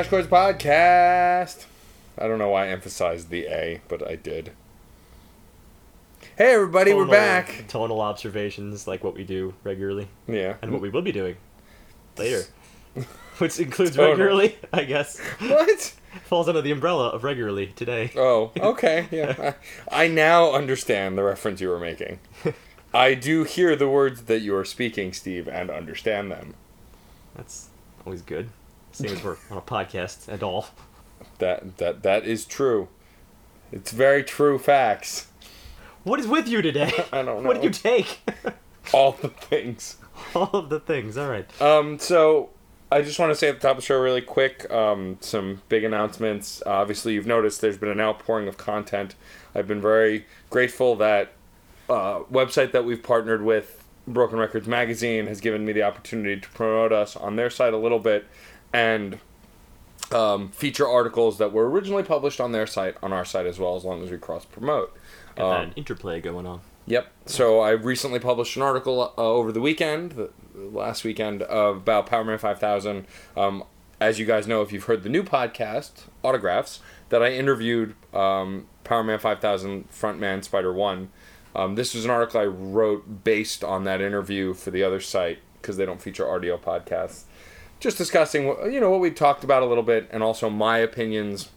Crash Course Podcast. I don't know why I emphasized the A, but I did. Hey, everybody, we're Tonal- back. Tonal observations, like what we do regularly, Yeah. and what we will be doing later, which includes Tonal. regularly, I guess. What? Falls under the umbrella of regularly today. Oh, okay. Yeah. I I now understand the reference you were making. I do hear the words that you are speaking, Steve, and understand them. That's always good. Seeing as we're on a podcast at all. That that that is true. It's very true facts. What is with you today? I don't know. What did you take? All the things. all of the things. All right. Um, so I just want to say at the top of the show really quick, um, some big announcements. Uh, obviously, you've noticed there's been an outpouring of content. I've been very grateful that uh, website that we've partnered with, Broken Records Magazine, has given me the opportunity to promote us on their site a little bit and um, feature articles that were originally published on their site on our site as well, as long as we cross promote. Got Um, an interplay going on. Yep. So I recently published an article uh, over the weekend, the, last weekend, uh, about Power Man 5000. Um, as you guys know, if you've heard the new podcast, Autographs, that I interviewed um, Power Man 5000 frontman Spider One. Um, this was an article I wrote based on that interview for the other site because they don't feature audio podcasts. Just discussing, what- you know, what we talked about a little bit, and also my opinions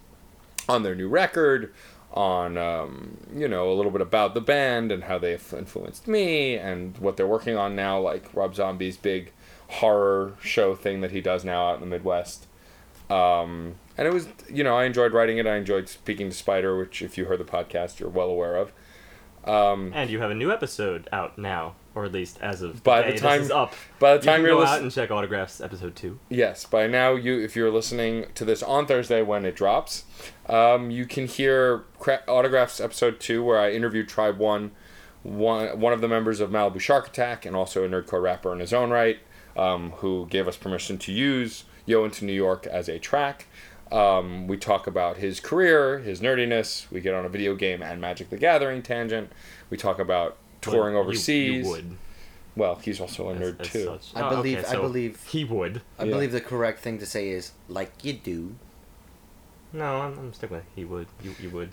on their new record, on um, you know a little bit about the band and how they've influenced me, and what they're working on now, like Rob Zombie's big horror show thing that he does now out in the Midwest. Um, and it was, you know, I enjoyed writing it. I enjoyed speaking to Spider, which, if you heard the podcast, you're well aware of. Um, And you have a new episode out now, or at least as of By the the time- this is up. by the You time can you're go out listening, and check autographs episode two. Yes, by now you if you're listening to this on Thursday when it drops, um, you can hear Cra- autographs episode two where I interviewed Tribe One, one one of the members of Malibu Shark Attack and also a nerdcore rapper in his own right, um, who gave us permission to use Yo into New York as a track. Um, we talk about his career, his nerdiness. We get on a video game and Magic the Gathering tangent. We talk about touring But you- overseas. You, would. Well, he's also a nerd as too. such. I Oh, believe- okay, I believe- he would. I Yeah. believe the correct thing to say is like you do. No, I'm, I'm sticking with he would. You, you would.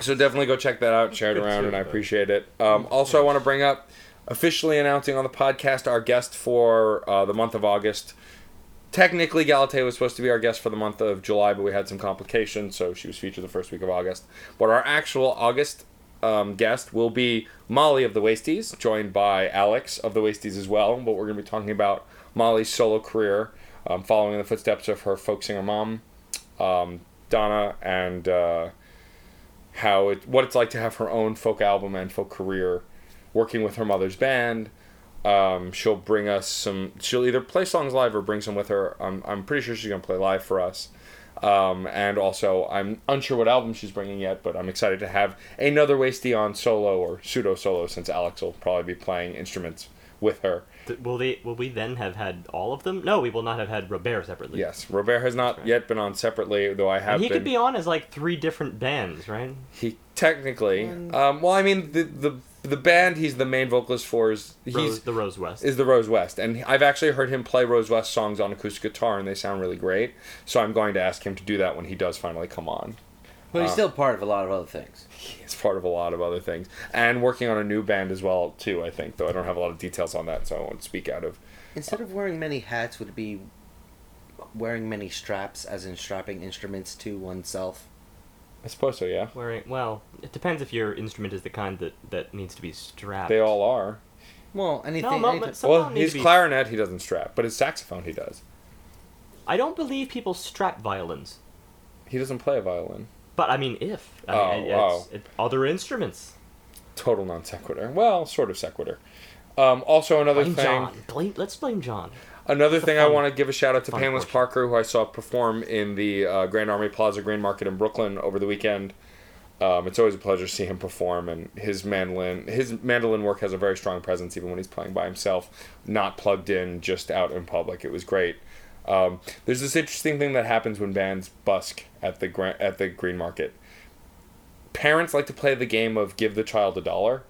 So definitely go check that out, share it around, too, and I appreciate it. Um, also, I want to bring up officially announcing on the podcast our guest for uh, the month of August. Technically, Galatea was supposed to be our guest for the month of July, but we had some complications, so she was featured the first week of August. But our actual August um, guest will be Molly of the Wasties, joined by Alex of the Wasties as well. But we're going to be talking about Molly's solo career, um, following in the footsteps of her folk singer mom, um, Donna, and. Uh, how it what it's like to have her own folk album and folk career working with her mother's band um, she'll bring us some she'll either play songs live or bring some with her i'm, I'm pretty sure she's going to play live for us um, and also i'm unsure what album she's bringing yet but i'm excited to have another wasty on solo or pseudo solo since alex will probably be playing instruments with her Will they? Will we then have had all of them? No, we will not have had Robert separately. yes robert has not right. yet been on separately though i have And he been could be on as like three different bands, right? He technically, um, well, I mean, the the the band he's the main vocalist for is he's Rose, the Rose West. is the Rose West, and I've actually heard him play Rose West songs on acoustic guitar, and they sound really great. So I'm going to ask him to do that when he does finally come on. But he's Uh, still part of a lot of other things. He's part of a lot of other things, and working on a new band as well too. I think, though I don't have a lot of details on that, so I won't speak out of. Instead of wearing many hats, would it be wearing many straps, as in strapping instruments to oneself? I suppose so. Yeah, Wearing well, it depends if your instrument is the kind that that needs to be strapped. they all are. Well, anything. No, no, anything- some well, don't his to be- clarinet he doesn't strap, but his saxophone he does. I don't believe people strap violins, He doesn't play a violin. but I mean, if I Oh, mean, it's, it, other instruments. Total non sequitur. Well, sort of sequitur. Um, also, another Blame thing. John. Blame, let's blame John. Another thing I want to give a shout out to fun Painless portion. Parker, who I saw perform in the uh, Grand Army Plaza Green Market in Brooklyn over the weekend. Um, it's always a pleasure to see him perform, and his mandolin his mandolin work has a very strong presence, even when he's playing by himself, not plugged in, just out in public. It was great. Um, there's this interesting thing that happens when bands busk at the gra- at the Green Market. Parents like to play the game of give the child a dollar,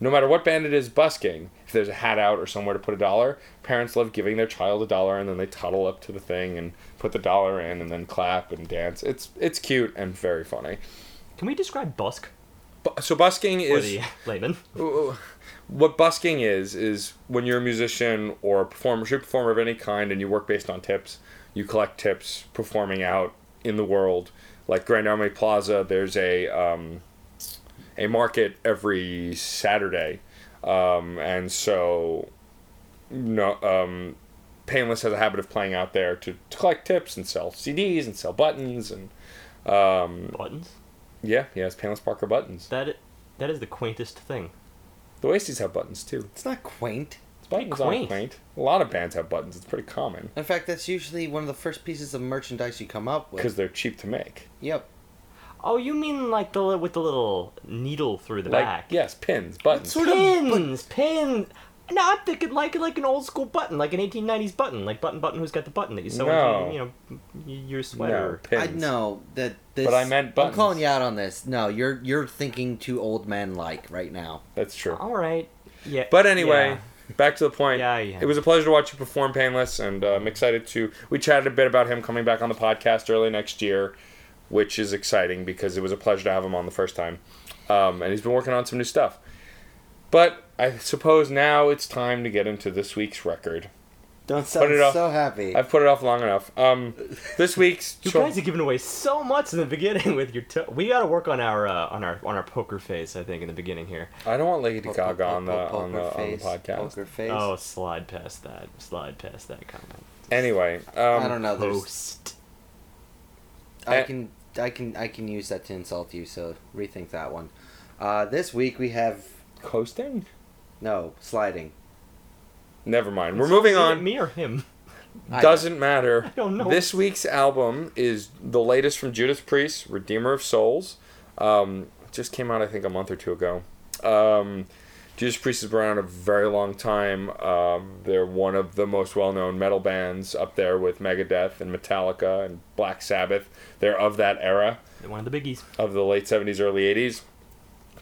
no matter what band it is busking, if there's a hat out or somewhere to put a dollar, parents love giving their child a dollar and then they toddle up to the thing and put the dollar in and then clap and dance. It's it's cute and very funny. Can we describe busk Bu- So busking is the layman? What busking is is when you're a musician or a performer, street performer of any kind, and you work based on tips. You collect tips performing out in the world. Like Grand Army Plaza, there's a um, a market every Saturday, um, and so no um, Painless has a habit of playing out there to, to collect tips and sell CDs and sell buttons and um, Buttons. yeah, he has Painless Parker buttons. That that is the quaintest thing. The Oasis have buttons too. It's not quaint. Buttons quaint. aren't quaint. A lot of bands have buttons. It's pretty common In fact, that's usually one of the first pieces of merchandise you come up with. because they're cheap to make. Yep. Oh, you mean like the li- with the little needle through the like back? yes, pins, buttons. sort of Pins, pins. No, I'm thinking like like an old school button, like an 1890s button, like button button. Who's got the button that you sew No. into you know y- your no, sweater? I know that this. But I meant buttons. I'm buttons. calling you out on this. No, you're you're thinking too old men like right now. That's true. All right. Yeah. But anyway, yeah. back to the point. Yeah, yeah. It was a pleasure to watch you perform Painless, and uh, I'm excited to. We chatted a bit about him coming back on the podcast early next year, which is exciting because it was a pleasure to have him on the first time. Um, and he's been working on some new stuff. But I suppose now it's time to get into this week's record. Don't sound it off. so happy. I've put it off long enough. Um, this week's You cho- guys are giving away so much in the beginning with your. To- we got to work on our uh, on our on our poker face. I think in the beginning here. I don't want Lady Po- po- Gaga po- on the po- on the poker on the podcast. Poker face. Oh, slide past that. Slide past that comment. Anyway, um, I don't know. There's, Post. I can I can I can use that to insult you. So rethink that one. Uh, this week we have coasting. no sliding. Never mind. We're moving on. Me or him? Doesn't matter. I don't know. This week's album is the latest from Judas Priest, Redeemer of Souls. Um, just came out, I think, a month or two ago. Um, Judas Priest has been around a very long time. Um, they're one of the most well-known metal bands up there with Megadeth and Metallica and Black Sabbath. They're of that era. They're one of the biggies. of the late 70s, early 80s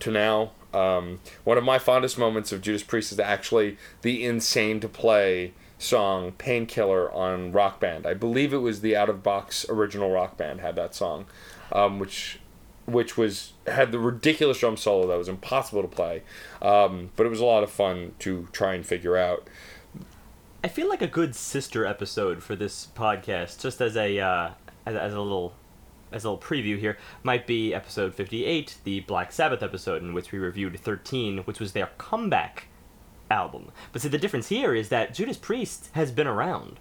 to now. Um, one of my fondest moments of Judas Priest is actually the insane to play song Painkiller on Rock Band. I believe it was the out of box original Rock Band had that song, um, which which was had the ridiculous drum solo that was impossible to play. Um, but it was a lot of fun to try and figure out. I feel like a good sister episode for this podcast, just as a uh, as, as a little as a little preview here, might be episode fifty eight, the Black Sabbath episode, in which we reviewed thirteen, which was their comeback album. But see, the difference here is that Judas Priest has been around.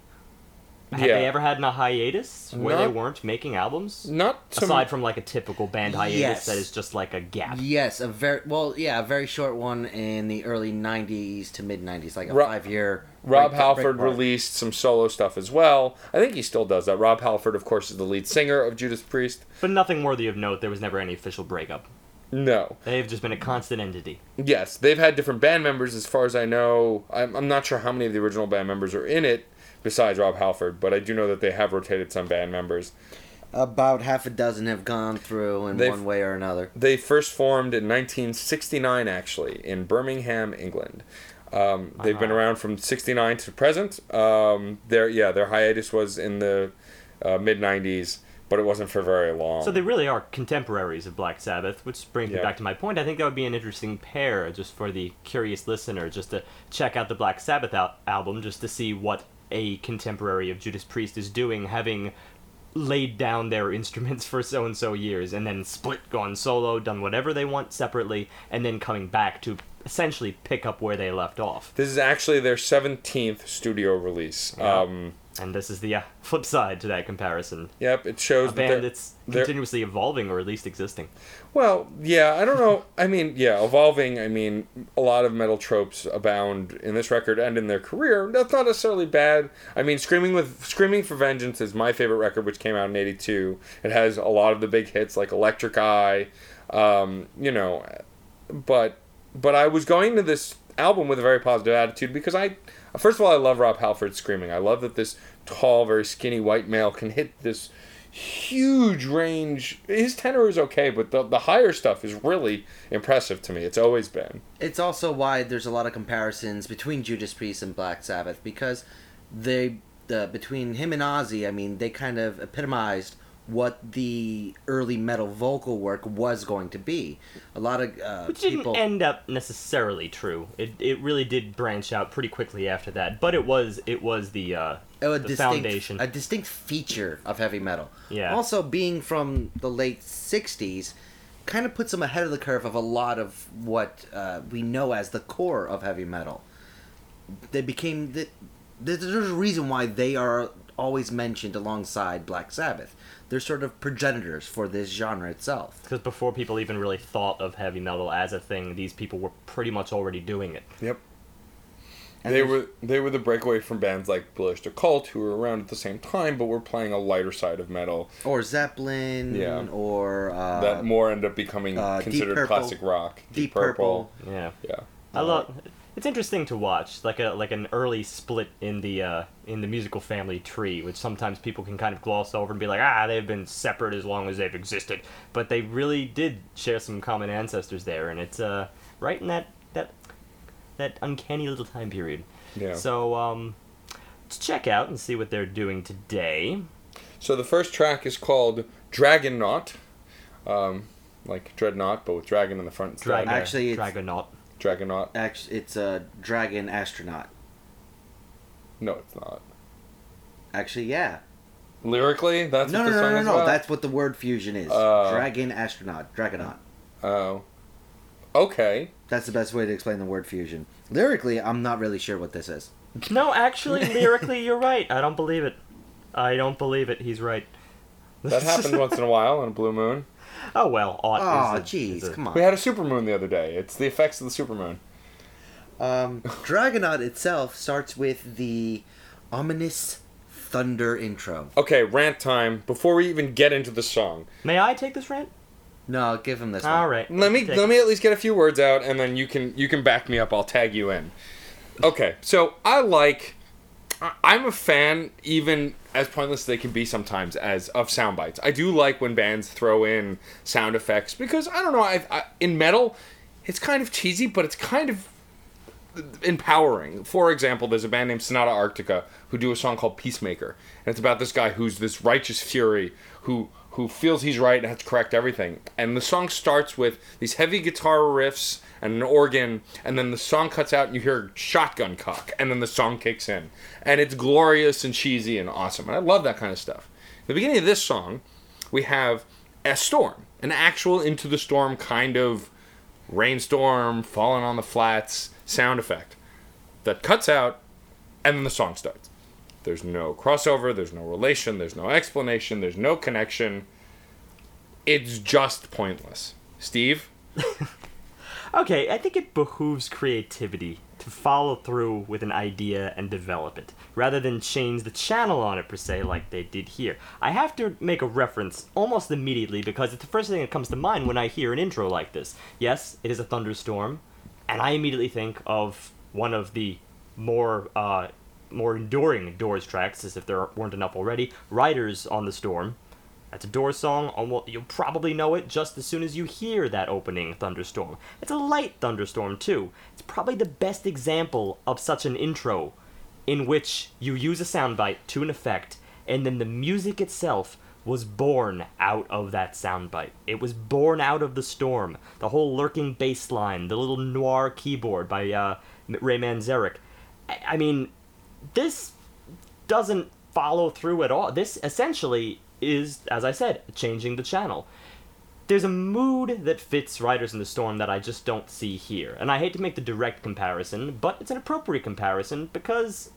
Have Yeah. they ever had a hiatus where they weren't making albums? Not to Aside from like a typical band hiatus Yes. that is just like a gap. Yes, a very well, yeah, a very short one in the early '90s to mid '90s, like a Ro- five-year. Rob break- Halford break- released some solo stuff as well. I think he still does that. Rob Halford, of course, is the lead singer of Judas Priest. But nothing worthy of note. There was never any official breakup. No. They've just been a constant entity. Yes, they've had different band members as far as I know. I'm, I'm not sure how many of the original band members are in it besides Rob Halford, but I do know that they have rotated some band members. About half a dozen have gone through in They've- one way or another. They first formed in 1969, actually, in Birmingham, England. Um, they've been around from 69 to present. Um, their yeah, their hiatus was in the uh, mid 90s, but it wasn't for very long. So they really are contemporaries of Black Sabbath, which brings me back to my point. I think that would be an interesting pair just for the curious listener, just to check out the Black Sabbath al- album, just to see what a contemporary of Judas Priest is doing, having laid down their instruments for so and so years, and then split, gone solo, done whatever they want separately, and then coming back to essentially pick up where they left off. This is actually their 17th studio release. Yeah. Um, And this is the uh, flip side to that comparison. yep, it shows A band that's continuously evolving or at least existing. Well, yeah, I don't know. I mean, yeah, evolving. I mean, a lot of metal tropes abound in this record and in their career. That's not necessarily bad. I mean, "Screaming with Screaming for Vengeance" is my favorite record, which came out in '82. It has a lot of the big hits like "Electric Eye," um, you know. But but I was going to this album with a very positive attitude because I, first of all, I love Rob Halford's screaming. I love that this tall, very skinny white male can hit this huge range. His tenor is okay, but the the higher stuff is really impressive to me. It's always been. It's also why there's a lot of comparisons between Judas Priest and Black Sabbath because they the between him and Ozzy, I mean, they kind of epitomized what the early metal vocal work was going to be. A lot of uh, Which didn't people. end up necessarily true. It it really did branch out pretty quickly after that, but it was it was the uh, a the distinct, foundation. a distinct feature of heavy metal. Yeah. Also, being from the late '60s, kind of puts them ahead of the curve of a lot of what uh, we know as the core of heavy metal. They became the. There's there's a reason why they are always mentioned alongside Black Sabbath. They're sort of progenitors for this genre itself. because before people even really thought of heavy metal as a thing, these people were pretty much already doing it. Yep. And they were they were the breakaway from bands like Ballistic Cult, who were around at the same time, but were playing a lighter side of metal Or Zeppelin, Yeah. or uh, that more end up becoming uh, considered Purple. classic rock. Deep Purple. Yeah. Yeah. I love. It's interesting to watch, like a like an early split in the uh, in the musical family tree, which sometimes people can kind of gloss over and be like, ah, they've been separate as long as they've existed, but they really did share some common ancestors there, and it's uh, right in that that that uncanny little time period. Yeah. So, So um, let's check out and see what they're doing today. So the first track is called Dragon Knot. Um, like Dreadnought, but with dragon in the front. instead. Dragon, Actually, it's- Dragonaut. Dragon Knot. Actually, it's a dragon astronaut. No, it's not. Actually, yeah. Lyrically, that's no, what no, the no, song no, is no. about? That's what the word fusion is. Uh. Dragon astronaut, dragonaut. Oh. Okay. That's the best way to explain the word fusion. Lyrically, I'm not really sure what this is. No, actually, lyrically, you're right. I don't believe it. I don't believe it. He's right. That happens once in a while on a blue moon. Oh well. Ought Oh, jeez, come on. We had a supermoon the other day. It's the effects of the supermoon. Um, Dragonaut itself starts with the ominous thunder intro. Okay, rant time. Before we even get into the song, May I take this rant? No, give him this All one. right. let me Take let it. me at least get a few words out, and then you can you can back me up. I'll tag you in. Okay, so I like. I- I'm a fan, even as pointless as they can be sometimes, as of sound bites. I do like when bands throw in sound effects because I don't know. I, I in metal, it's kind of cheesy, but it's kind of empowering. For example, there's a band named Sonata Arctica who do a song called Peacemaker, and it's about this guy who's this righteous fury who who feels he's right and has to correct everything. And the song starts with these heavy guitar riffs and an organ, and then the song cuts out and you hear shotgun cock, and then the song kicks in, and it's glorious and cheesy and awesome. And I love that kind of stuff. The beginning of this song, we have a storm, an actual into the storm kind of rainstorm falling on the flats sound effect that cuts out and then the song starts there's no crossover there's no relation there's no explanation there's no connection it's just pointless steve Okay, I think it behooves creativity to follow through with an idea and develop it, rather than change the channel on it per se, like they did here. I have to make a reference almost immediately because it's the first thing that comes to mind when I hear an intro like this. Yes, it is a thunderstorm, and I immediately think of one of the more uh, more enduring Doors tracks, as if there weren't enough already. Riders on the Storm. That's a Doors song. You'll probably know it just as soon as you hear that opening thunderstorm. It's a light thunderstorm too. It's probably the best example of such an intro, in which you use a soundbite to an effect, and then the music itself was born out of that soundbite. It was born out of the storm. The whole lurking bass line, the little noir keyboard by uh, Ray Manzarek. I, I mean, this doesn't follow through at all. This essentially is, as I said, changing the channel. There's a mood that fits Riders in the Storm that I just don't see here. And I hate to make the direct comparison, but it's an appropriate comparison because,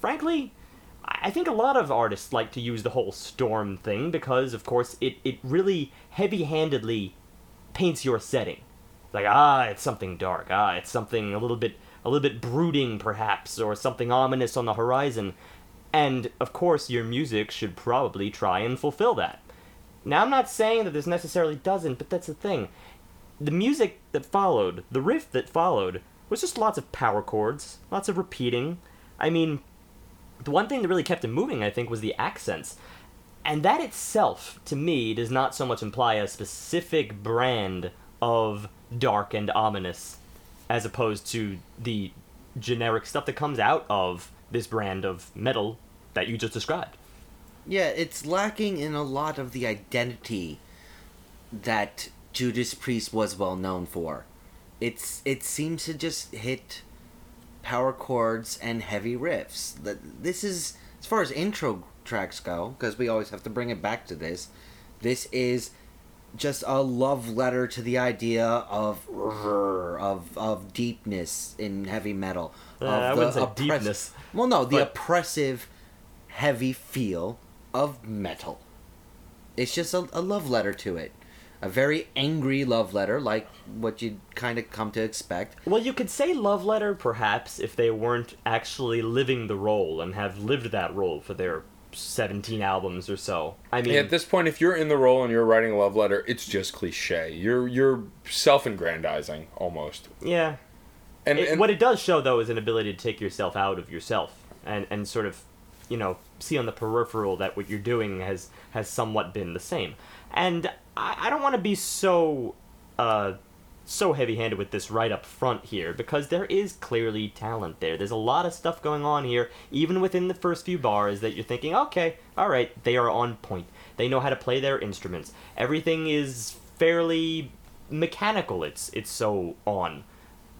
frankly, I think a lot of artists like to use the whole storm thing because, of course, it, it really heavy handedly paints your setting. Like, ah, it's something dark. Ah, it's something a little bit a little bit brooding perhaps or something ominous on the horizon. And of course, your music should probably try and fulfill that. Now, I'm not saying that this necessarily doesn't, but that's the thing. The music that followed, the riff that followed, was just lots of power chords, lots of repeating. I mean, the one thing that really kept it moving, I think, was the accents. and that itself, to me, does not so much imply a specific brand of dark and ominous, as opposed to the generic stuff that comes out of this brand of metal that you just described. Yeah, it's lacking in a lot of the identity that Judas Priest was well known for. It's it seems to just hit power chords and heavy riffs. This is as far as intro tracks go, because we always have to bring it back to this. This is just a love letter to the idea of of of deepness in heavy metal. Uh, of I the wouldn't say oppress- deepness, Well, no, the but- oppressive, heavy feel of metal. It's just a, a love letter to it. A very angry love letter, like what you'd kind of come to expect. Well, you could say love letter, perhaps, if they weren't actually living the role and have lived that role for their 17 albums or so. I mean, at this point, if you're in the role and you're writing a love letter, it's just cliche. You're you're self-aggrandizing almost. yeah. And, It- and what it does show, though, is an ability to take yourself out of yourself and, and sort of, you know, see on the peripheral that what you're doing has has somewhat been the same. And I, I don't want to be so uh, so heavy-handed with this right up front here because there is clearly talent there. There's a lot of stuff going on here, even within the first few bars that you're thinking, okay, all right, they are on point. They know how to play their instruments. Everything is fairly mechanical. It's it's so on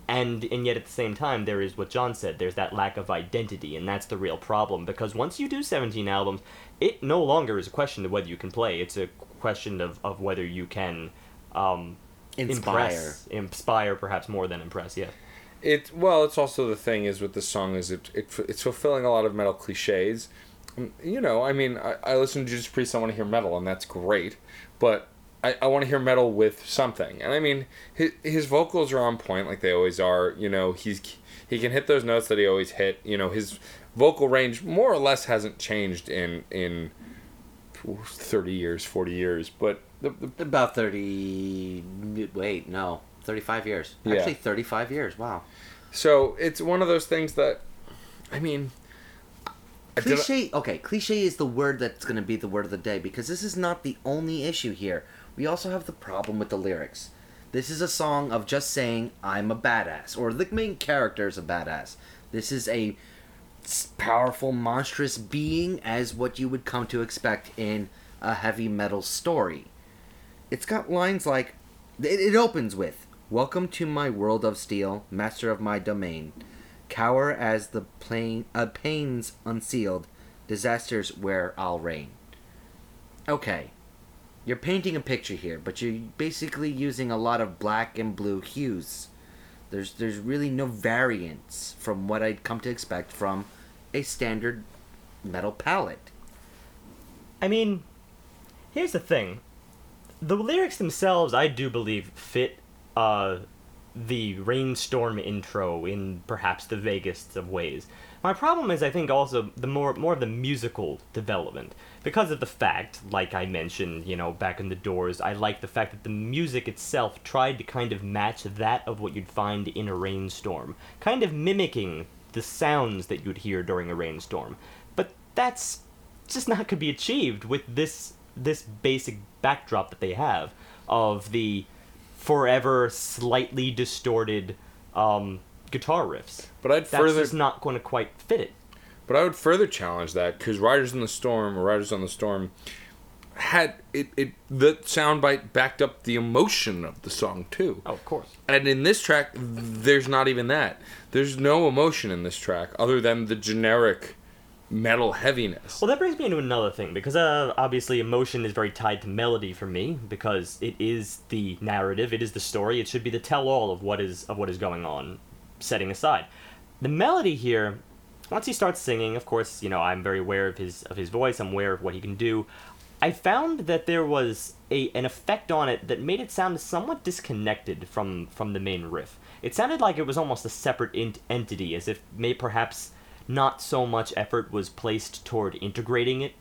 and and yet at the same time there is what john said there's that lack of identity and that's the real problem because once you do 17 albums it no longer is a question of whether you can play it's a question of, of whether you can um, Inspire. impress inspire perhaps more than impress yeah it well, it's also the thing is with this song is it, it it's fulfilling a lot of metal cliches. Um, You know, I mean, I, I listen to Judas Priest. I want to hear metal, and that's great. But I, I want to hear metal with something. And I mean, his his vocals are on point like they always are. You know, he's he can hit those notes that he always hit. You know, his vocal range more or less hasn't changed in in thirty years, forty years. But the, the About 30. Wait, no. 35 years. Yeah. Actually, 35 years. Wow. so it's one of those things that, I mean. I Cliche. Okay, cliche is the word that's going to be the word of the day because this is not the only issue here. We also have the problem with the lyrics. This is a song of just saying I'm a badass or the main character is a badass. This is a powerful, monstrous being as what you would come to expect in a heavy metal story. It's got lines like it, it opens with "Welcome to my world of steel, master of my domain." Cower as the plain, uh, pains unsealed, disasters where I'll reign. Okay, you're painting a picture here, but you're basically using a lot of black and blue hues. There's there's really no variance from what I'd come to expect from a standard metal palette. I mean, here's the thing. The lyrics themselves, I do believe, fit uh, the rainstorm intro in perhaps the vaguest of ways. My problem is, I think, also the more more of the musical development because of the fact, like I mentioned, you know, back in the Doors, I like the fact that the music itself tried to kind of match that of what you'd find in a rainstorm, kind of mimicking the sounds that you'd hear during a rainstorm. But that's just not could be achieved with this this basic backdrop that they have of the forever slightly distorted um, guitar riffs. But I'd That's further just not going to quite fit it. But I would further challenge that because Riders in the Storm or Riders on the Storm had it, it the soundbite backed up the emotion of the song too. Oh, of course. And in this track, there's not even that. There's no emotion in this track other than the generic metal heaviness. Well, that brings me into another thing because uh, obviously emotion is very tied to melody for me because it is the narrative, it is the story, it should be the tell-all of what is of what is going on. Setting aside the melody here, once he starts singing, of course, you know I'm very aware of his of his voice. I'm aware of what he can do. I found that there was a an effect on it that made it sound somewhat disconnected from from the main riff. It sounded like it was almost a separate ent- entity, as if may perhaps not so much effort was placed toward integrating it.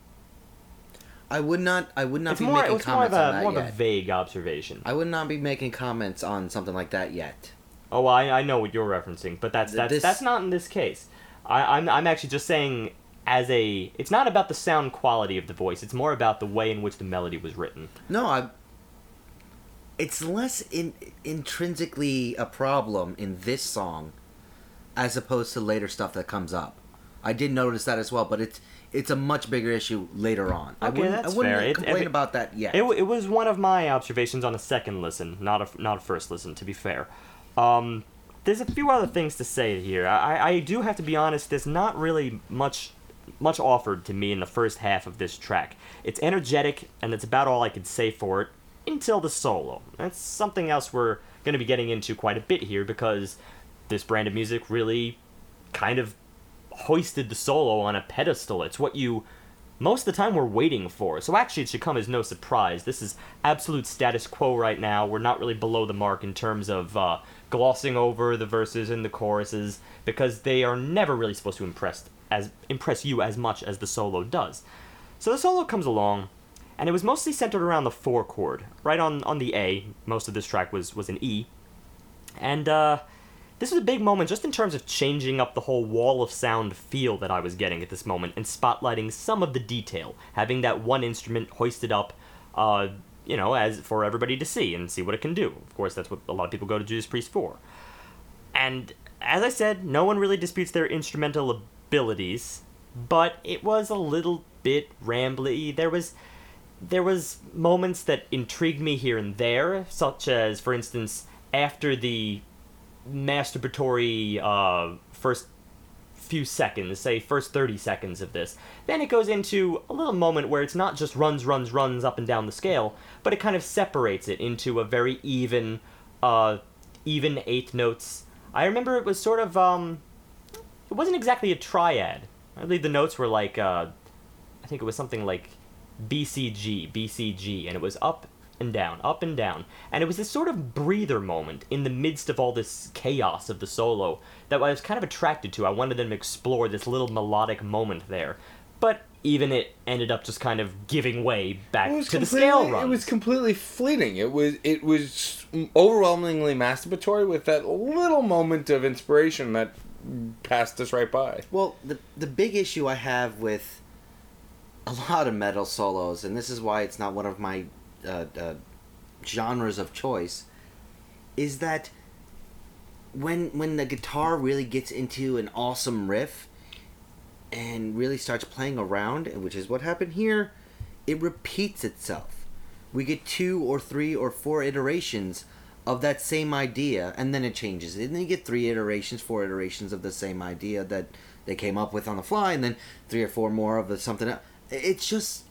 I would not. I would not It's be more, making it's more of comments on a that more of a vague observation. I would not be making comments on something like that yet. Oh, I, I know what you're referencing, but that's that's this- that's not in this case. I, I'm I'm actually just saying, as a it's not about the sound quality of the voice it's more about the way in which the melody was written No, I. It's less in, intrinsically a problem in this song, as opposed to later stuff that comes up. I did notice that as well, but it's it's a much bigger issue later on. I Okay, wouldn't, that's I wouldn't fair. Complain it- about that yet. It, it was one of my observations on a second listen, not a not a first listen. To be fair, um, there's a few other things to say here. I, I do have to be honest. There's not really much much offered to me in the first half of this track. It's energetic, and that's about all I could say for it until the solo. That's something else we're going to be getting into quite a bit here because this brand of music really kind of hoisted the solo on a pedestal. It's what you most of the time we're waiting for. So actually it should come as no surprise. This is absolute status quo right now. We're not really below the mark in terms of uh, glossing over the verses and the choruses because they are never really supposed to impress as impress you as much as the solo does. So the solo comes along and it was mostly centered around the four chord, right on on the A. Most of this track was was an E. And uh this was a big moment just in terms of changing up the whole wall of sound feel that I was getting at this moment and spotlighting some of the detail, having that one instrument hoisted up, uh, you know, as for everybody to see and see what it can do. Of course, that's what a lot of people go to Judas Priest for. And as I said, no one really disputes their instrumental abilities, but it was a little bit rambly. There was there was moments that intrigued me here and there, such as, for instance, after the masturbatory uh, first few seconds, say first 30 seconds of this. Then it goes into a little moment where it's not just runs, runs, runs up and down the scale, but it kind of separates it into a very even, uh, even eighth notes. I remember it was sort of, um, it wasn't exactly a triad. I believe the notes were like, uh, I think it was something like BCG, BCG, and it was up and down, up and down. And it was this sort of breather moment in the midst of all this chaos of the solo that I was kind of attracted to. I wanted them to explore this little melodic moment there. But even it ended up just kind of giving way back It to the scale runs. It was completely fleeting. It was it was overwhelmingly masturbatory with that little moment of inspiration that passed us right by. Well, the the big issue I have with a lot of metal solos, and this is why it's not one of my uh, uh, genres of choice, is that when when the guitar really gets into an awesome riff and really starts playing around, which is what happened here, it repeats itself. We get two or three or four iterations of that same idea, and then it changes. And then you get three iterations, four iterations of the same idea that they came up with on the fly, and then three or four more of the something else. It's just,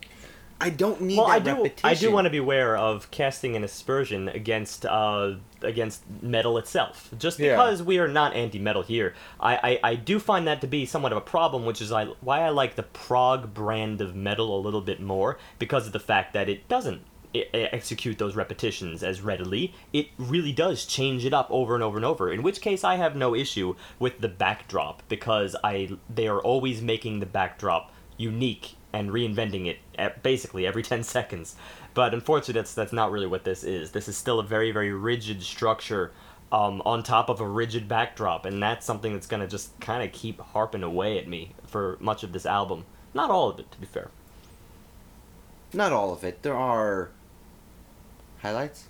I don't need well, that I do. repetition. I do want to be aware of casting an aspersion against uh, against metal itself. Just Yeah. because we are not anti-metal here, I, I, I do find that to be somewhat of a problem, which is I, why I like the prog brand of metal a little bit more because of the fact that it doesn't execute those repetitions as readily. It really does change it up over and over and over. In which case, I have no issue with the backdrop because I they are always making the backdrop unique and reinventing it at basically every 10 seconds. But unfortunately, that's that's not really what this is. This is still a very very rigid structure um, on top of a rigid backdrop, and that's something that's gonna just kind of keep harping away at me for much of this album. Not all of it, to be fair. Not all of it. There are highlights.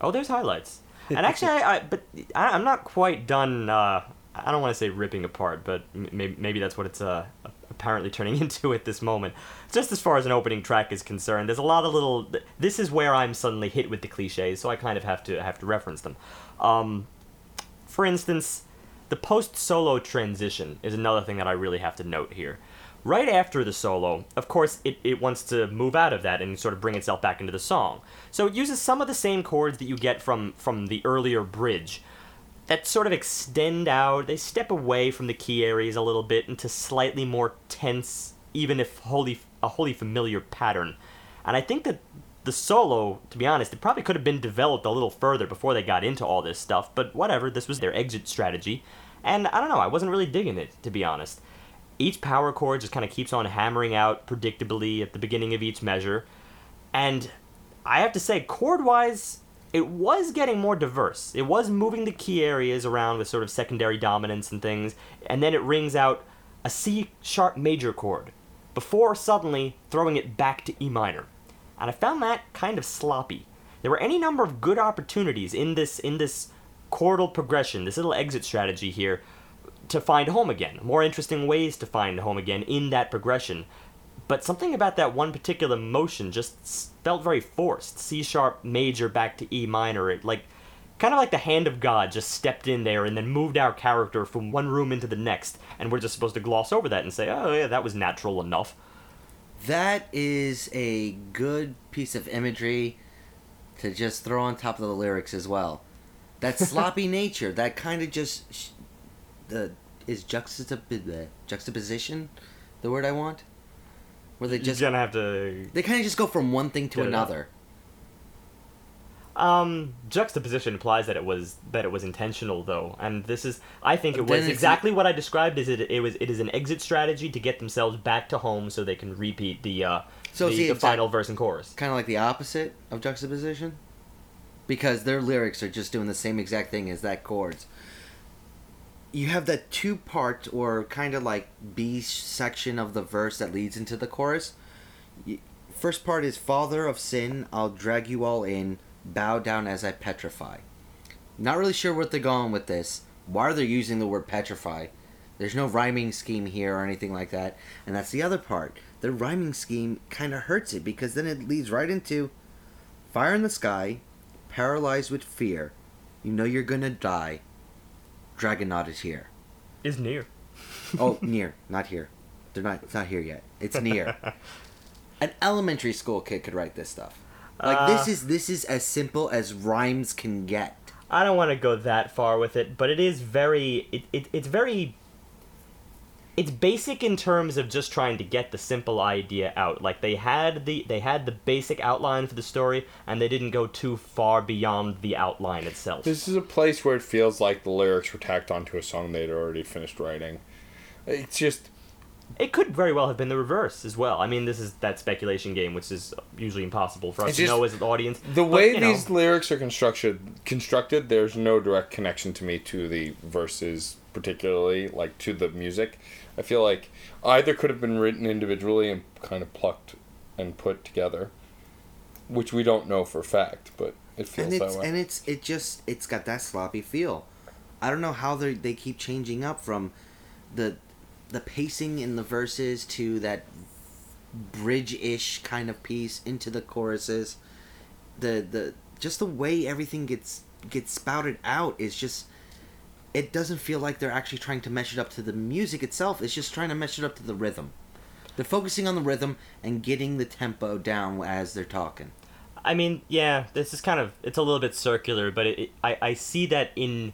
Oh, there's highlights. And actually, I, I but I, I'm not quite done. Uh, I don't want to say ripping apart, but maybe, maybe that's what it's uh, apparently turning into at this moment. Just as far as an opening track is concerned, there's a lot of little. This is where I'm suddenly hit with the cliches, so I kind of have to have to reference them. Um, for instance, the post solo transition is another thing that I really have to note here. Right after the solo, of course, it, it wants to move out of that and sort of bring itself back into the song. So it uses some of the same chords that you get from, from the earlier bridge that sort of extend out. They step away from the key areas a little bit into slightly more tense, even if wholly, a wholly familiar pattern. And I think that the solo, to be honest, it probably could have been developed a little further before they got into all this stuff, but whatever, this was their exit strategy. And I don't know, I wasn't really digging it, to be honest. Each power chord just kind of keeps on hammering out predictably at the beginning of each measure. And I have to say, chord wise, it was getting more diverse. It was moving the key areas around with sort of secondary dominants and things, and then it rings out a C sharp major chord before suddenly throwing it back to E minor. And I found that kind of sloppy. There were any number of good opportunities in this in this chordal progression, this little exit strategy here, to find home again. More interesting ways to find home again in that progression. But something about that one particular motion just felt very forced. C sharp major back to E minor. It like kind of like the hand of God just stepped in there and then moved our character from one room into the next, and we're just supposed to gloss over that and say, "Oh yeah, that was natural enough." That is a good piece of imagery to just throw on top of the lyrics as well. That sloppy nature, that kind of just sh- the is juxtap- juxtaposition the word I want? Where they just You're gonna have to they kind of just go from one thing to Get it out. another. Um, juxtaposition implies that it was that it was intentional, though, and this is I think it Then was it's- exactly what I described. Is it it was it is an exit strategy to get themselves back to home so they can repeat the uh So the, see, the it's final verse and chorus. Kind of like the opposite of juxtaposition because their lyrics are just doing the same exact thing as that chords. You have that two part or kind of like B section of the verse that leads into the chorus. First part is Father of sin, I'll drag you all in, bow down as I petrify. Not really sure what they're going with this. Why are they using the word petrify? There's no rhyming scheme here or anything like that. And that's the other part. The rhyming scheme kind of hurts it because then it leads right into fire in the sky, paralyzed with fear. You know you're gonna die. Dragonaut is here. Is near. Oh, near, not here. They're not. It's not here yet. It's near. An elementary school kid could write this stuff. Like this Uh, is this is as simple as rhymes can get. I don't want to go that far with it, but it is very it, it it's very it's basic in terms of just trying to get the simple idea out. Like they had the they had the basic outline for the story and they didn't go too far beyond the outline itself. This is a place where it feels like the lyrics were tacked onto a song they'd already finished writing. It's just It could very well have been the reverse as well. I mean, this is that speculation game, which is usually impossible for us to know as an audience. the But, way you know, these lyrics are constructed. Constructed, there's no direct connection to me to the verses, particularly like to the music. I feel like either could have been written individually and kind of plucked and put together, which we don't know for a fact, but it feels and that way. and it's it just it's got that sloppy feel. I don't know how they they keep changing up from the the pacing in the verses to that bridge-ish kind of piece into the choruses. The the just the way everything gets gets spouted out is just it doesn't feel like they're actually trying to mesh it up to the music itself. It's just trying to mesh it up to the rhythm. They're focusing on the rhythm and getting the tempo down as they're talking. I mean, yeah, this is kind of it's a little bit circular, but it, it, I I see that in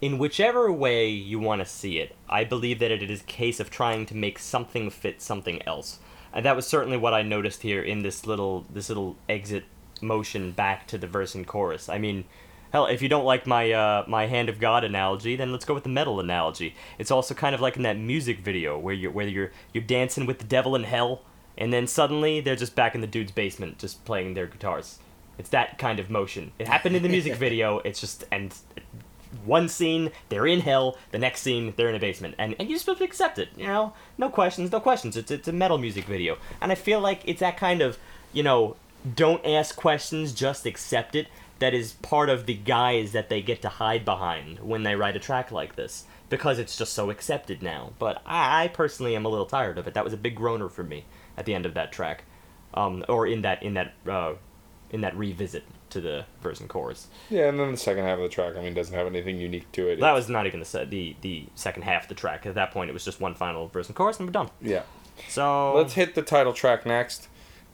in whichever way you want to see it. I believe that it is a case of trying to make something fit something else, and that was certainly what I noticed here in this little this little exit motion back to the verse and chorus. I mean. Hell, if you don't like my uh, my hand of God analogy, then let's go with the metal analogy. It's also kind of like in that music video where you're where you're you're dancing with the devil in hell, and then suddenly they're just back in the dude's basement just playing their guitars. It's that kind of motion. It happened in the music video. It's just and one scene they're in hell, the next scene they're in a basement, and and you're supposed to accept it. You know, no questions, no questions. It's it's a metal music video, and I feel like it's that kind of you know don't ask questions, just accept it. That is part of the guise that they get to hide behind when they write a track like this because it's just so accepted now. But I, I personally am a little tired of it. That was a big groaner for me at the end of that track, um, or in that in that uh, in that revisit to the verse and chorus. yeah, and then the second half of the track, I mean, doesn't have anything unique to it. That was not even the the the second half of the track. At that point, it was just one final verse and chorus, and we're done. yeah. So Let's hit the title track next,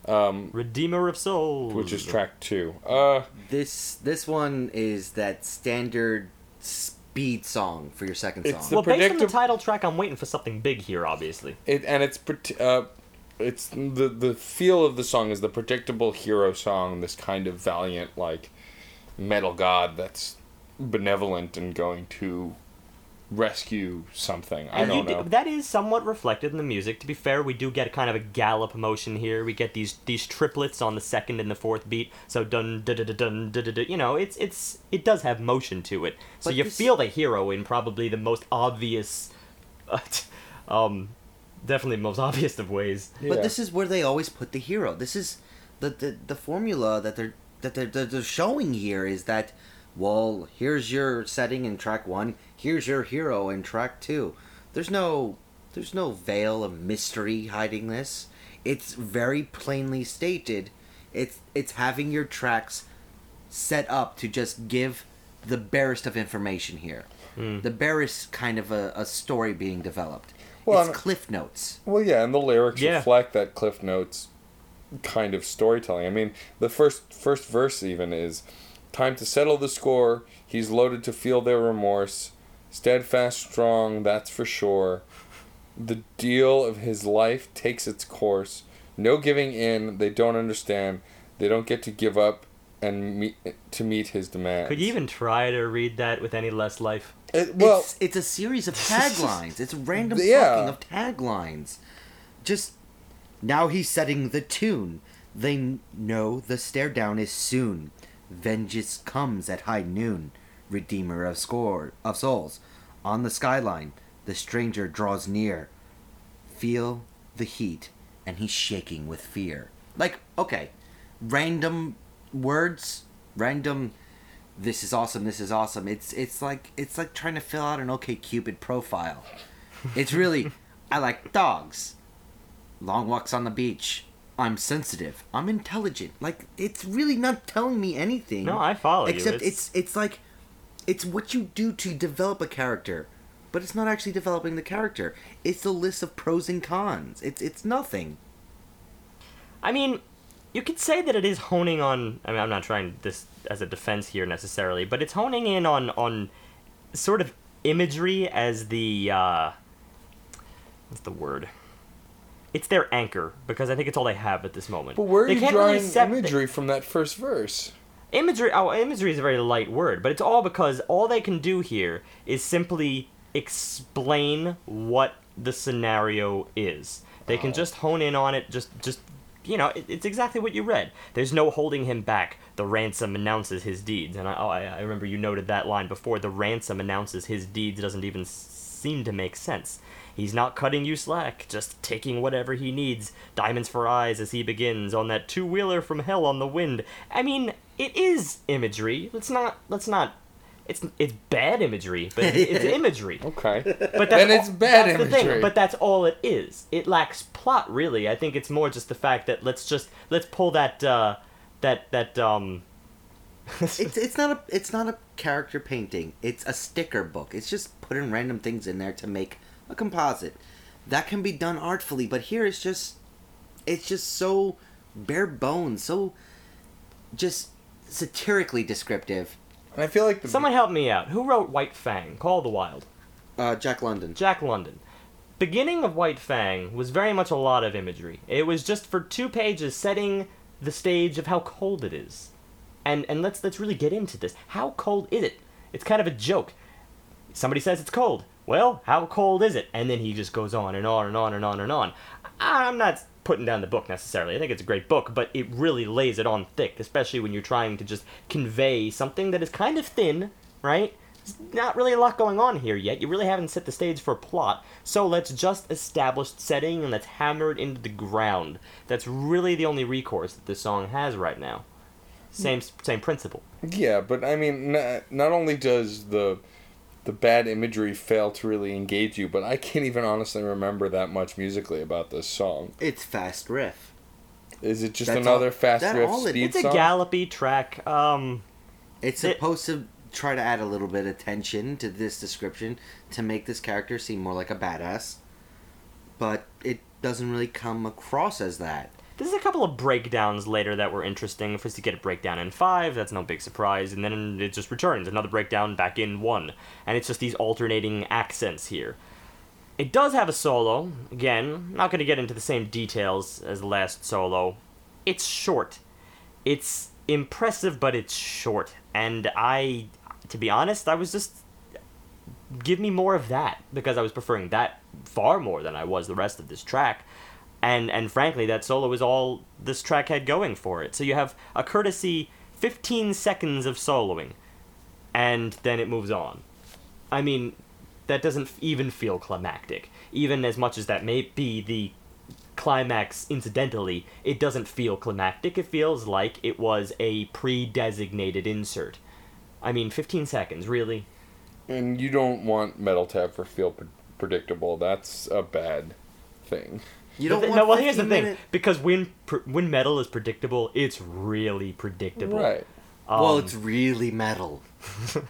um, Redeemer of Souls, which is track two. Uh, This this one is that standard speed song for your second song. the Well, based on the predictab- title track, I'm waiting for something big here. Obviously, It and it's pret- uh, it's the the feel of the song is the predictable hero song. This kind of valiant like metal god that's benevolent and going to rescue something. I And don't d- know. that is somewhat reflected in the music. To be fair, we do get kind of a gallop motion here. We get these these triplets on the second and the fourth beat. So dun dun dun dun dun dun. dun. You know, it's it's it does have motion to it. So But you this- feel the hero in probably the most obvious. Uh, Um, definitely the most obvious of ways. But this is where they always put the hero. This is the the, the formula that they're that they're, that they're showing here is that well, here's your setting in track 1, here's your hero in track 2. There's no there's no veil of mystery hiding this. It's very plainly stated. It's it's having your tracks set up to just give the barest of information here. Hmm. The barest kind of a, a story being developed. Well, it's and- cliff notes. Well, yeah, and the lyrics Yeah. reflect that Cliff Notes kind of storytelling. I mean, the first first verse even is time to settle the score. He's loaded to feel their remorse. Steadfast, strong, that's for sure. The deal of his life takes its course. No giving in. They don't understand. They don't get to give up and meet to meet his demands. Could you even try to read that with any less life? It, well, it's, it's a series of taglines. It's random Yeah. fucking of taglines. Just now he's setting the tune. They know the stare down is soon. Vengeance comes at high noon. Redeemer of score of souls. On the skyline, the stranger draws near. Feel the heat, and he's shaking with fear. Like, okay, random words, random this is awesome this is awesome it's it's like it's like trying to fill out an OkCupid profile it's really i like dogs long walks on the beach i'm sensitive i'm intelligent like it's really not telling me anything No, I follow you. except It's- it's it's like it's what you do to develop a character but it's not actually developing the character it's a list of pros and cons it's it's nothing I mean, you could say that it is honing on. I mean, I'm not trying this as a defense here necessarily, but it's honing in on on sort of imagery as the uh, what's the word? It's their anchor because I think it's all they have at this moment. but where are They you can't really drawing sep- imagery from that first verse? Imagery. Oh, imagery is a very light word, but it's all because all they can do here is simply explain what the scenario is. They can oh. just hone in on it. Just, just you know, it, it's exactly what you read. There's no holding him back. The ransom announces his deeds, and I, oh, I, I remember you noted that line before. The ransom announces his deeds doesn't even seem to make sense. He's not cutting you slack, just taking whatever he needs. Diamonds for eyes as he begins on that two wheeler from hell on the wind. I mean, it is imagery. Let's not. Let's not. It's it's bad imagery, but it's imagery. Okay. But that's Then all- it's bad that's the thing, imagery. but that's all it is. It lacks plot, really. I think it's more just the fact that let's just let's pull that uh, that that um. it's it's not a it's not a character painting. It's a sticker book. It's just putting random things in there to make a composite. That can be done artfully, but here it's just it's just so bare bones, so just satirically descriptive. And I feel like the Someone help me out. Who wrote White Fang? Call of the Wild. Uh, Jack London. Jack London. Beginning of White Fang was very much a lot of imagery. It was just for two pages setting the stage of how cold it is. And and let's let's really get into this. How cold is it? It's kind of a joke. Somebody says it's cold. Well, how cold is it? And then he just goes on and on and on and on and on. I'm not putting down the book necessarily. I think it's a great book, but it really lays it on thick, especially when you're trying to just convey something that is kind of thin, right? There's not really a lot going on here yet. You really haven't set the stage for a plot. So let's just establish setting and let's hammer it into the ground. That's really the only recourse that this song has right now. Same same principle. Yeah, but I mean, not, not only does the the bad imagery fail to really engage you, but I can't even honestly remember that much musically about this song. It's fast riff. Is it just That's another all- fast that riff all it- speed It's a song? gallopy track. Um, It's It- supposed to try to add a little bit of tension to this description to make this character seem more like a badass, but it doesn't really come across as that. There's a couple of breakdowns later that were interesting. First, you get a breakdown in five, that's no big surprise, and then it just returns. Another breakdown back in one. And it's just these alternating accents here. It does have a solo. Again, not going to get into the same details as the last solo. It's short. It's impressive, but it's short. And I, to be honest, I was just. Give me more of that, because I was preferring that far more than I was the rest of this track and and frankly that solo is all this track had going for it so you have a courtesy 15 seconds of soloing and then it moves on i mean that doesn't even feel climactic even as much as that may be the climax incidentally, it doesn't feel climactic. It feels like it was a pre-designated insert. I mean, 15 seconds, really. And you don't want metal to ever feel pre- predictable. That's a bad thing. You don't thi- want no, well, here's the 15 thing. minute- Because when pr- when metal is predictable, it's really predictable. Right. well, Um, it's really metal.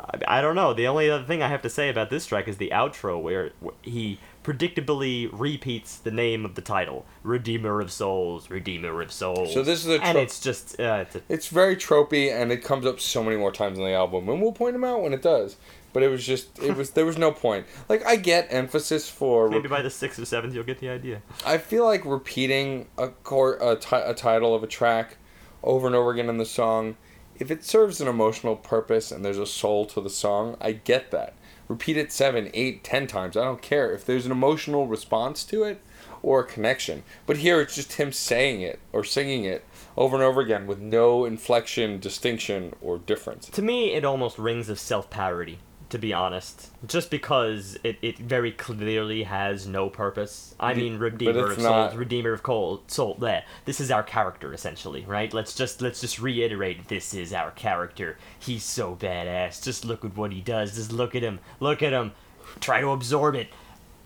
I, I don't know. The only other thing I have to say about this track is the outro, where wh- he predictably repeats the name of the title, "Redeemer of Souls, Redeemer of Souls." So this is a and it's just uh, it's a, It's very tropey, and it comes up so many more times on the album, and we'll point them out when it does. But it was just, it was, there was no point. Like I get emphasis for. maybe by the sixth or seventh you'll get the idea. I feel like repeating a cor- a, ti- a title of a track over and over again in the song, if it serves an emotional purpose and there's a soul to the song, I get that. Repeat it seven, eight, ten times. I don't care if there's an emotional response to it or a connection. But here it's just him saying it or singing it over and over again with no inflection, distinction, or difference. To me, it almost rings of self-parody. To be honest, just because it, it very clearly has no purpose. I mean, Redeemer of not- Souls, Redeemer of Cold Soul. There, this is our character essentially, right? Let's just let's just reiterate, this is our character. He's so badass. Just look at what he does. Just look at him. Look at him. Try to absorb it.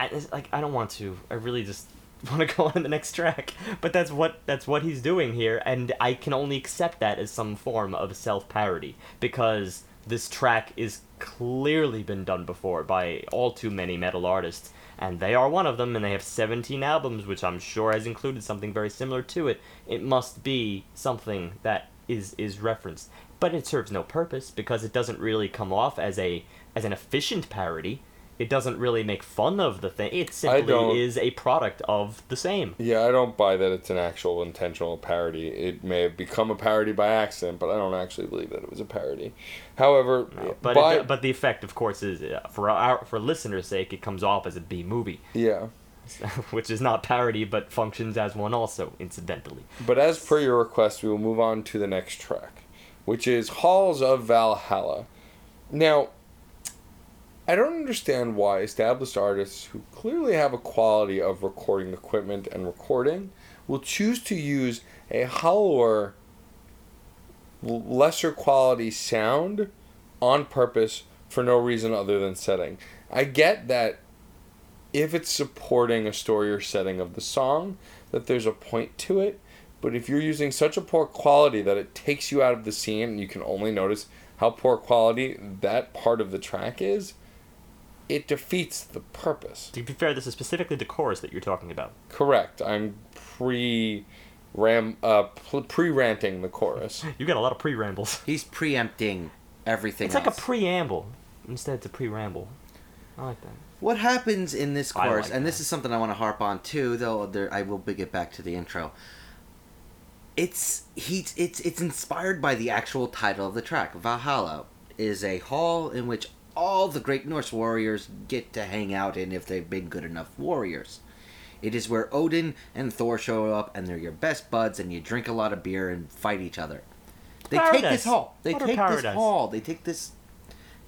I, like I don't want to. I really just want to go on the next track. But that's what that's what he's doing here, and I can only accept that as some form of self parody because this track is clearly been done before by all too many metal artists, and they are one of them, and they have 17 albums, which I'm sure has included something very similar to it. It must be something that is is referenced, but it serves no purpose because it doesn't really come off as a as an efficient parody. It doesn't really make fun of the thing. It simply is a product of the same. Yeah, I don't buy that it's an actual intentional parody. It may have become a parody by accident, but I don't actually believe that it was a parody. However, But by, it, but the effect, of course, is uh, for our for listeners' sake, it comes off as a B movie, yeah. which is not parody, but functions as one also, incidentally. But as per your request, we will move on to the next track, which is Halls of Valhalla. Now, I don't understand why established artists who clearly have a quality of recording equipment and recording will choose to use a hollower, lesser quality sound on purpose for no reason other than setting. I get that if it's supporting a story or setting of the song, that there's a point to it. But if you're using such a poor quality that it takes you out of the scene and you can only notice how poor quality that part of the track is, it defeats the purpose. To be fair, this is specifically the chorus that you're talking about. Correct. I'm pre ram uh pre ranting the chorus. You got a lot of pre-rambles. He's preempting everything It's like a preamble. Instead, it's a pre-ramble. I like that. What happens in this chorus, like and this is something I want to harp on too, though there, I will get back to the intro. It's he's it's it's inspired by the actual title of the track. Valhalla is a hall in which all the great Norse warriors get to hang out in if they've been good enough warriors. It is where Odin and Thor show up, and they're your best buds, and you drink a lot of beer and fight each other. They take this hall. They take this hall. They take this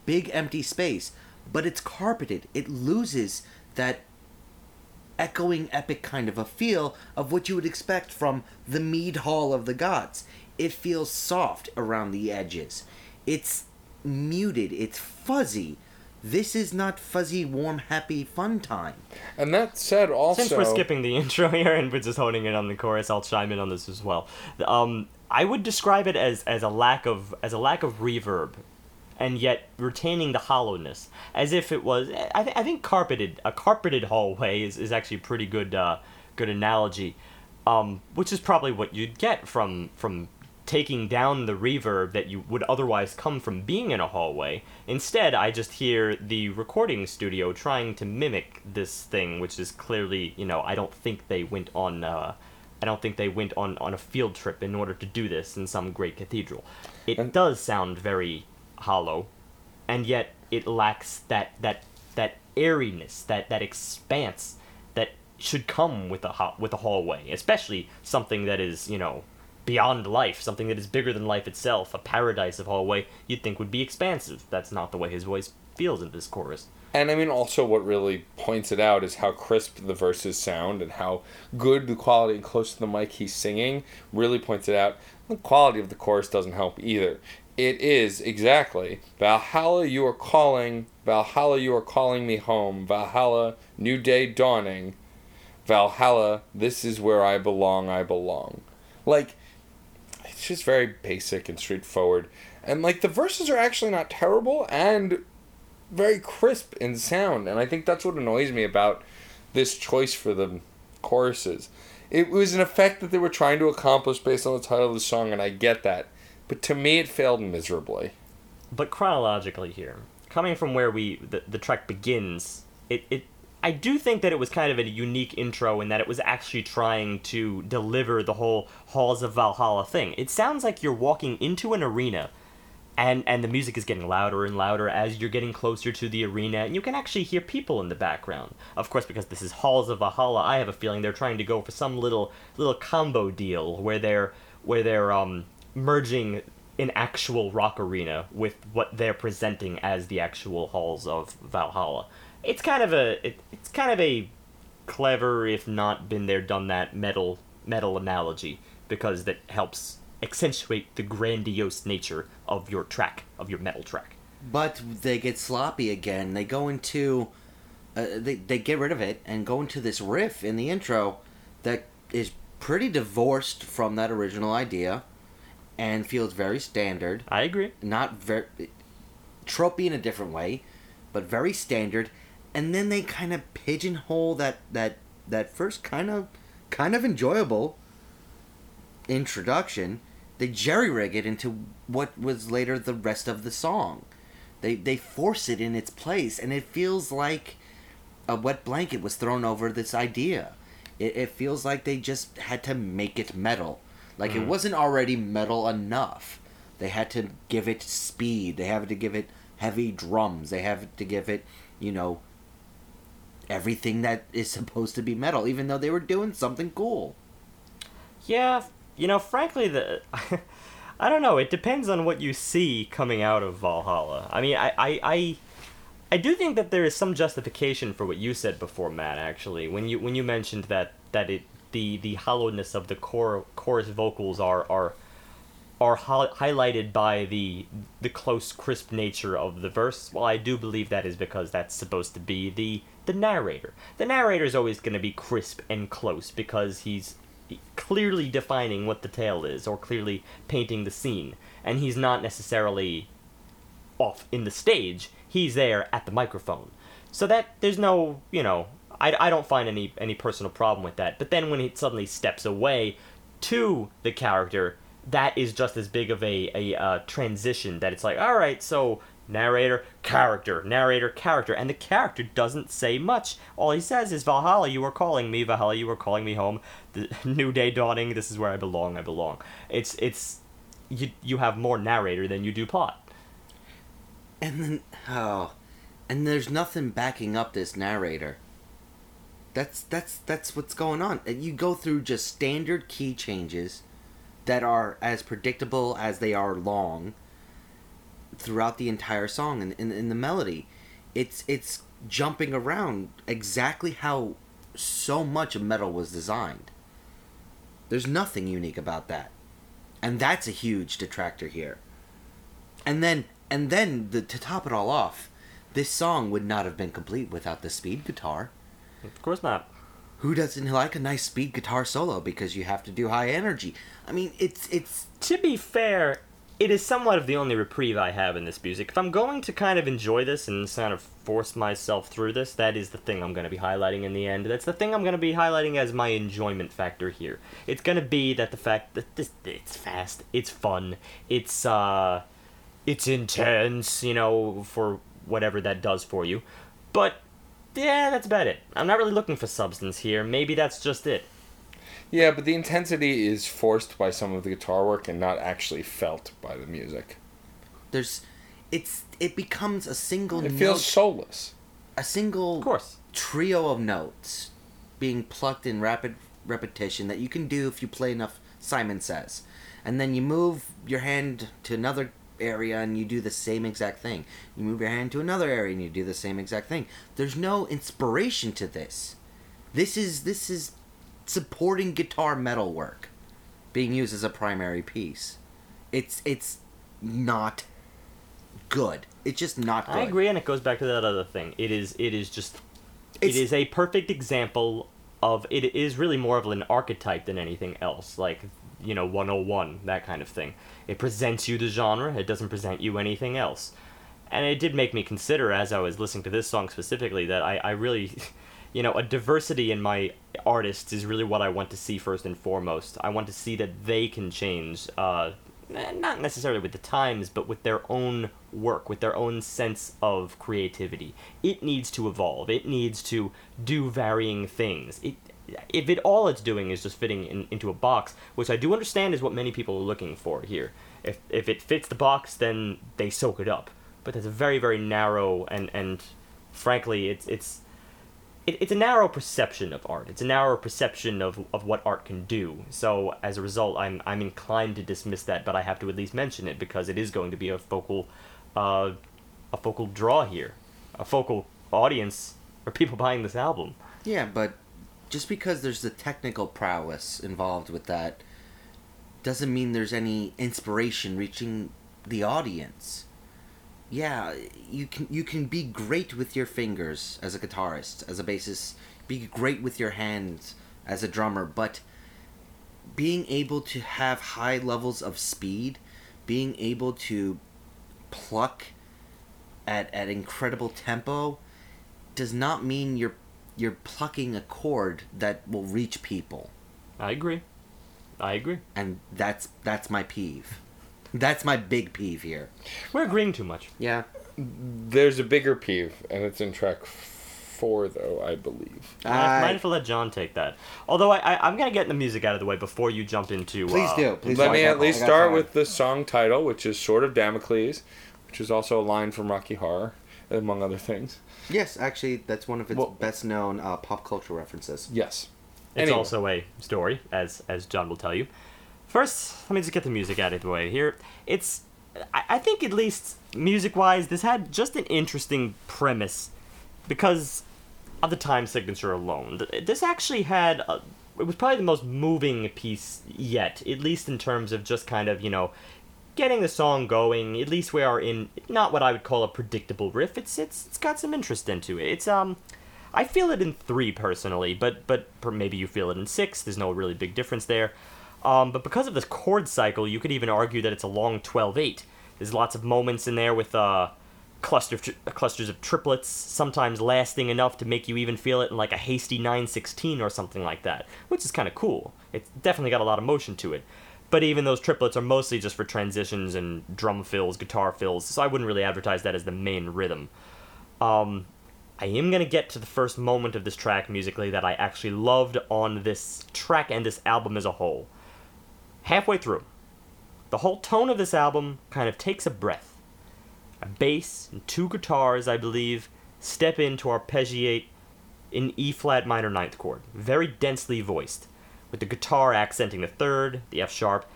big empty space, but it's carpeted. It loses that echoing epic kind of a feel of what you would expect from the mead hall of the gods. It feels soft around the edges. It's muted. It's fuzzy. This is not fuzzy, warm, happy fun time. And that said, also Since we're skipping the intro here and we're just honing in on the chorus, I'll chime in on this as well. Um, I would describe it as, as a lack of as a lack of reverb, and yet retaining the hollowness, as if it was. I, th- I think carpeted a carpeted hallway is, is actually a pretty good uh, good analogy, um, which is probably what you'd get from from taking down the reverb that you would otherwise come from being in a hallway. Instead, I just hear the recording studio trying to mimic this thing, which is clearly, you know, I don't think they went on. Uh, I don't think they went on, on a field trip in order to do this in some great cathedral. It And- does sound very hollow, and yet it lacks that that that airiness, that that expanse that should come with a ho- with a hallway, especially something that is you know beyond life, something that is bigger than life itself, a paradise of hallway. You'd think would be expansive. That's not the way his voice feels in this chorus. And I mean, also, what really points it out is how crisp the verses sound and how good the quality and close to the mic he's singing really points it out. The quality of the chorus doesn't help either. It is exactly Valhalla, you are calling, Valhalla, you are calling me home, Valhalla, new day dawning, Valhalla, this is where I belong, I belong. Like, it's just very basic and straightforward. And, like, the verses are actually not terrible and very crisp in sound. And I think that's what annoys me about this choice for the choruses. It was an effect that they were trying to accomplish based on the title of the song, and I get that. But to me, it failed miserably. But chronologically here, coming from where we the, the track begins, it, it I do think that it was kind of a unique intro in that it was actually trying to deliver the whole Halls of Valhalla thing. It sounds like you're walking into an arena and and the music is getting louder and louder as you're getting closer to the arena and you can actually hear people in the background of course because this is halls of valhalla i have a feeling they're trying to go for some little little combo deal where they're where they're um merging an actual rock arena with what they're presenting as the actual halls of valhalla it's kind of a it, it's kind of a clever if not been there done that metal metal analogy because that helps accentuate the grandiose nature of your track, of your metal track. But they get sloppy again. They go into, uh, they they get rid of it and go into this riff in the intro that is pretty divorced from that original idea, and feels very standard. I agree. Not very tropey in a different way, but very standard. And then they kind of pigeonhole that that that first kind of kind of enjoyable introduction they jerry rig it into what was later the rest of the song. They they force it in its place, and it feels like a wet blanket was thrown over this idea. It, it feels like they just had to make it metal, like mm. it wasn't already metal enough. They had to give it speed. They had to give it heavy drums. They have to give it, you know, everything that is supposed to be metal, even though they were doing something cool. Yeah, you know, frankly, the I don't know. It depends on what you see coming out of Valhalla. I mean, I, I, I, I do think that there is some justification for what you said before, Matt. Actually, when you when you mentioned that that it the the hollowness of the core chorus vocals are are are ho- highlighted by the the close crisp nature of the verse. Well i do believe that is because that's supposed to be the the narrator. The narrator is always going to be crisp and close because he's clearly defining what the tale is or clearly painting the scene. And he's not necessarily off in the stage. He's there at the microphone. So that there's no you know I, I don't find any any personal problem with that. But then when he suddenly steps away to the character that is just as big of a, a uh, transition that it's like all right so narrator, character, narrator, character, and the character doesn't say much. All he says is, Valhalla, you are calling me, Valhalla, you are calling me home. The new day dawning, this is where I belong, I belong. It's, it's, you, you have more narrator than you do plot. And then, oh, and there's nothing backing up this narrator. That's, that's, that's what's going on. You go through just standard key changes that are as predictable as they are long throughout the entire song and in, in the melody. It's it's jumping around exactly how so much of metal was designed. There's nothing unique about that. And that's a huge detractor here. And then and then the, to top it all off, this song would not have been complete without the speed guitar. Of course not. Who doesn't like a nice speed guitar solo because you have to do high energy? I mean, it's it's to be fair, it is somewhat of the only reprieve I have in this music. If I'm going to kind of enjoy this and kind of force myself through this, that is the thing I'm going to be highlighting in the end. That's the thing I'm going to be highlighting as my enjoyment factor here. It's going to be that the fact that this it's fast, it's fun, it's uh it's intense, you know, for whatever that does for you. But yeah, that's about it. I'm not really looking for substance here. Maybe that's just it. Yeah, but the intensity is forced by some of the guitar work and not actually felt by the music. There's, it's it becomes a single. It feels soulless. A single, of course, trio of notes being plucked in rapid repetition that you can do if you play enough. Simon says, and then you move your hand to another area and you do the same exact thing. You move your hand to another area and you do the same exact thing. There's no inspiration to this. This is this is supporting guitar metal work being used as a primary piece. It's it's not good. It's just not good. I agree, and it goes back to that other thing. It is it is just It's- it is a perfect example of it is really more of an archetype than anything else. Like you know 101 that kind of thing. It presents you the genre. It doesn't present you anything else. And it did make me consider as I was listening to this song specifically that I, I really you know, a diversity in my artists is really what I want to see first and foremost. I want to see that they can change, uh, not necessarily with the times, but with their own work, with their own sense of creativity. It needs to evolve. It needs to do varying things. It, if it all it's doing is just fitting in, into a box, which I do understand is what many people are looking for here. If if it fits the box, then they soak it up. But that's a very very narrow and and frankly, it's it's it, it's a narrow perception of art. It's a narrow perception of, of what art can do. So as a result, I'm I'm inclined to dismiss that, but I have to at least mention it because it is going to be a focal, uh, a focal draw here, a focal audience for people buying this album. Yeah, but just because there's the technical prowess involved with that doesn't mean there's any inspiration reaching the audience. Yeah, you can you can be great with your fingers as a guitarist, as a bassist, be great with your hands as a drummer, but being able to have high levels of speed, being able to pluck at at incredible tempo does not mean you're you're plucking a chord that will reach people I agree. I agree. and that's that's my peeve that's my big peeve here We're agreeing too much. yeah There's a bigger peeve, and it's in track four, though I believe. I- mind if I let John take that? Although I, I I'm gonna get the music out of the way before you jump into. please uh, do please Let me at least start with the song title, which is "Sword of Damocles," which is also a line from Rocky Horror, among other things. Yes actually that's one of its Well- best known uh, pop culture references Yes. It's Anyway. also a story, as as John will tell you. First, let me just get the music out of the way here. It's, I, I think at least music-wise, this had just an interesting premise, because of the time signature alone. This actually had, a, it was probably the most moving piece yet, at least in terms of just kind of you know, getting the song going. At least we are in not what I would call a predictable riff. It's it's it's got some interest into it. It's um. I feel it in three personally, but but maybe you feel it in six. There's no really big difference there. Um, but because of this chord cycle, you could even argue that it's a long 12-8. There's lots of moments in there with uh, cluster clusters of triplets, sometimes lasting enough to make you even feel it in like a hasty 916 or something like that, which is kind of cool. It's definitely got a lot of motion to it. But even those triplets are mostly just for transitions and drum fills, guitar fills, so I wouldn't really advertise that as the main rhythm. Um, I am gonna get to the first moment of this track musically that I actually loved on this track and this album as a whole. Halfway through, the whole tone of this album kind of takes a breath. A bass and two guitars, I believe, step in to arpeggiate in E flat minor ninth chord, very densely voiced, with the guitar accenting the third, the F sharp,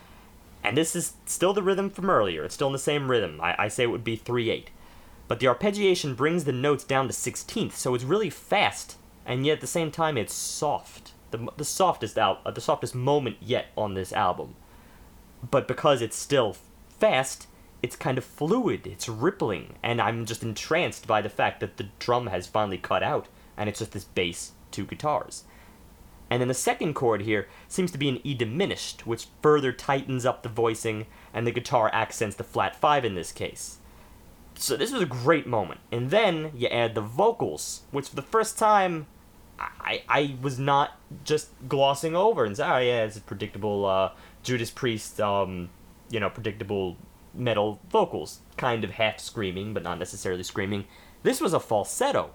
and this is still the rhythm from earlier. It's still in the same rhythm. I, I say it would be 3 8 but the arpeggiation brings the notes down to 16th, so it's really fast, and yet at the same time it's soft. The, the softest out, uh, the softest moment yet on this album. But because it's still fast, it's kind of fluid, it's rippling, and I'm just entranced by the fact that the drum has finally cut out, and it's just this bass, two guitars. And then the second chord here seems to be an E diminished, which further tightens up the voicing, and the guitar accents the flat five in this case. So this was a great moment. And then you add the vocals, which for the first time I, I was not just glossing over and say, oh yeah, it's predictable uh, Judas Priest, um, you know, predictable metal vocals, kind of half screaming, but not necessarily screaming. This was a falsetto.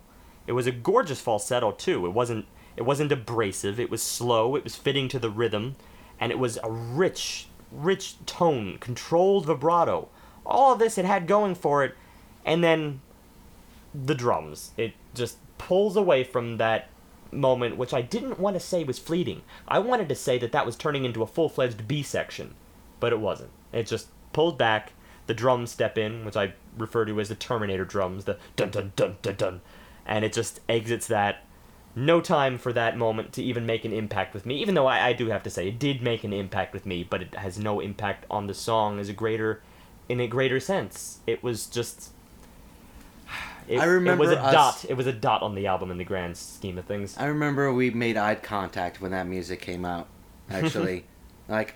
It was a gorgeous falsetto too. It wasn't it wasn't abrasive. It was slow. It was fitting to the rhythm, and it was a rich, rich tone, controlled vibrato. All of this it had going for it, and then the drums. It just pulls away from that moment, which I didn't want to say was fleeting. I wanted to say that that was turning into a full fledged B section, but it wasn't. It just pulled back. the drums step in, which I refer to as the Terminator drums, the dun dun dun dun dun, and it just exits that. No time for that moment to even make an impact with me, even though I, I do have to say it did make an impact with me, but it has no impact on the song as a greater, in a greater sense. It was just. It, I remember it was a us- dot. It was a dot on the album in the grand scheme of things. I remember we made eye contact when that music came out. Actually, like,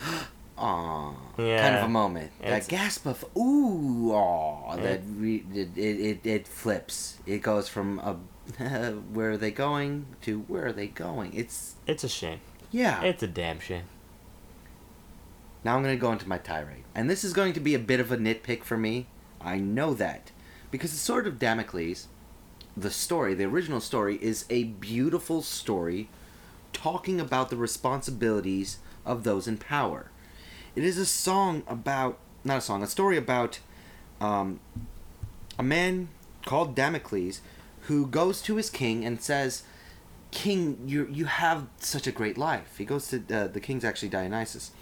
aw, kind of a moment. It's- that gasp of ooh, aw, that re- it, it it it flips. It goes from a where are they going to where are they going? It's It's a shame. yeah. It's a damn shame. Now I'm going to go into my tirade. And this is going to be a bit of a nitpick for me. I know that. Because the Sword of Damocles, the story, the original story, is a beautiful story talking about the responsibilities of those in power. It is a song about, not a song, a story about um, a man called Damocles who goes to his king and says, King, you you have such a great life. He goes to uh, the king's actually Dionysus.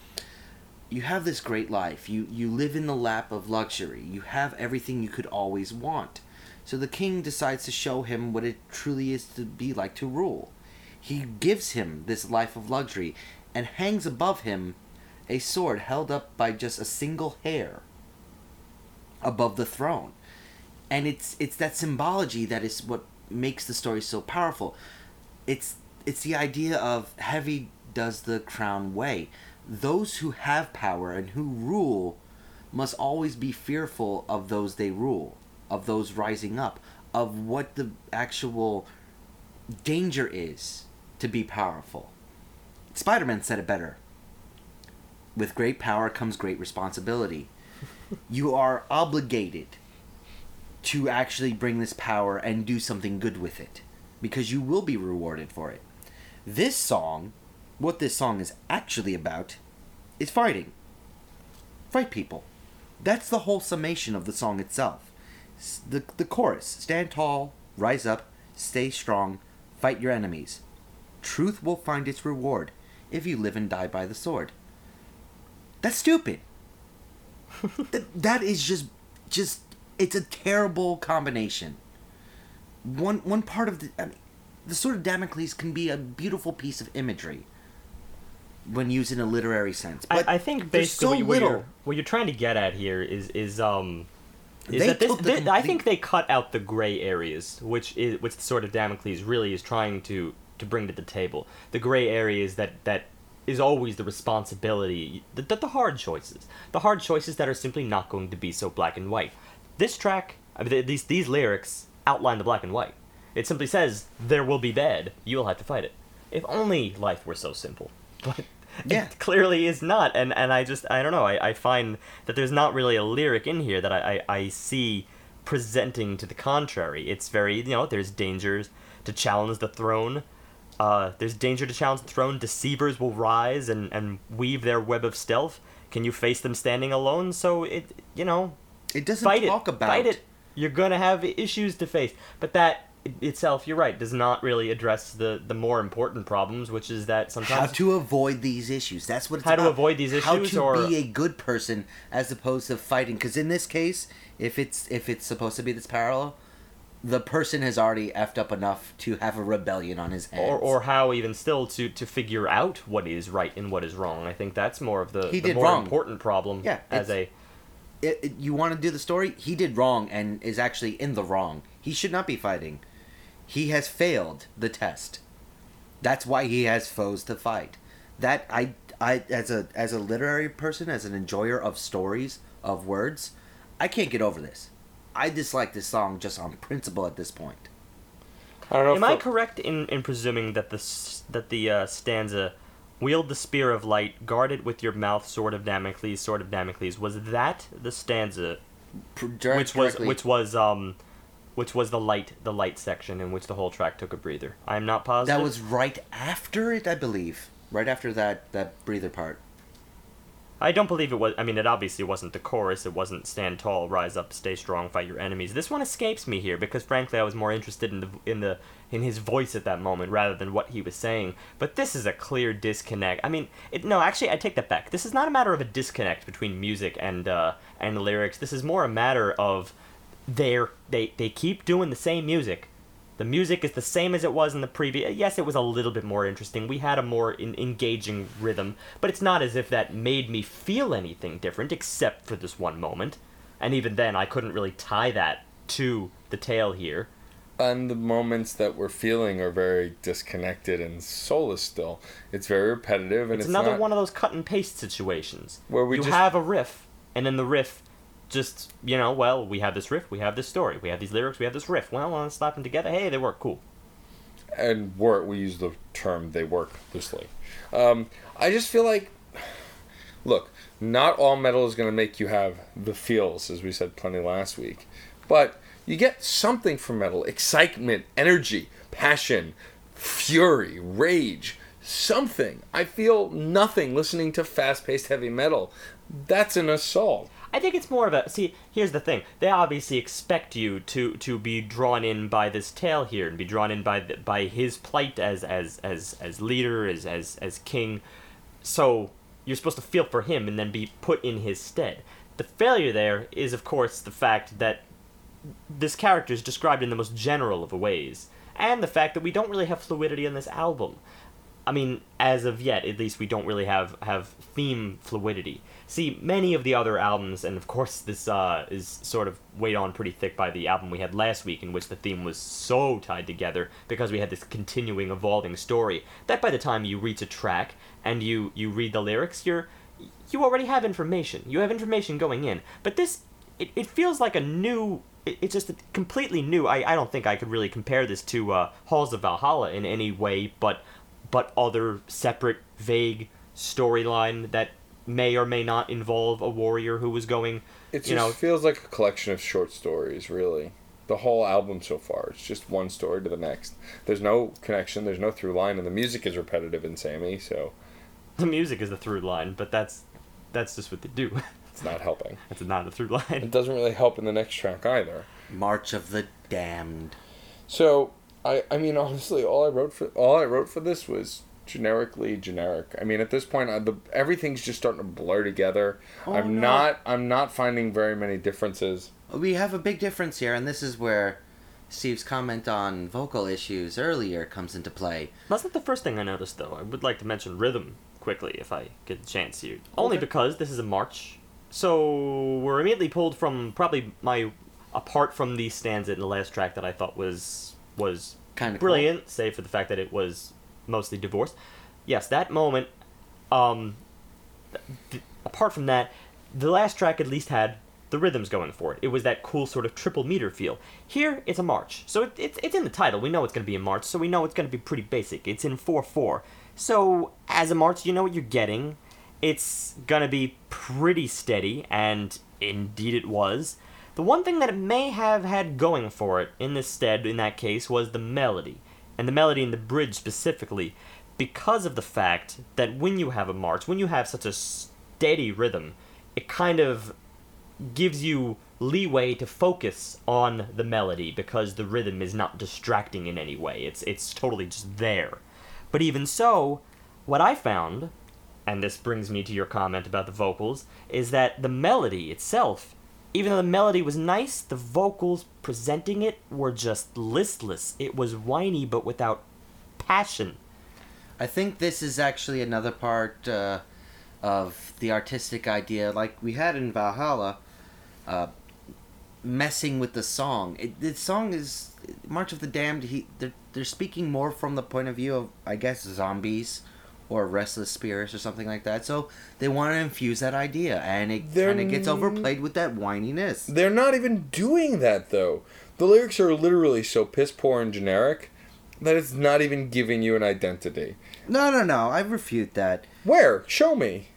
You have this great life. You you live in the lap of luxury. You have everything you could always want. So the king decides to show him what it truly is to be like to rule. He gives him this life of luxury and hangs above him a sword held up by just a single hair above the throne. And it's it's that symbology that is what makes the story so powerful. It's it's the idea of heavy does the crown weigh. Those who have power and who rule must always be fearful of those they rule, of those rising up, of what the actual danger is to be powerful. Spider Man said it better. With great power comes great responsibility. you are obligated to actually bring this power and do something good with it because you will be rewarded for it. This song, what this song is actually about, is fighting. Fight people. That's the whole summation of the song itself. The, the chorus Stand tall, rise up, stay strong, fight your enemies. Truth will find its reward if you live and die by the sword. That's stupid. that, that is just just it's a terrible combination. One one part of the I mean, the sword of Damocles can be a beautiful piece of imagery when used in a literary sense. But I, I think basically so what, you, what, you're, what you're trying to get at here is is um is They that this, took the thi- I think they cut out the gray areas, which is which the sword of Damocles really is trying to to bring to the table. The gray areas that that is always the responsibility, the, the, the hard choices, the hard choices that are simply not going to be so black and white. This track, I mean, th- these these lyrics outline the black and white. It simply says there will be bad. You will have to fight it. If only life were so simple. But Yeah. it clearly is not. And and I just I don't know. I, I find that there's not really a lyric in here that I, I, I see presenting to the contrary. It's very you know there's dangers to challenge the throne. Uh, there's danger to challenge the throne. Deceivers will rise and, and weave their web of stealth. Can you face them standing alone? So it you know it doesn't fight talk it. about Fight it. You're gonna have issues to face, but that itself, you're right, does not really address the the more important problems, which is that sometimes how to avoid these issues. That's what it's How to avoid these issues. How to or- be a good person as opposed to fighting. Because in this case, if it's if it's supposed to be this parallel, the person has already effed up enough to have a rebellion on his hands. or, or how even still to to figure out what is right and what is wrong. I think that's more of the, He the did more wrong. important problem Yeah, as a it, it- you want to do the story? He did wrong and is actually in the wrong. He should not be fighting. He has failed the test. That's why he has foes to fight. That I I as a as a literary person, as an enjoyer of stories of words, I can't get over this. I dislike this song just on principle at this point. I don't know. Am I correct in, in presuming that the that the uh, stanza wield the spear of light, guard it with your mouth, sword of Damocles, sword of Damocles was that the stanza direct- which was directly- which was um which was the light the light section in which the whole track took a breather. I'm not positive. that was right after it, I believe. Right after that that breather part. I don't believe it was. I mean, it obviously wasn't the chorus. It wasn't "Stand tall, rise up, stay strong, fight your enemies." This one escapes me here because, frankly, I was more interested in the in the in his voice at that moment rather than what he was saying. But this is a clear disconnect. I mean, it, no, actually, I take that back. This is not a matter of a disconnect between music and uh, and lyrics. This is more a matter of they're they they keep doing the same music. The music is the same as it was in the previous. Yes, it was a little bit more interesting. We had a more in- engaging rhythm, but it's not as if that made me feel anything different, except for this one moment. And even then, I couldn't really tie that to the tale here. And the moments that we're feeling are very disconnected and soulless still. It's very repetitive and It's, it's, another not, one of those cut and paste situations Where we you just- have a riff, and then the riff just you know, well, we have this riff, we have this story, we have these lyrics, we have this riff. Well, let's slap them together. Hey, they work. Cool. and work we use the term they work loosely um, i just feel like look not all metal is going to make you have the feels as we said plenty last week but you get something from metal excitement energy passion fury rage something i feel nothing listening to fast-paced heavy metal that's an assault I think it's more of a see. Here's the thing: they obviously expect you to to be drawn in by this tale here, and be drawn in by the, by his plight as as as as leader, as as as king. So you're supposed to feel for him and then be put in his stead. The failure there is, of course, the fact that this character is described in the most general of ways, and the fact that we don't really have fluidity in this album. I mean, as of yet, at least we don't really have have theme fluidity. See, many of the other albums, and of course this uh, is sort of weighed on pretty thick by the album we had last week, in which the theme was so tied together because we had this continuing, evolving story that by the time you reach a track and you you read the lyrics, you're you already have information. You have information going in, but this it, it feels like a new. It, it's just completely new. I, I don't think I could really compare this to uh, Halls of Valhalla in any way, but but other separate, vague storyline that may or may not involve a warrior who was going. It just you know, feels like a collection of short stories, really. The whole album so far, it's just one story to the next. There's no connection, there's no through line, and the music is repetitive in Sammy, so the music is the through line, but that's that's just what they do. it's not helping. that's not a through line. It doesn't really help in the next track either. March of the Damned. So I, I mean, honestly, all I wrote for all I wrote for this was generically generic. I mean, at this point, I, the everything's just starting to blur together. Oh, I'm no. not I'm not finding very many differences. We have a big difference here, and this is where Steve's comment on vocal issues earlier comes into play. That's not the first thing I noticed, though. I would like to mention rhythm quickly if I get the chance here. Only Okay. because this is a march. So we're immediately pulled from probably my apart from the stanza in the last track that I thought was was Kind of brilliant, save for the fact that it was mostly divorced. Yes, that moment. Um, th- apart from that, the last track at least had the rhythms going for it. It was that cool sort of triple meter feel. Here, it's a march, so it, it's it's in the title. We know it's going to be a march, so we know it's going to be pretty basic. It's in four four. So as a march, you know what you're getting. It's gonna be pretty steady, and indeed it was. The one thing that it may have had going for it in this stead, in that case, was the melody. And the melody in the bridge specifically, because of the fact that when you have a march, when you have such a steady rhythm, it kind of gives you leeway to focus on the melody because the rhythm is not distracting in any way. It's it's totally just there. But even so, what I found, and this brings me to your comment about the vocals, is that the melody itself, even though the melody was nice, the vocals presenting it were just listless. It was whiny but without passion. I think this is actually another part uh, of the artistic idea, like we had in Valhalla, uh, messing with the song. It, the song is March of the Damned. He they're, they're speaking more from the point of view of I guess zombies or restless spirits or something like that. So they want to infuse that idea, and it kind of gets overplayed with that whininess. They're not even doing that though. The lyrics are literally so piss poor and generic that it's not even giving you an identity. No, no, no. I refute that. Where? Show me.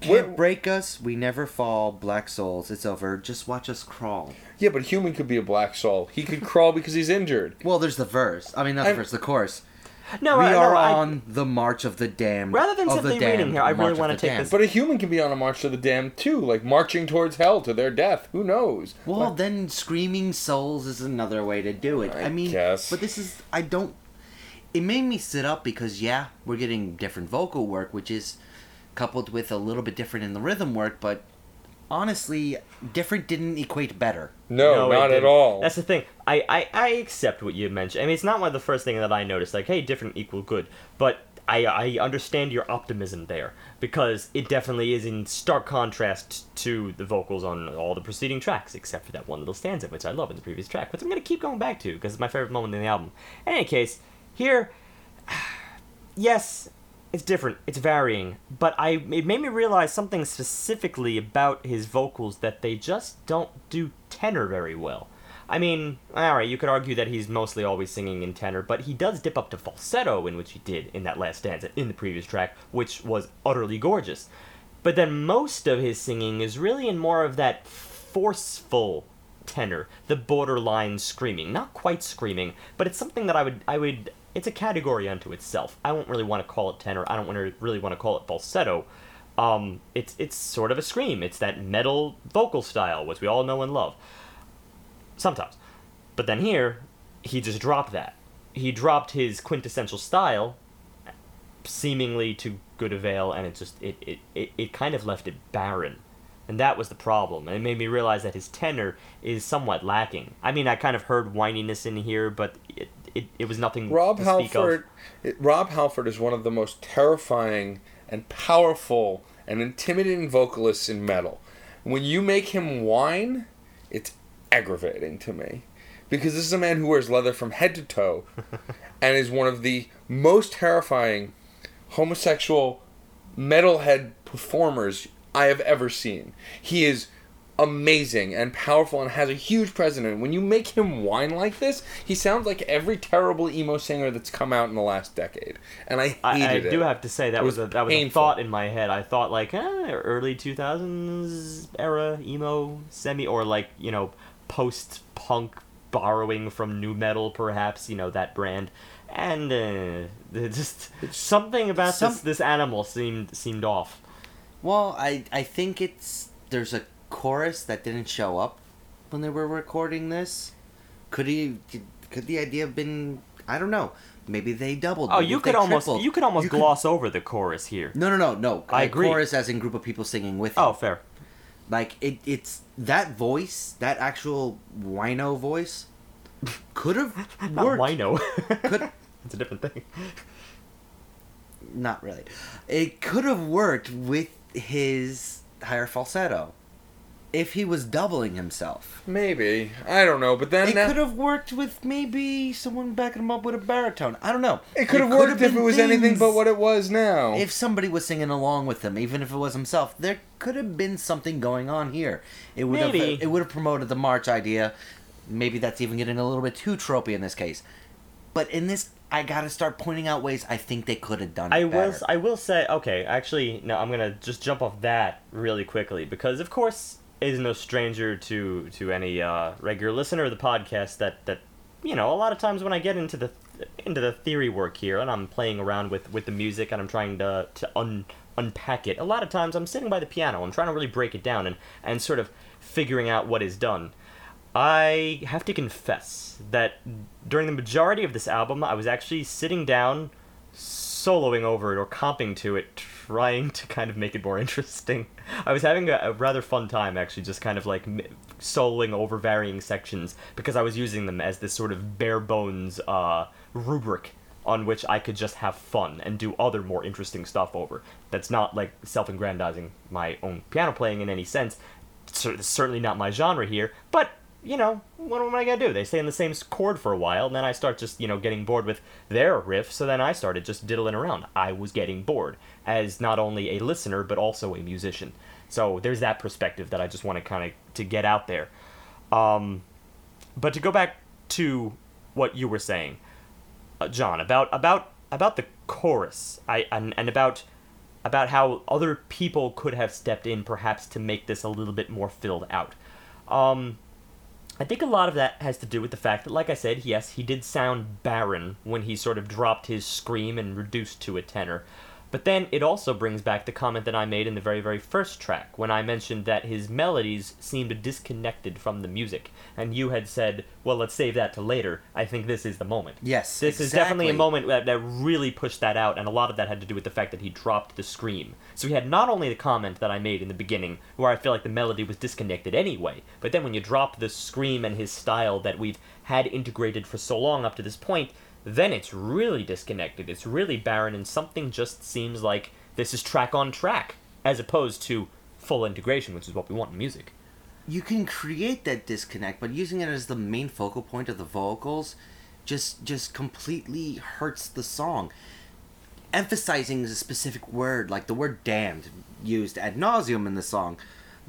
Can't Where- break us. We never fall. Black souls. It's over. Just watch us crawl. Yeah, but human could be a black soul. He could crawl because he's injured. Well, there's the verse. I mean, not the I'm- verse. The chorus. No, we I- no, are I- on the march of the damned. Rather than simply the damned, reading here, I really wanna take damned. this- But a human can be on a march to the damned too, like marching towards hell to their death. Who knows? Well, Like, then screaming souls is another way to do it. I, I mean, guess. but this is I don't. It made me sit up because yeah, we're getting different vocal work, which is coupled with a little bit different in the rhythm work, but honestly, different didn't equate better. no, it not at all. That's the thing. I, I, I accept what you mentioned. I mean, it's not one of the first thing that I noticed. Like, hey, different equal good. But I, I understand your optimism there because it definitely is in stark contrast to the vocals on all the preceding tracks, except for that one little stanza, which I love in the previous track, which I'm gonna keep going back to because it's my favorite moment in the album. In any case, here, yes, it's different. It's varying, but I it made me realize something specifically about his vocals that they just don't do tenor very well. I mean, all right, you could argue that he's mostly always singing in tenor, but he does dip up to falsetto in which he did in that last stanza in the previous track, which was utterly gorgeous. But then most of his singing is really in more of that forceful tenor, the borderline screaming. Not quite screaming, but it's something that I would I would it's a category unto itself. I won't really want to call it tenor. I don't want to really want to call it falsetto. Um, it's it's sort of a scream. It's that metal vocal style, which we all know and love. Sometimes, but then here, he just dropped that. He dropped his quintessential style, seemingly to good avail, and it just it it, it, it kind of left it barren. And that was the problem. And it made me realize that his tenor is somewhat lacking. I mean, I kind of heard whininess in here, but it, it, was nothing Rob to speak of. Halford, it- Rob Halford is one of the most terrifying and powerful and intimidating vocalists in metal. When you make him whine, it's aggravating to me. Because this is a man who wears leather from head to toe and is one of the most terrifying homosexual metalhead performers I have ever seen. He is amazing and powerful and has a huge presence. When you make him whine like this, he sounds like every terrible emo singer that's come out in the last decade. And I hated I, I it. do have to say that It was, was a that was a thought in my head. I thought like eh, early two thousands era emo semi or like you know post punk borrowing from nu metal perhaps you know that brand and uh, just something about some- this this animal seemed seemed off. Well, I I think it's there's a chorus that didn't show up when they were recording this. Could he? Could the idea have been? I don't know. Maybe they doubled. Oh, you could almost you could almost could- gloss over the chorus here. No, no, no, no. I A agree. Chorus as in group of people singing with. him. Oh, fair. like it. It's that voice, that actual wino voice, could have Not worked. wino. Could it's a different thing. not really. It could have worked with his higher falsetto, if he was doubling himself. Maybe. I don't know. But then It now- could have worked with maybe someone backing him up with a baritone. I don't know. it could have worked if it was anything but what it was now. If somebody was singing along with him, even if it was himself, there could have been something going on here. It would Maybe. have it would have promoted the march idea. Maybe that's even getting a little bit too tropey in this case. But in this, I gotta start pointing out ways I think they could have done it I better. will. I will say. Okay, actually, no. I'm gonna just jump off that really quickly because, of course, it is no stranger to to any uh, regular listener of the podcast that that you know a lot of times when I get into the into the theory work here and I'm playing around with with the music and I'm trying to to un, unpack it. A lot of times I'm sitting by the piano. I'm trying to really break it down and and sort of figuring out what is done. I have to confess that during the majority of this album, I was actually sitting down, soloing over it or comping to it, trying to kind of make it more interesting. I was having a, a rather fun time, actually, just kind of like mi- soloing over varying sections because I was using them as this sort of bare bones uh, rubric on which I could just have fun and do other more interesting stuff over. That's not like self aggrandizing my own piano playing in any sense. Cer- certainly not my genre here, but you know, what am I gonna do? They stay in the same chord for a while, and then I start just, you know, getting bored with their riff, so then I started just diddling around. I was getting bored as not only a listener, but also a musician. So there's that perspective that I just want to kind of to get out there. Um, but to go back to what you were saying, uh, John, about about about the chorus, I and, and about about how other people could have stepped in perhaps to make this a little bit more filled out. Um, I think a lot of that has to do with the fact that, like I said, yes, he did sound barren when he sort of dropped his scream and reduced to a tenor. But then it also brings back the comment that I made in the very, very first track when I mentioned that his melodies seemed disconnected from the music. And you had said, well, let's save that to later. I think this is the moment. Yes, This is definitely a moment that, that really pushed that out, and a lot of that had to do with the fact that he dropped the scream. So he had not only the comment that I made in the beginning, where I feel like the melody was disconnected anyway, but then when you drop the scream and his style that we've had integrated for so long up to this point, then it's really disconnected. It's really barren, and something just seems like this is track on track, as opposed to full integration, which is what we want in music. you can create that disconnect, but using it as the main focal point of the vocals just just completely hurts the song. Emphasizing a specific word, like the word damned, used ad nauseum in the song,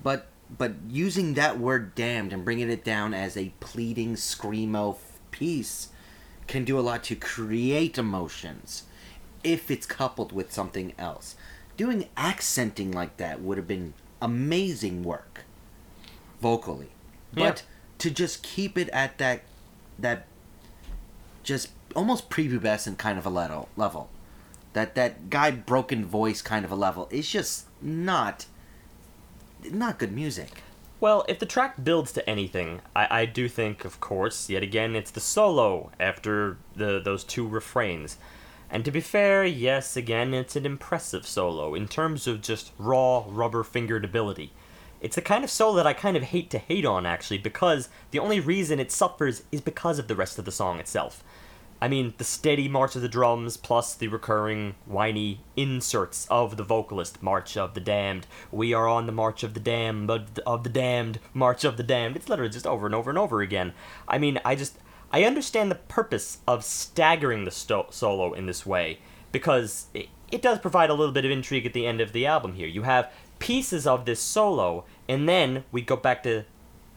but but using that word damned and bringing it down as a pleading screamo piece can do a lot to create emotions if it's coupled with something else. Doing accenting like that would have been amazing work vocally. Yeah. But to just keep it at that that just almost prepubescent kind of a level level. That that guy broken voice kind of a level is just not not good music. Well, if the track builds to anything, I, I do think, of course, yet again, it's the solo after the those two refrains. And to be fair, yes, again, it's an impressive solo in terms of just raw, rubber fingered ability. It's the kind of solo that I kind of hate to hate on, actually, because the only reason it suffers is because of the rest of the song itself. I mean, the steady march of the drums plus the recurring whiny inserts of the vocalist, March of the Damned. We are on the March of the Damned, of the, Damned, March of the Damned. It's literally just over and over and over again. I mean, I just. I understand the purpose of staggering the sto- solo in this way, because it, it does provide a little bit of intrigue at the end of the album here. You have pieces of this solo, and then we go back to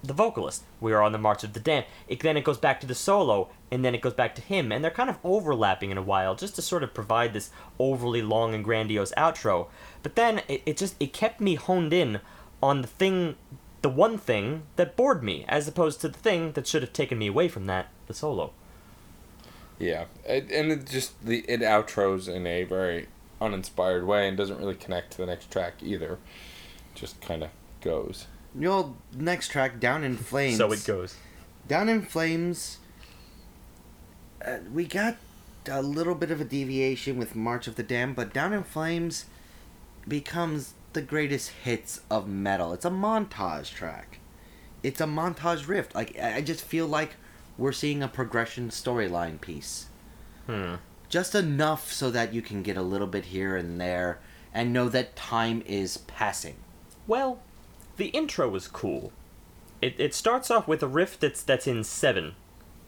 the vocalist. We are on the March of the Damned. It, then it goes back to the solo, and then it goes back to him, and they're kind of overlapping in a while, just to sort of provide this overly long and grandiose outro. But then it, it just it kept me honed in on the thing, the one thing that bored me, as opposed to the thing that should have taken me away from that, the solo. Yeah, it, and it just the it outros in a very uninspired way and doesn't really connect to the next track either. Just kind of goes. You know, next track, Down in Flames. So it goes. Down in Flames. Uh, we got a little bit of a deviation with March of the Damned, but Down in Flames becomes the greatest hits of metal. It's a montage track. It's a montage riff. Like I I just feel like we're seeing a progression storyline piece. Hmm. Just enough so that you can get a little bit here and there and know that time is passing. Well, the intro was cool. It, it starts off with a riff that's that's in seven,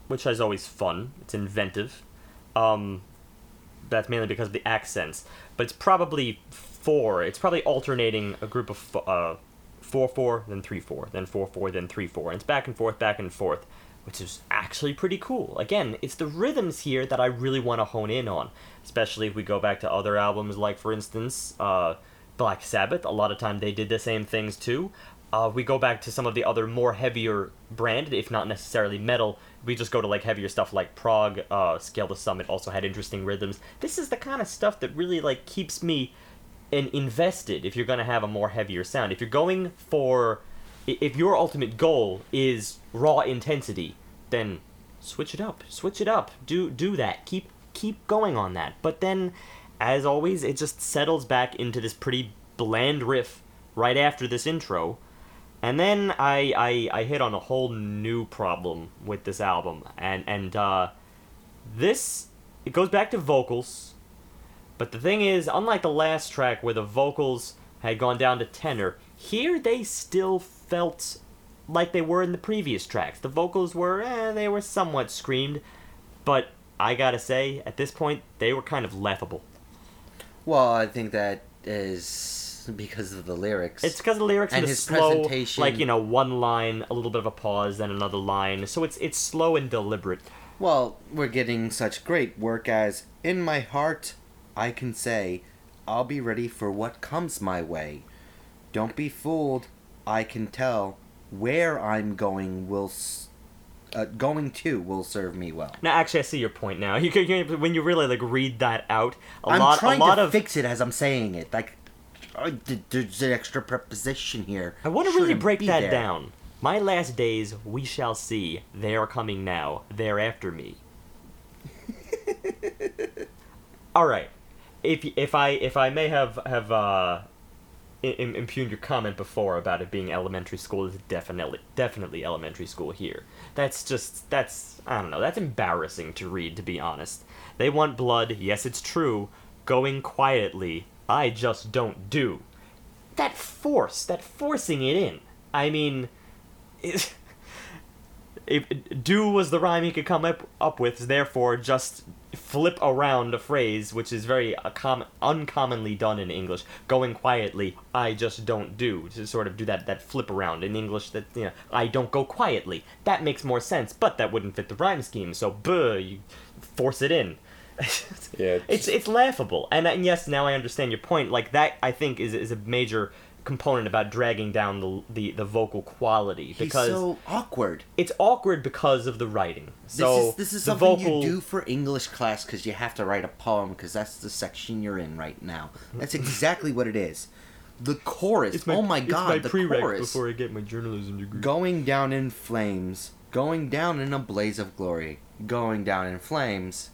which is always fun. It's inventive. Um, that's mainly because of the accents, but it's probably four. It's probably alternating a group of uh, four four, then three four, then four four, then three four, and it's back and forth, back and forth, which is actually pretty cool. Again, it's the rhythms here that I really want to hone in on, especially if we go back to other albums, like for instance, uh, Black Sabbath. A lot of time they did the same things too. Uh, we go back to some of the other more heavier branded, if not necessarily metal. We just go to like heavier stuff like prog, uh, Scale the Summit also had interesting rhythms. This is the kind of stuff that really like keeps me in, invested. If you're gonna have a more heavier sound, if you're going for, if your ultimate goal is raw intensity, then switch it up. Switch it up. Do do that. Keep keep going on that. But then, as always, it just settles back into this pretty bland riff right after this intro. And then I, I, I hit on a whole new problem with this album. And, and uh, this, it goes back to vocals. But the thing is, unlike the last track where the vocals had gone down to tenor, here they still felt like they were in the previous tracks. The vocals were, eh, they were somewhat screamed. But I gotta say, at this point, they were kind of laughable. Well, I think that is because of the lyrics. It's because of the lyrics and, And the his slow, presentation- like you know, one line, a little bit of a pause, then another line. So it's it's slow and deliberate. Well, we're getting such great work as In My Heart, I Can Say, I'll Be Ready for What Comes My Way. Don't be fooled, I can tell. Where I'm going will s- uh, going to will serve me well. Now, actually, I see your point now. You, you when you really like read that out, a I'm lot, a trying lot to of. fix it as I'm saying it. Like, uh, th- there's an extra preposition here. I want to really break that there. down. My last days, we shall see. They are coming now. They're after me. All right. If if I if I may have have uh, im- impugned your comment before about it being elementary school, it's definitely definitely elementary school here. That's just that's I don't know. That's embarrassing to read, to be honest. They want blood. Yes, it's true. Going quietly, I just don't do. That force, that forcing it in. I mean, it, if do was the rhyme he could come up, up with, therefore just flip around a phrase which is very uh, com- uncommonly done in English. Going quietly, I just don't do. To sort of do that, that flip around in English that, you know, I don't go quietly. That makes more sense, but that wouldn't fit the rhyme scheme, so buh, you force it in. Yeah, it's it's laughable, and, and yes, now I understand your point. Like that, I think is is a major component about dragging down the the, the vocal quality He's because so awkward. it's awkward because of the writing. So this is this is something vocal, you do for English class because you have to write a poem because that's the section you're in right now. That's exactly what it is. The chorus. oh my god, the chorus. Before I get my journalism degree. Going down in flames, going down in a blaze of glory, going down in flames,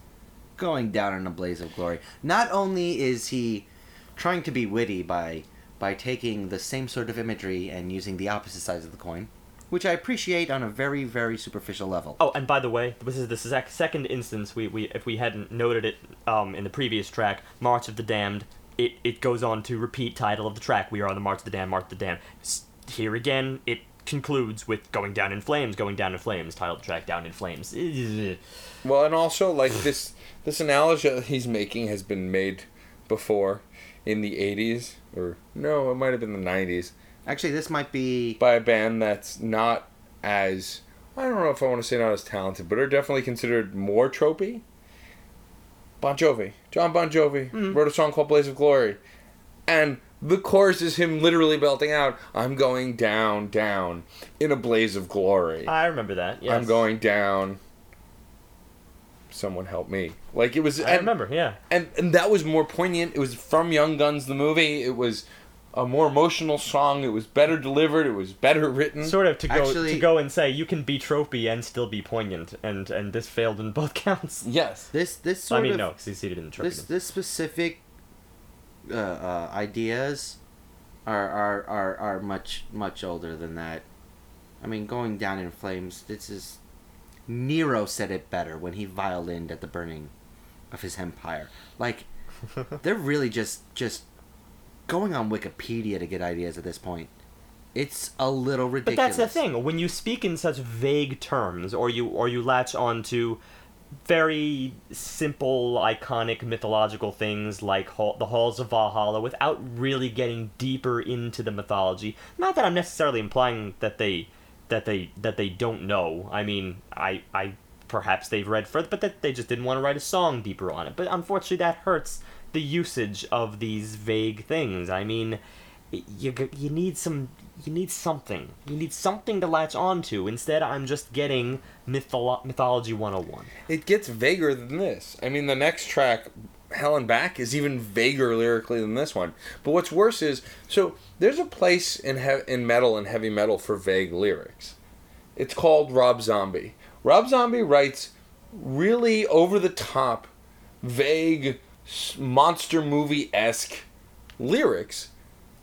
going down in a blaze of glory. Not only is he trying to be witty by by taking the same sort of imagery and using the opposite sides of the coin, which I appreciate on a very very superficial level. Oh, and by the way, this is the sec- second instance we, we if we hadn't noted it um, in the previous track, March of the Damned. It, it goes on to repeat title of the track. We are on the March of the Damned. March of the Damned. S- Here again, it concludes with going down in flames. Going down in flames. Title of the track down in flames. Well, and also like this this analogy that he's making has been made before in the 80s or no, it might have been the 90s Actually, this might be by a band that's not as I don't know if I want to say not as talented, but are definitely considered more tropey. Bon Jovi, John Bon Jovi mm-hmm. wrote a song called "Blaze of Glory," and the chorus is him literally belting out, "I'm going down, down in a blaze of glory. I remember that. Yes. I'm going down." Someone help me! Like it was. I and- remember. Yeah. and and that was more poignant. It was from Young Guns the movie. It was a more emotional song. It was better delivered. It was better written. Sort of to go Actually- to go and say you can be tropey and still be poignant, and and this failed in both counts. yes. this this sort I mean, of no, succeeded in the this this specific uh, uh, ideas are, are are are much much older than that. I mean, going down in flames. This is Nero said it better when he violined at the burning of his empire. Like they're really just just going on Wikipedia to get ideas at this point. It's a little ridiculous. But that's the thing. When you speak in such vague terms, or you or you latch on to very simple, iconic mythological things like hall, the halls of Valhalla, without really getting deeper into the mythology. Not that I'm necessarily implying that they that they that they don't know. I mean, I I perhaps they've read further, but that they just didn't want to write a song deeper on it. But unfortunately, that hurts the usage of these vague things. I mean, you you need some you need something. You need something to latch onto. Instead, I'm just getting mytholo- mythology 101. It gets vaguer than this. I mean, the next track, Hell and Back, is even vaguer lyrically than this one. But what's worse is, so there's a place in he- in metal and heavy metal for vague lyrics. It's called Rob Zombie. Rob Zombie writes really over the top, vague, monster movie esque lyrics.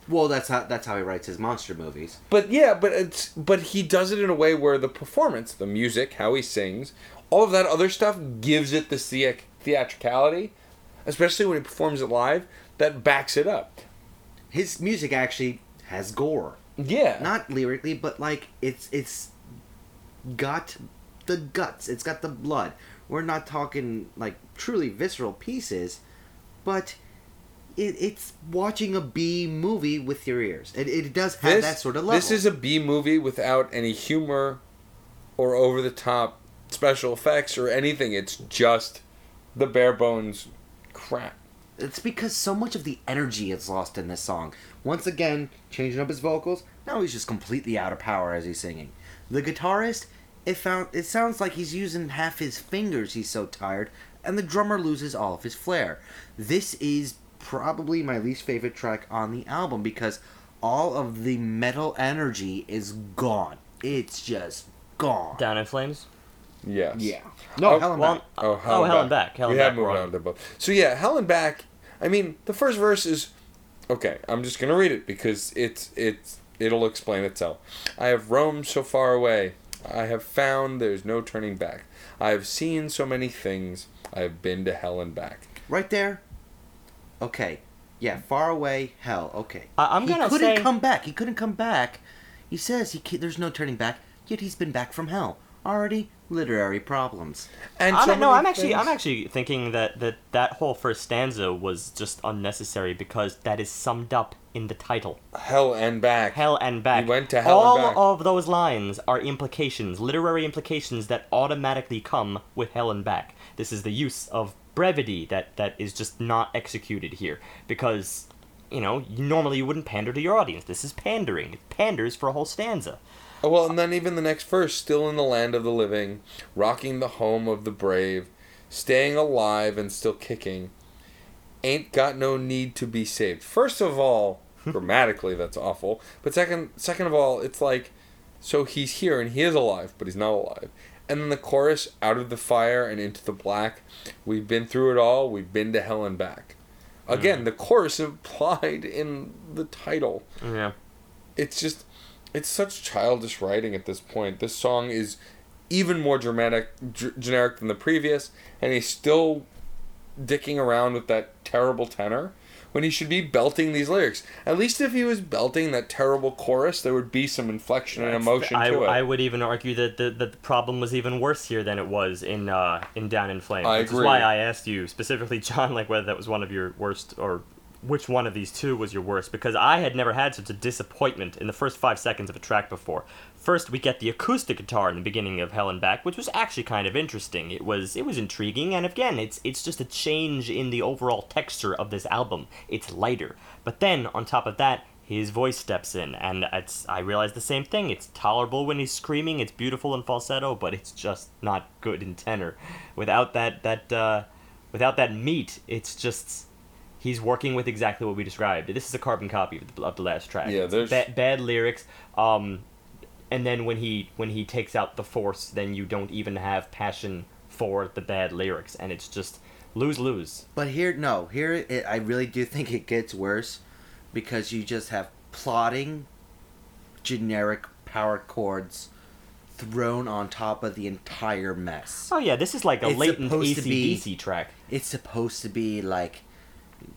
well, that's how that's how he writes his monster movies. But yeah, but it's but he does it in a way where the performance, the music, how he sings, all of that other stuff gives it the theatricality, especially when he performs it live, that backs it up. His music actually has gore. Yeah. not lyrically, but like it's it's got the guts. It's got the blood. We're not talking like truly visceral pieces, but it, it's watching a B movie with your ears. It, it does have this, that sort of level. This is a B movie without any humor or over the top special effects or anything. It's just the bare bones crap. It's because so much of the energy is lost in this song. Once again, changing up his vocals. Now he's just completely out of power as he's singing. The guitarist it found it sounds like he's using half his fingers. He's so tired, and the drummer loses all of his flair. This is probably my least favorite track on the album because all of the metal energy is gone. It's just gone. Down in Flames. Yes. Yeah. No, Oh, Hell and well, Back. Oh, Hell, Oh, and Hell back. Back. Hell we and had moved were on on. to both. So yeah, Hell and Back. I mean, the first verse is okay. I'm just gonna read it because it's it's it'll explain itself. I have roamed so far away. I have found there's no turning back. I have seen so many things. I have been to hell and back. Right there. Okay. Yeah, far away, hell. Okay. I- I'm he gonna He couldn't say- come back. He couldn't come back. He says he there's no turning back. Yet he's been back from hell. Already literary problems. And I'm, so no, I'm actually, things- I'm actually thinking that, that that whole first stanza was just unnecessary because that is summed up in the title. hell and back. Hell and back. He went to hell and All back. of those lines are implications, literary implications that automatically come with hell and back. This is the use of brevity that, that is just not executed here because, you know, normally you wouldn't pander to your audience. This is pandering. It panders for a whole stanza. Oh, well, and then even the next verse, still in the land of the living, rocking the home of the brave, staying alive and still kicking, ain't got no need to be saved. First of all, grammatically that's awful. But second, second of all, it's like, so he's here and he is alive, but he's not alive. And then the chorus, out of the fire and into the black, we've been through it all, we've been to hell and back. Again, mm. the chorus implied in the title Yeah. it's just it's such childish writing at this point. This song is even more dramatic, g- generic than the previous, and he's still dicking around with that terrible tenor when he should be belting these lyrics. At least if he was belting that terrible chorus, there would be some inflection and emotion I, to it. I would even argue that the, that the problem was even worse here than it was in uh, in Down in Flames. I which agree. is why I asked you specifically, John, like whether that was one of your worst or which one of these two was your worst because I had never had such a disappointment in the first five seconds of a track before. First, we get the acoustic guitar in the beginning of Hell and Back, which was actually kind of interesting. It was it was intriguing, and again, it's it's just a change in the overall texture of this album. It's lighter, but then on top of that, his voice steps in, and it's I realized the same thing. It's tolerable when he's screaming. It's beautiful in falsetto, but it's just not good in tenor. Without that that uh, without that meat, it's just he's working with exactly what we described. This is a carbon copy of the, of the last track. Yeah, there's- Ba- bad lyrics. Um, and then when he when he takes out the force, then you don't even have passion for the bad lyrics, and it's just lose lose. But here, no, here it, I really do think it gets worse because you just have plotting, generic power chords thrown on top of the entire mess. Oh yeah, this is like a It's latent supposed to ACDC track. It's supposed to be like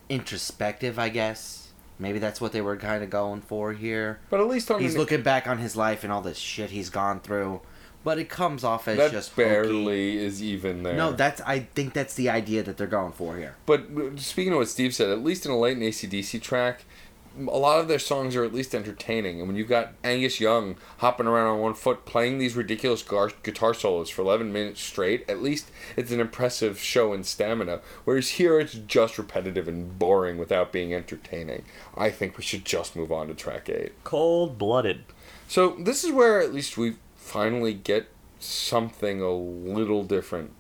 introspective, I guess. Maybe that's what they were kind of going for here. but at least on He's the, looking back on his life and all this shit he's gone through, but it comes off as that just hokey. barely is even there. No, that's I think that's the idea that they're going for here. But uh, speaking of what Steve said, at least in a latent ACDC track, a lot of their songs are at least entertaining. And when you've got Angus Young hopping around on one foot playing these ridiculous gar- guitar solos for 11 minutes straight, at least it's an impressive show in stamina. Whereas here it's just repetitive and boring without being entertaining. I think we should just move on to track 8. Cold blooded. So this is where at least we finally get something a little different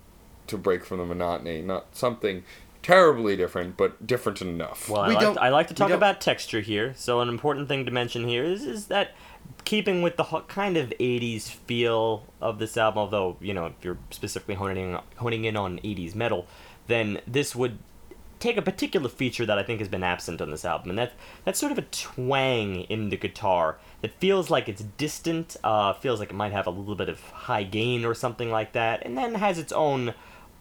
to break from the monotony. Not something terribly different, but different enough. Well, I We like, don't- I like to talk about texture here. So an important thing to mention here is is that keeping with the kind of '80s feel of this album, although you know if you're specifically honing in, honing in on '80s metal, then this would take a particular feature that I think has been absent on this album, and that that's sort of a twang in the guitar that feels like it's distant, uh, feels like it might have a little bit of high gain or something like that, and then has its own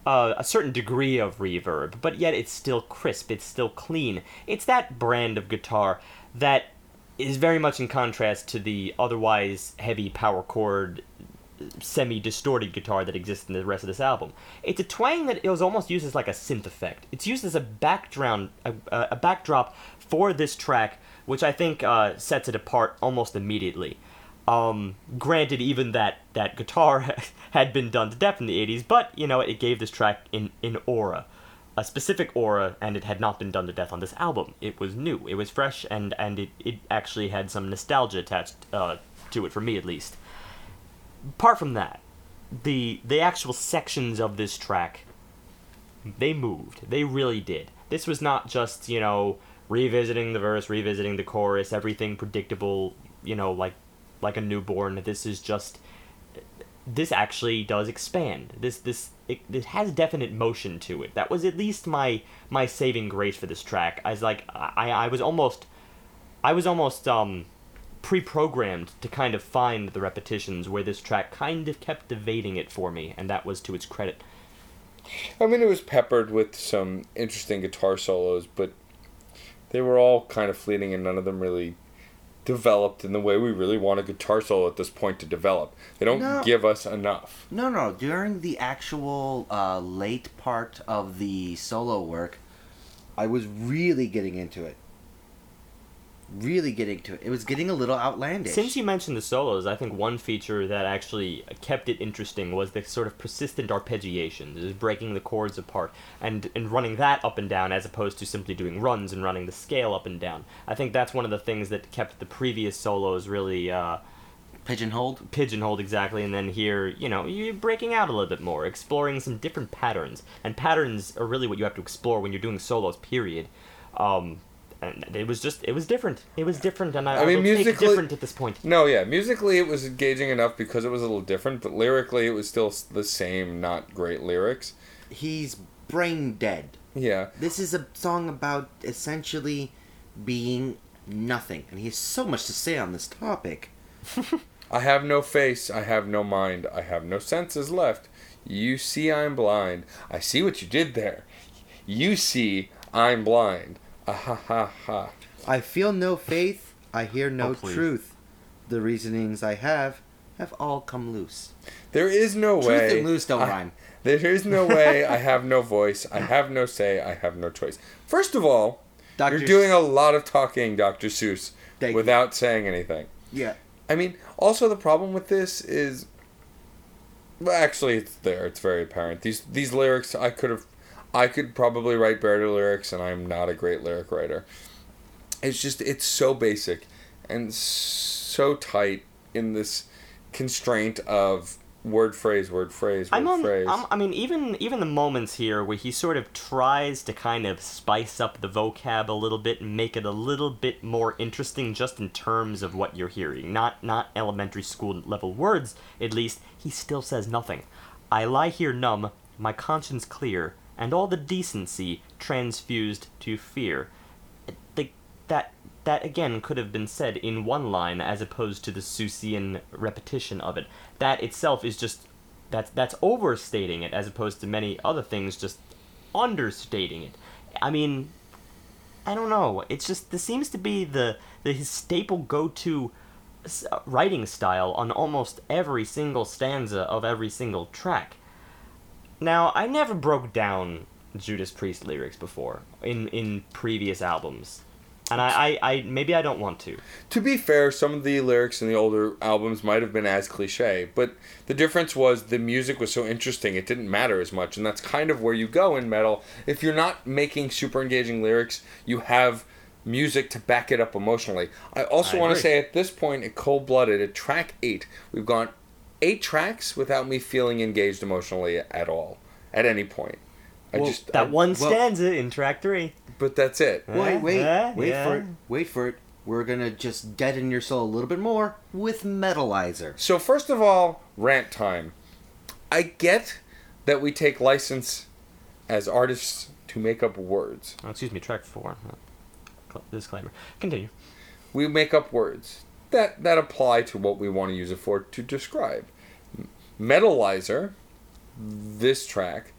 uh, a certain degree of reverb, but yet it's still crisp, it's still clean. It's that brand of guitar that is very much in contrast to the otherwise heavy power chord semi distorted guitar that exists in the rest of this album. It's a twang that it was almost used as like a synth effect. It's used as a background, a a backdrop for this track, which I think uh, sets it apart almost immediately. Um, granted, even that that guitar had been done to death in the '80s, but you know it gave this track in in aura, a specific aura, and it had not been done to death on this album. It was new, it was fresh, and and it, it actually had some nostalgia attached uh, to it for me at least apart from that, the the actual sections of this track they moved. They really did. This was not just, you know, revisiting the verse, revisiting the chorus, everything predictable, you know, like like a newborn. This is just this actually does expand. This this it, has definite motion to it. That was at least my my saving grace for this track. I was like I I was almost I was almost um pre-programmed to kind of find the repetitions where this track kind of kept evading it for me, and that was to its credit. I mean, it was peppered with some interesting guitar solos, but they were all kind of fleeting, and none of them really developed in the way we really want a guitar solo at this point to develop. They don't No. give us enough. No, no. During the actual uh, late part of the solo work, I was really getting into it. Really getting to it. It was getting a little outlandish. Since you mentioned the solos, I think one feature that actually kept it interesting was the sort of persistent arpeggiation, just breaking the chords apart and and running that up and down as opposed to simply doing runs and running the scale up and down. I think that's one of the things that kept the previous solos really uh, Pigeonholed. pigeonholed exactly, and then here, you know, you're breaking out a little bit more, exploring some different patterns, and patterns are really what you have to explore when you're doing solos. Period. Um, and it was just, it was different. It was different, and I, I I mean, will musically- different at this point. No, yeah, musically it was engaging enough because it was a little different, but lyrically it was still the same, not great lyrics. He's brain dead. Yeah. This is a song about essentially being nothing, and he has so much to say on this topic. I have no face, I have no mind, I have no senses left. You see I'm blind. I see what you did there. You see I'm blind. Ah ha ha ha. I feel no faith. I hear no Oh, truth. The reasonings I have have all come loose. There is no Truth way. and loose don't I- rhyme. There is no way. I have no voice. I have no say. I have no choice. First of all, Dr. you're doing a lot of talking, Dr. Seuss, Thank you. without saying anything. Yeah. I mean, also the problem with this is, well, actually, it's there. It's very apparent. These these lyrics, I could have, I could probably write better lyrics, and I'm not a great lyric writer. It's just it's so basic, and so tight in this constraint of word phrase word phrase word I'm on, phrase. I'm, I mean, even even the moments here where he sort of tries to kind of spice up the vocab a little bit and make it a little bit more interesting, just in terms of what you're hearing, not not elementary school level words. At least he still says nothing. I lie here numb, my conscience clear, and all the decency transfused to fear. The, that that again could have been said in one line as opposed to the Seussian repetition of it. That itself is just that's that's overstating it as opposed to many other things just understating it. I mean, I don't know. It's just this seems to be the the his staple go-to writing style on almost every single stanza of every single track. Now, I never broke down Judas Priest lyrics before in in previous albums. And I, I, I maybe I don't want to. To be fair, some of the lyrics in the older albums might have been as cliche, but the difference was the music was so interesting it didn't matter as much, and that's kind of where you go in metal. If you're not making super engaging lyrics, you have music to back it up emotionally. I also want to say at this point, at Cold Blooded, at track eight, we've gone eight tracks without me feeling engaged emotionally at all, at any point. I Well, just That I- one well- stanza in track three. but that's it. Wait, wait, Uh, wait yeah. for it. Wait for it. We're gonna just deaden your soul a little bit more with Metalizer. So first of all, rant time. I get that we take license as artists to make up words. Oh, excuse me, track four. Uh, Disclaimer. Continue. We make up words that that apply to what we want to use it for to describe. Metalizer, this track,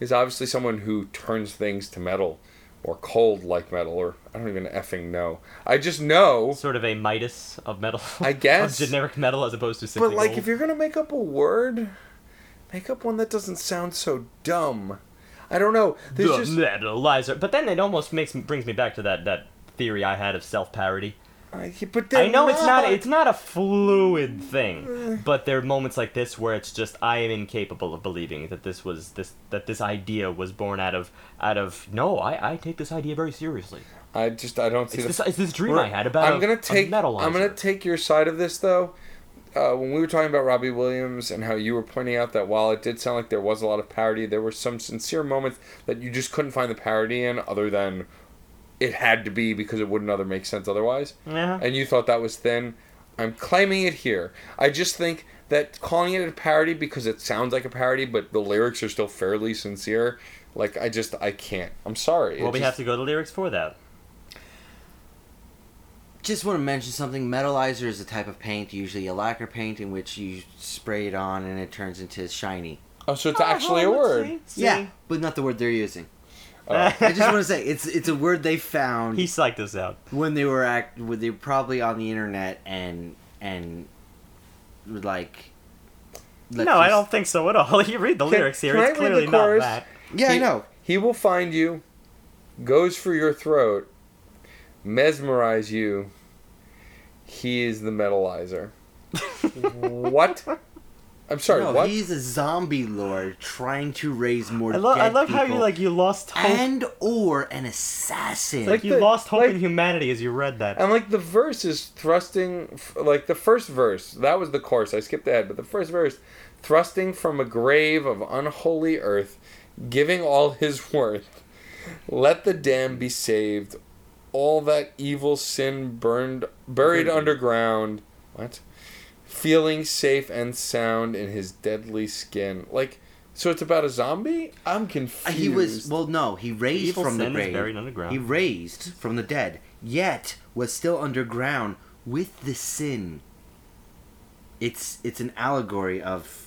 is obviously someone who turns things to metal or cold like metal or I don't even effing know. I just know Sort of a Midas of metal. I guess. of generic metal as opposed to simply But like, gold. if you're gonna make up a word, make up one that doesn't sound so dumb. I don't know. There's the just metalizer. But then it almost makes brings me back to that that theory I had of self parody. I, but I they're know it's not it's not a fluid thing, but there are moments like this where it's just I am incapable of believing that this was this that this idea was born out of out of no I, I take this idea very seriously. I just I don't see It's this, it's this dream I had about I'm gonna a take. I'm gonna take your side of this though. uh, when we were talking about Robbie Williams and how you were pointing out that while it did sound like there was a lot of parody, there were some sincere moments that you just couldn't find the parody in, other than it had to be because it wouldn't other make sense otherwise. Yeah. And you thought that was thin. I'm claiming it here. I just think that calling it a parody because it sounds like a parody, but the lyrics are still fairly sincere. Like I just I can't. I'm sorry. Well, It we just- have to go to lyrics for that. Just want to mention something. Metalizer is a type of paint, usually a lacquer paint, in which you spray it on and it turns into shiny. Oh, so it's oh, actually a word. Yeah, but not the word they're using. Oh. I just want to say it's it's a word they found He psyched us out. when they were act when they were probably on the internet and and like. let's no, I don't think so at all. You read the Can- lyrics here. can I It's read clearly not that. Yeah, I He- know. He will find you, goes for your throat, mesmerize you. He is the metalizer. what? I'm sorry. no, what? he's a zombie lord trying to raise more. I, lo- I dead love how you like you lost hope. and or an assassin. Like you the- lost hope like- in humanity as you read that. And like the verse is thrusting, like the first verse, that was the chorus. I skipped ahead, but the first verse, thrusting from a grave of unholy earth, giving all his worth, let the damned be saved, all that evil sin burned, buried underground. What? Feeling safe and sound in his deadly skin. Like, so it's about a zombie? I'm confused. Uh, he was well, no, he raised Evil from the sin is grave. buried underground. He raised from the dead, yet was still underground with the sin. It's it's an allegory of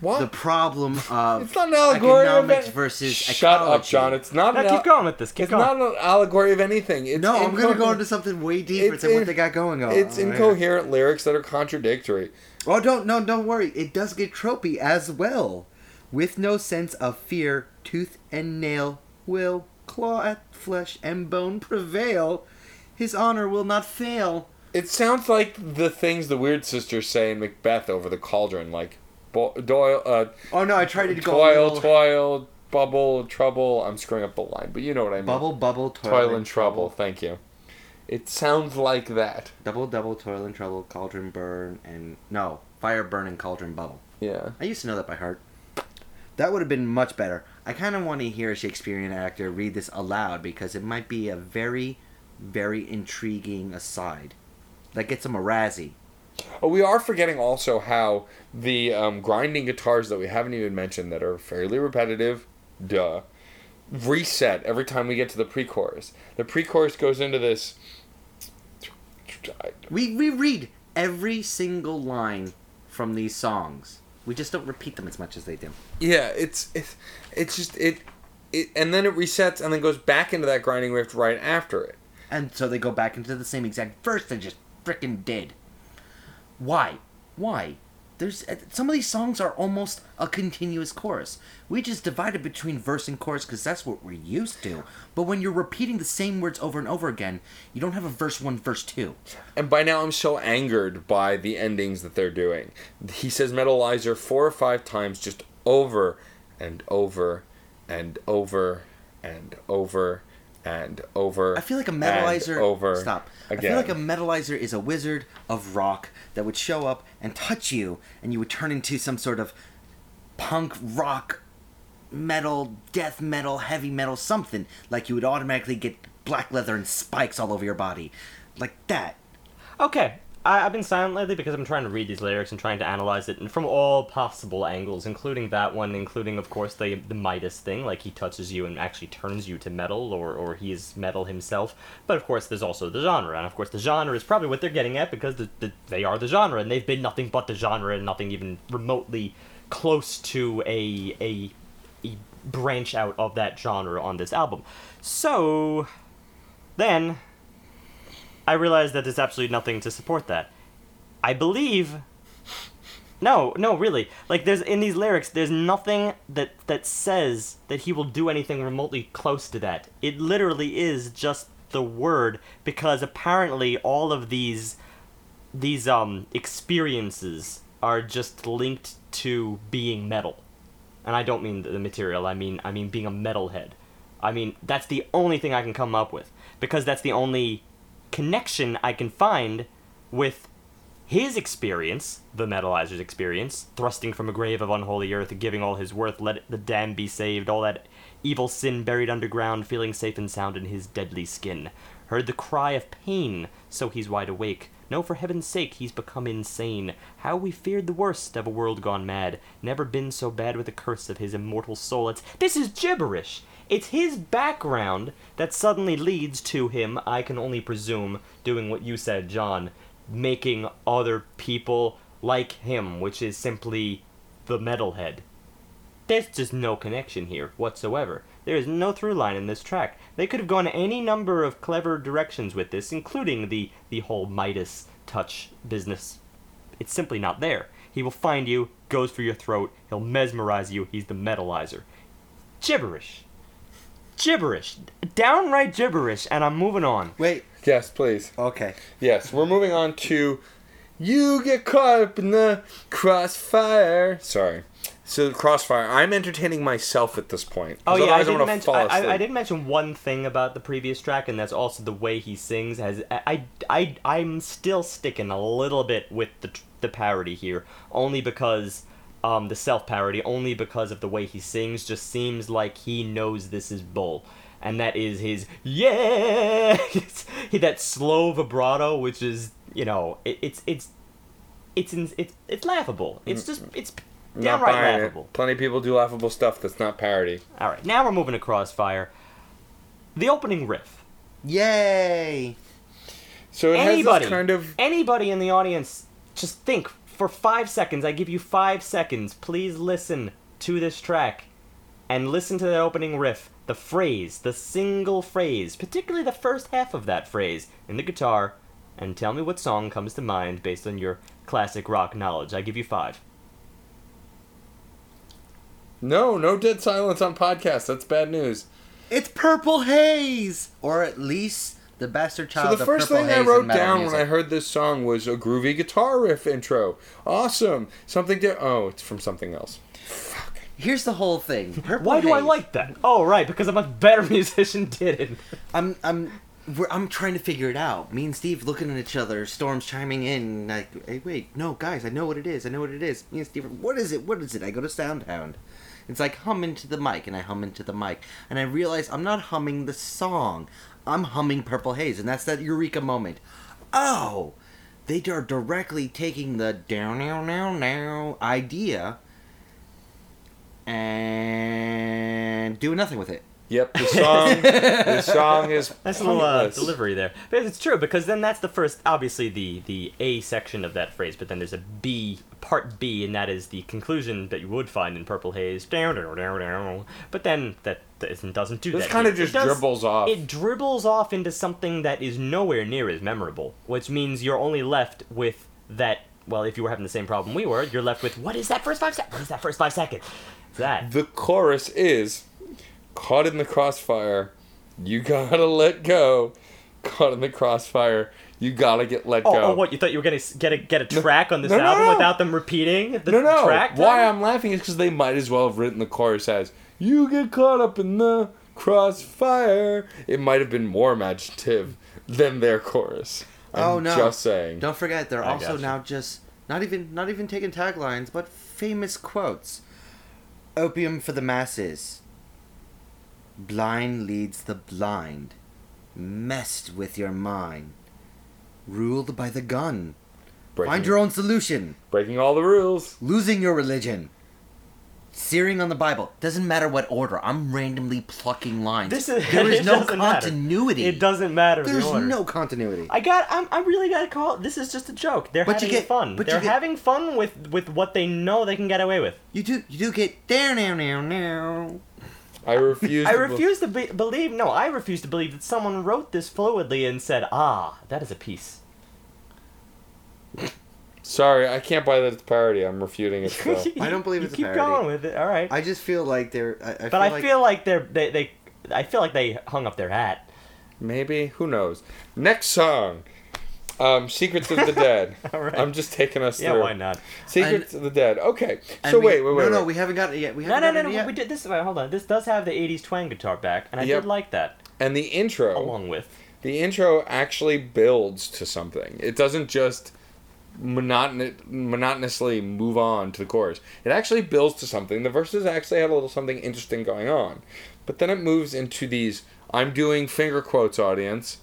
what? the problem of It's not an allegory economics it. versus Shut ecology. up, John. It's not. Now an keep al- going with this. Keep It's going. not an allegory of anything. It's no, I'm gonna go incoher- into something way deeper It's than what they got going on. It's Oh, yeah. incoherent lyrics that are contradictory. Oh, don't no, don't worry. It does get tropey as well. With no sense of fear, tooth and nail will claw at flesh and bone prevail. His honor will not fail. It sounds like the things the Weird Sisters say in Macbeth over the cauldron, like bo- Doyle, uh, Oh no, I tried to go toil, little- toil, bubble, trouble. I'm screwing up the line, but you know what I mean. bubble, bubble, toil, toil and trouble. Thank you. It sounds like that. Double, double, toil and trouble, cauldron burn, and no, fire burn and cauldron bubble. Yeah. I used to know that by heart. That would have been much better. I kind of want to hear a Shakespearean actor read this aloud because it might be a very, very intriguing aside. That gets him a Razzie. Oh, we are forgetting also how the um, grinding guitars that we haven't even mentioned that are fairly repetitive, duh, reset every time we get to the pre-chorus. The pre-chorus goes into this. We we read every single line from these songs. We just don't repeat them as much as they do. Yeah, it's it's it's just it, it, and then it resets and then goes back into that grinding riff right after it. And so they go back into the same exact verse they just freaking did. Why? Why? There's uh, some of these songs are almost a continuous chorus. We just divide it between verse and chorus because that's what we're used to. But when you're repeating the same words over and over again, you don't have a verse one, verse two. And by now, I'm so angered by the endings that they're doing. He says metalizer four or five times, just over and over and over and over and over. I feel like a and metalizer. over. Stop. I feel like a metalizer is a wizard of rock that would show up and touch you, and you would turn into some sort of punk rock, metal, death metal, heavy metal, something. Like you would automatically get black leather and spikes all over your body, like that. Okay, I, I've been silent lately because I'm trying to read these lyrics and trying to analyze it and from all possible angles, including that one, including of course the the Midas thing, like he touches you and actually turns you to metal, or or he is metal himself. But of course, there's also the genre, and of course, the genre is probably what they're getting at because the, the, they are the genre, and they've been nothing but the genre and nothing even remotely close to a a a branch out of that genre on this album. So then I realize that there's absolutely nothing to support that. I believe. No, no, really. Like there's in these lyrics, there's nothing that that says that he will do anything remotely close to that. It literally is just the word because apparently all of these these um experiences are just linked to being metal. And I don't mean the material, I mean I mean being a metalhead. I mean that's the only thing I can come up with because that's the only connection I can find with his experience, the metalizer's experience, thrusting from a grave of unholy earth, giving all his worth, let the damned be saved, all that evil sin buried underground, feeling safe and sound in his deadly skin. Heard the cry of pain, so he's wide awake. No, for heaven's sake, he's become insane. How we feared the worst of a world gone mad. Never been so bad with the curse of his immortal soul. It's this is gibberish. It's his background that suddenly leads to him, I can only presume, doing what you said, John, making other people like him, which is simply the metalhead. There's just no connection here whatsoever. There is no through line in this track. They could have gone any number of clever directions with this, including the, the whole Midas touch business. It's simply not there. He will find you, goes for your throat, he'll mesmerize you, he's the metalizer. Gibberish. Gibberish. Downright gibberish, and I'm moving on. Wait. Yes, please. Okay. Yes, we're moving on to you get caught up in the crossfire. Sorry. So crossfire. I'm entertaining myself at this point. Oh 'cause yeah, I didn't gonna mention. fall I, I, I didn't mention one thing about the previous track, and that's also the way he sings. Has I I I'm still sticking a little bit with the the parody here, only because um the self parody, only because of the way he sings. Just seems like he knows this is bull, and that is his yeah, that slow vibrato, which is you know it, it's it's it's it's it's laughable. It's just it's Not downright buying laughable. it. Plenty of people do laughable stuff that's not parody. All right, now we're moving to Crossfire. The opening riff. Yay! So it Anybody, has this kind of anybody in the audience, just think for five seconds. I give you five seconds. Please listen to this track, and listen to that opening riff. The phrase, the single phrase, particularly the first half of that phrase in the guitar, and tell me what song comes to mind based on your classic rock knowledge. I give you five. no, no dead silence on podcast. That's bad news. It's Purple Haze, or at least the bastard child. So the of first Purple thing I wrote down music. when I heard this song was a groovy guitar riff intro. Awesome. Something to oh, it's from something else. Fuck. Here's the whole thing. Purple Why do I like that? Oh, right, because I'm a much better musician did it. I'm I'm we're, I'm trying to figure it out. Me and Steve looking at each other. Storm's chiming in like, "Hey, wait, no, guys, I know what it is. I know what it is." Me and Steve, what is it? What is it? I go to Soundhound. It's like hum into the mic, and I hum into the mic, and I realize I'm not humming the song. I'm humming Purple Haze, and that's that eureka moment. Oh, they are directly taking the down now now now idea and doing nothing with it. Yep, the song the song is Nice little uh, delivery there. But it's true because then that's the first, obviously the the A section of that phrase. But then there's a B part B, and that is the conclusion that you would find in Purple Haze. But then that doesn't doesn't do This that. kinda just does- dribbles off. It dribbles off into something that is nowhere near as memorable, which means you're only left with that. Well, if you were having the same problem we were, you're left with what is that first five seconds? What is that first five seconds? That. The chorus is caught in the crossfire, you gotta let go. Caught in the crossfire, you gotta get let Oh, go. oh, what you thought you were gonna get a get a track on this no, no, album no. without them repeating the no, no. track? Why? I'm laughing is because they might as well have written the chorus as "You get caught up in the crossfire." It might have been more imaginative than their chorus. I'm Oh, no. Just saying. Don't forget, they're I also now just not even not even taking taglines, but famous quotes. Opium for the masses. Blind leads the blind. Messed with your mind. Ruled by the gun. breaking, Find your own solution. breaking all the rules. Losing your religion. Searing on the Bible. Doesn't matter what order. I'm randomly plucking lines. This is there is no doesn't matter. continuity. It doesn't matter. the There's order. no continuity. I got. I'm, I really got to call. it. This is just a joke. They're But you having get- fun. but They're get- having fun with with what they know they can get away with. You do you do get down now now now. I refuse. I to bel- refuse to be, believe. No, I refuse to believe that someone wrote this fluidly and said, "Ah, that is a piece." Sorry, I can't buy that it's parody. I'm refuting it. Still. I don't believe you it's a keep parody. going with it. All right. I just feel like they're. I, I but feel I like, feel like they're they, they I feel like they hung up their hat. Maybe who knows? Next song, um, "Secrets of the Dead." All right. I'm just taking us Yeah, through. why not? Secrets of the Dead. Okay. So we- wait, wait, wait. No, no, wait. we haven't got it yet. We haven't no, got no, it no. yet. We did this. Wait, hold on. This does have the '80s twang guitar back, and I Yep. did like that. and the intro. Along with The intro actually builds to something. It doesn't just monoton- monotonously move on to the chorus. It actually builds to something. The verses actually have a little something interesting going on. But then it moves into these I'm doing finger quotes audience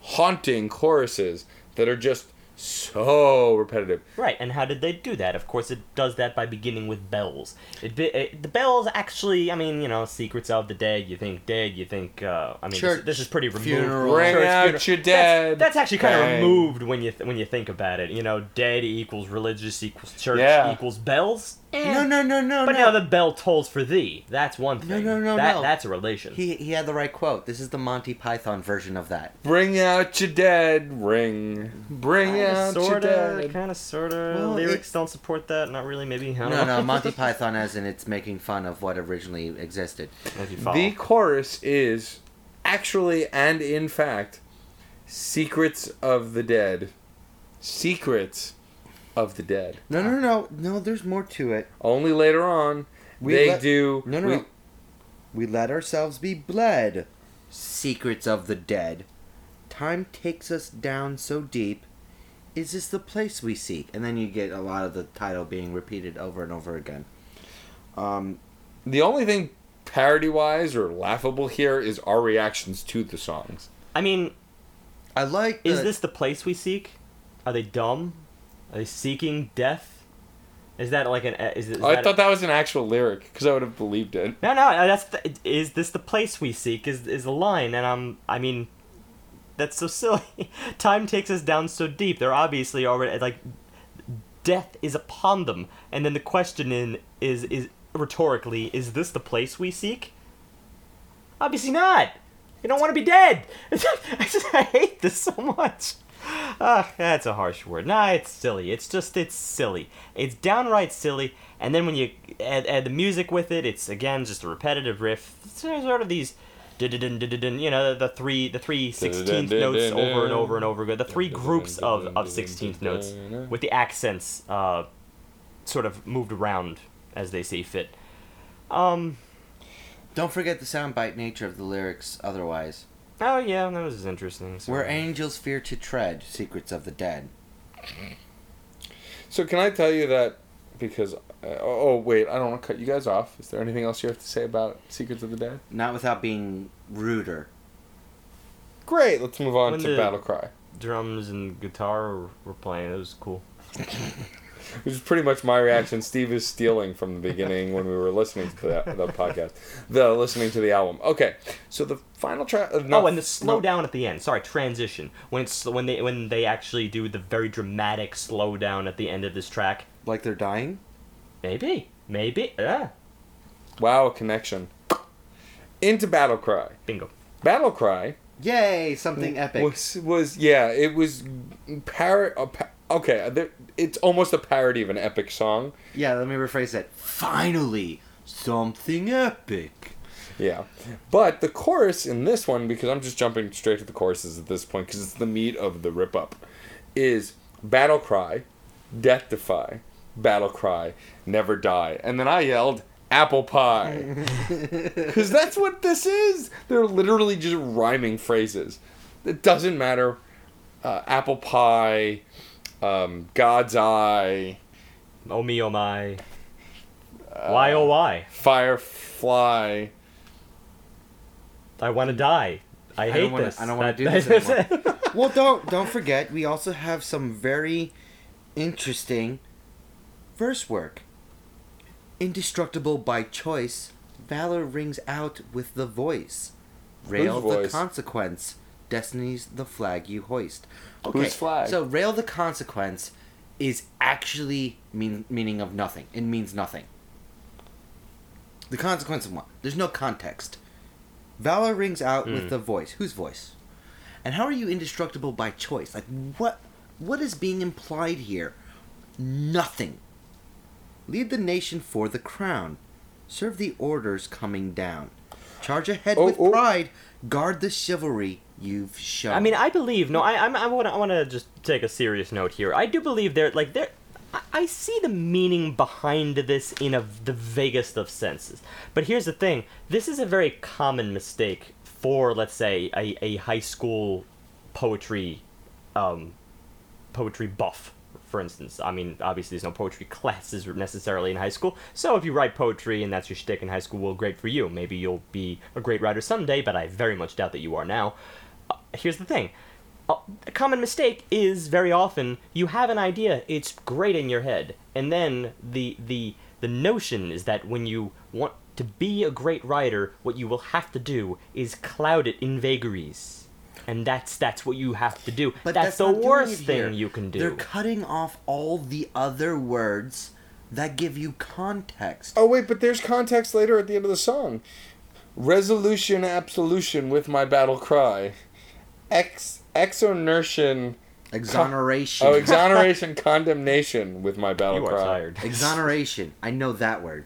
haunting choruses that are just so repetitive. Right, and how did they do that? Of course, it does that by beginning with bells. It, it the bells actually, I mean, you know, secrets of the dead. You think dead. You think, uh, I mean, this, Church, this is pretty removed. funeral. Bring Church, out funeral. your That's- dead. That's, actually kind of removed when you th- when you think about it. You know, dead equals religious equals church Yeah. equals bells. Eh. No, no, no, no, But no. now the bell tolls for thee. That's one thing. no, no, that, no. That's a relation. He he had the right quote. This is the Monty Python version of that. Bring out your dead ring. Bring out your dead. kind of, sort of. Well, Lyrics it- don't support that. Not really. Maybe. I don't No, know. no, Monty Python as in it's making fun of what originally existed. If you follow. The chorus is actually and in fact Secrets of the Dead. Secrets of the Dead. No, no, no, no. There's more to it. Only later on We they let- do No, no, we- no. We let ourselves be bled. Secrets of the dead. Time takes us down so deep. Is this the place we seek? And then you get a lot of the title being repeated over and over again. Um, The only thing parody wise or laughable here is our reactions to the songs. I mean, I like. Is this the place we seek? Are they dumb? Are they seeking death? Is that like an? Is, is I that thought that was an actual lyric because I would have believed it. no, no. That's the, is this the place we seek? Is is the line? And I'm. I mean, that's so silly. Time takes us down so deep. They're obviously already like, death is upon them. And then the question in is is rhetorically: Is this the place we seek? Obviously not. You don't want to be dead. I, just, I hate this so much. Ah, that's a harsh word. Nah, it's silly. It's just, it's silly. It's downright silly. And then when you add, add the music with it, it's again just a repetitive riff. It's sort of these, you know, the three, the three sixteenth notes over and over and over again. The three groups of of sixteenth notes with the accents, uh, sort of moved around as they see fit. Um. Don't forget the soundbite nature of the lyrics. Otherwise, Oh yeah, that was interesting. So- where angels fear to tread, secrets of the dead. So can I tell you that because uh, oh, oh wait I don't want to cut you guys off. Is there anything else you have to say about Secrets of the Dead? Not without being ruder. Great. Let's move on When to the- Battle Cry, drums and guitar were, were playing. It was cool. which is pretty much my reaction. Steve is stealing from the beginning when we were listening to the, the podcast, the listening to the album. Okay, so the final track. Uh, no, oh, and the slow no, down at the end. Sorry, transition. When it's when they when they actually do the very dramatic slow down at the end of this track. Like they're dying? Maybe, maybe, yeah. Wow, a connection. Into Battle Cry. Bingo. Battle Cry Yay, something epic. was was yeah it was par- a pa- okay it's almost a parody of an epic song. Yeah, let me rephrase that. Finally, something epic. yeah. But the chorus in this one because i'm just jumping straight to the choruses at this point because it's the meat of the rip up is battle cry death defy battle cry never die and then i yelled apple pie. Because that's what this is. They're literally just rhyming phrases. It doesn't matter uh, apple pie um, god's eye Oh me, oh my. uh, why, oh why? firefly I want to die. I, hate don't wanna- this. I don't wanna That- do this anymore. well, don't don't forget, we also have some very interesting verse work. Indestructible by choice, valor rings out with the voice. Rail Whose the voice? consequence, destiny's the flag you hoist. Okay, Whose flag? So rail the consequence is actually mean meaning of nothing. It means nothing. The consequence of what? There's no context. Valor rings out with Hmm. the voice. Whose voice? And how are you indestructible by choice? Like what what is being implied here? Nothing. Lead the nation for the crown. Serve the orders coming down. Charge ahead Oh, with oh. pride. Guard the chivalry you've shown. I mean, I believe. No, I, I'm, I want. I want to just take a serious note here. I do believe there, like there. I- I see the meaning behind this in a, the vaguest of senses. But here's the thing: this is a very common mistake for, let's say, a, a high school poetry, um, poetry buff, for instance. I mean, obviously, there's no poetry classes necessarily in high school. So if you write poetry and that's your shtick in high school, well, great for you. Maybe you'll be a great writer someday, but I very much doubt that you are now. Here's the thing. Uh, a common mistake is very often you have an idea, it's great in your head, and then the the the notion is that when you want to be a great writer, what you will have to do is cloud it in vagaries. And that's that's what you have to do. But that's, that's the worst thing you can do. They're cutting off all the other words that give you context. Oh wait, but there's context later at the end of the song. Resolution, absolution with my battle cry. Ex exoneration. Exoneration. Oh, exoneration, condemnation with my battle you are cry. tired. Exoneration. I know that word.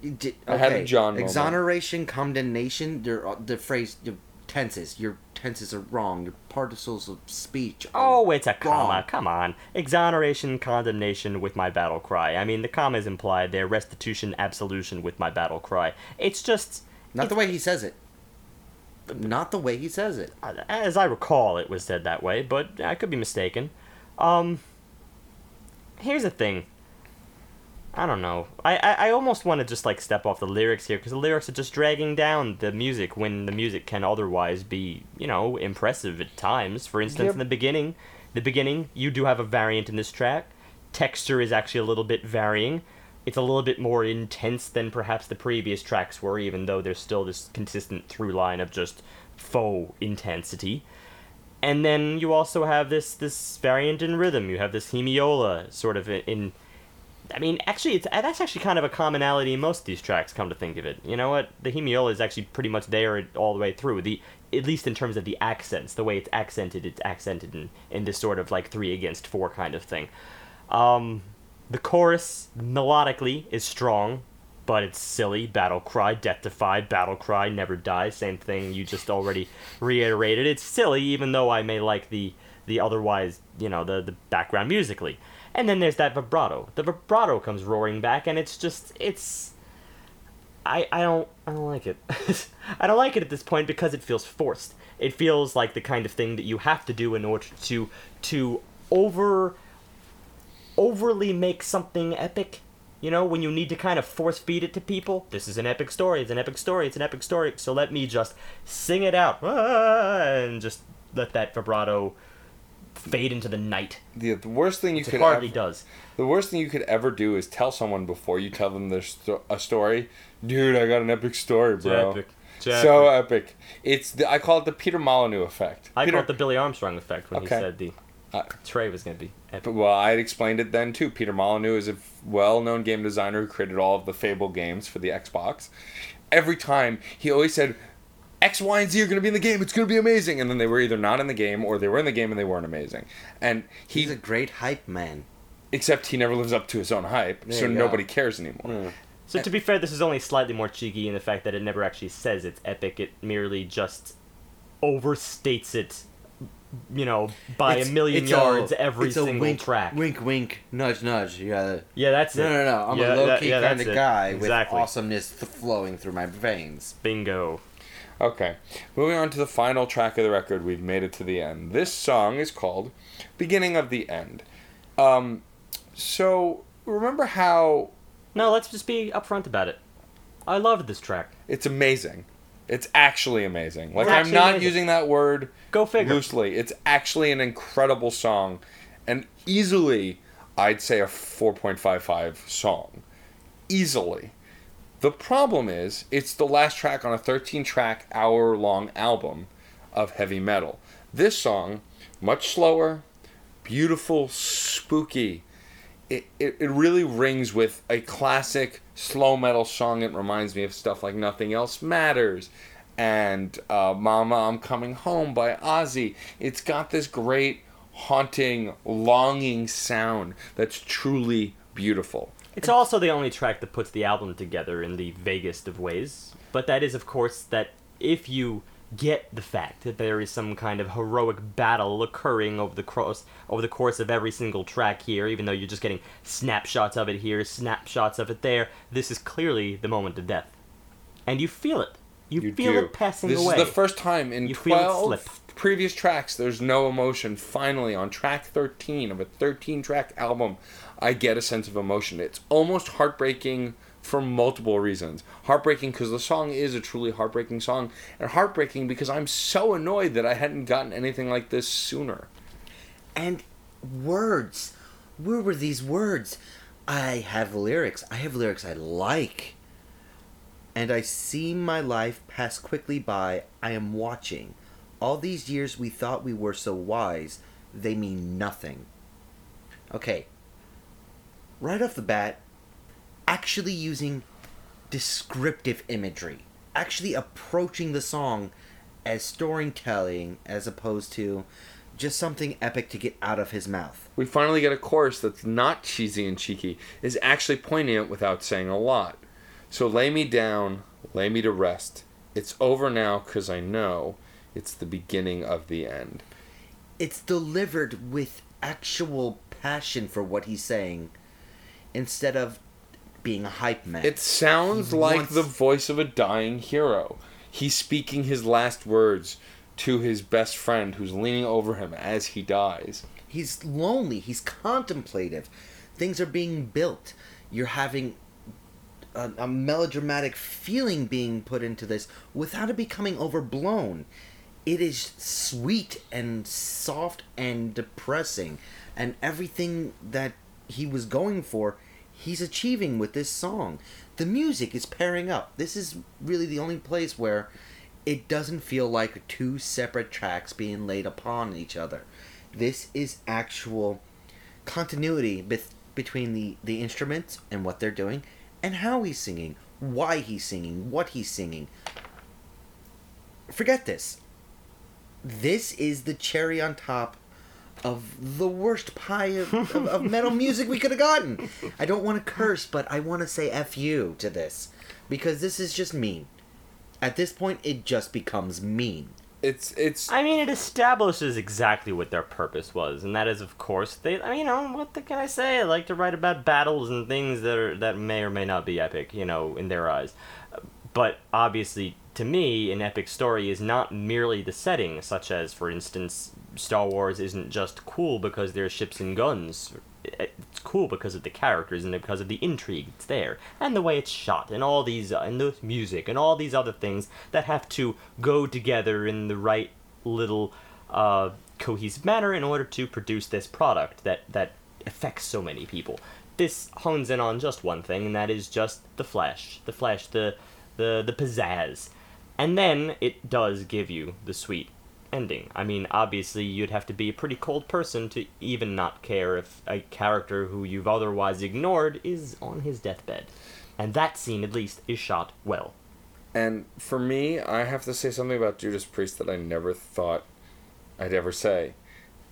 You did- I had a okay, John moment. Exoneration, condemnation. They're, uh, the phrase, the tenses. Your tenses are wrong. Your particles of speech. Are Oh, it's a comma. Come on. Exoneration, condemnation with my battle cry. I mean, the comma is implied there. Restitution, absolution with my battle cry. It's just. Not the way he says it. Not the way he says it. As I recall, it was said that way, but I could be mistaken. Um. Here's the thing. I don't know. I, I, I almost want to just like step off the lyrics here because the lyrics are just dragging down the music when the music can otherwise be, you know, impressive at times. For instance, Yep. in the beginning, the beginning, you do have a variant in this track. Texture is actually a little bit varying. It's a little bit more intense than perhaps the previous tracks were, even though there's still this consistent through line of just faux intensity. And then you also have this this variant in rhythm. You have this hemiola sort of in. I mean, actually, it's that's actually kind of a commonality in most of these tracks. Come to think of it, you know what? The hemiola is actually pretty much there all the way through. The at least in terms of the accents, the way it's accented, it's accented in in this sort of like three against four kind of thing. Um, the chorus melodically is strong, but it's silly. Battle cry, death defied. Battle cry, never die. Same thing you just already reiterated. It's silly, even though I may like the the otherwise, you know, the the background musically. And then there's that vibrato. The vibrato comes roaring back, and it's just it's. I, I don't I don't like it. I don't like it at this point because it feels forced. It feels like the kind of thing that you have to do in order to to over overly make something epic. You know, when you need to kind of force feed it to people. This is an epic story. It's an epic story. It's an epic story. So let me just sing it out ah, and just let that vibrato fade into the night. The, the worst thing you Which could it hardly ever, does. the worst thing you could ever do is tell someone before you tell them their sto- a story, dude. I got an epic story, bro. epic. So epic. It's the, I call it the Peter Molyneux effect. I Peter, call it the Billie Armstrong effect when Okay. he said the Uh, Trey was going to be epic. But, well, I had explained it then too. Peter Molyneux is a well-known game designer who created all of the Fable games for the Xbox. Every time he always said, "X, Y, and Z are going to be in the game. It's going to be amazing," and then they were either not in the game or they were in the game and they weren't amazing. And he, He's a great hype man. except he never lives up to his own hype, There so nobody cares anymore. Hmm. So to be fair, this is only slightly more cheeky in the fact that it never actually says it's epic. It merely just overstates it, you know, by It's- a million yards a- every it's a single wink, track. Wink, wink, nudge, nudge. You gotta. Yeah, that's No, it. no, no. I'm Yeah, a low that- key yeah, kind of it. guy Exactly. with awesomeness th- flowing through my veins. Bingo. Okay, moving on to the final track of the record, we've made it to the end. This song is called "Beginning of the End." Um, so remember how No, let's just be upfront about it. I loved this track. it's amazing. It's actually amazing. Like It's I'm not amazing. using that word Go figure. loosely. It's actually an incredible song, and easily, I'd say a 4.55 song. Easily. The problem is, it's the last track on a 13 track, hour long album of heavy metal. This song, much slower, beautiful, spooky. It, it, it really rings with a classic slow metal song. It reminds me of stuff like Nothing Else Matters and uh, Mama, I'm Coming Home by Ozzy. It's got this great, haunting, longing sound that's truly beautiful. It's also the only track that puts the album together in the vaguest of ways. But that is, of course, that if you get the fact that there is some kind of heroic battle occurring over the course over the course of every single track here, even though you're just getting snapshots of it here, snapshots of it there, this is clearly the moment of death, and you feel it. You, feel do. it passing this away. This is the first time in You feel 12 slip. previous tracks, there's no emotion. Finally, on track 13 of a 13 track album, I get a sense of emotion. It's almost heartbreaking for multiple reasons. Heartbreaking because the song is a truly heartbreaking song, and heartbreaking because I'm so annoyed that I hadn't gotten anything like this sooner. And words. Where were these words? I have lyrics. I have lyrics I like. And I see my life pass quickly by. I am watching. All these years we thought we were so wise, they mean nothing. Okay. Right off the bat, actually using descriptive imagery, actually approaching the song as storytelling as opposed to just something epic to get out of his mouth. We finally get a chorus that's not cheesy and cheeky, is actually poignant without saying a lot. So lay me down, lay me to rest. It's over now because I know it's the beginning of the end. It's delivered with actual passion for what he's saying instead of being a hype man. It sounds He like wants- the voice of a dying hero. He's speaking his last words to his best friend who's leaning over him as he dies. he's lonely, he's contemplative. Things are being built. You're having a, a melodramatic feeling being put into this without it becoming overblown. It is sweet and soft and depressing, and everything that he was going for, he's achieving with this song. The music is pairing up. This is really the only place where it doesn't feel like two separate tracks being laid upon each other. This is actual continuity between the, the instruments and what they're doing, and how he's singing, why he's singing, what he's singing. Forget this. This is the cherry on top of the worst pie of, of, of metal music we could have gotten. I don't want to curse, but I want to say F you to this. Because this is just mean. At this point, it just becomes mean. It's it's I mean, it establishes exactly what their purpose was, and that is, of course, they. I mean, you know, what the, can I say? I like to write about battles and things that are that may or may not be epic, you know, in their eyes. But obviously, to me, an epic story is not merely the setting, such as, for instance, Star Wars isn't just cool because there's ships and guns. It's cool because of the characters and because of the intrigue that's there, and the way it's shot, and all these, uh, and the music, and all these other things that have to go together in the right little uh, cohesive manner in order to produce this product that that affects so many people. This hones in on just one thing, and that is just the flesh, the flesh, the the the pizzazz, and then it does give you the sweet ending. I mean, obviously, you'd have to be a pretty cold person to even not care if a character who you've otherwise ignored is on his deathbed, and that scene at least is shot well. And for me, I have to say something about Judas Priest that I never thought I'd ever say.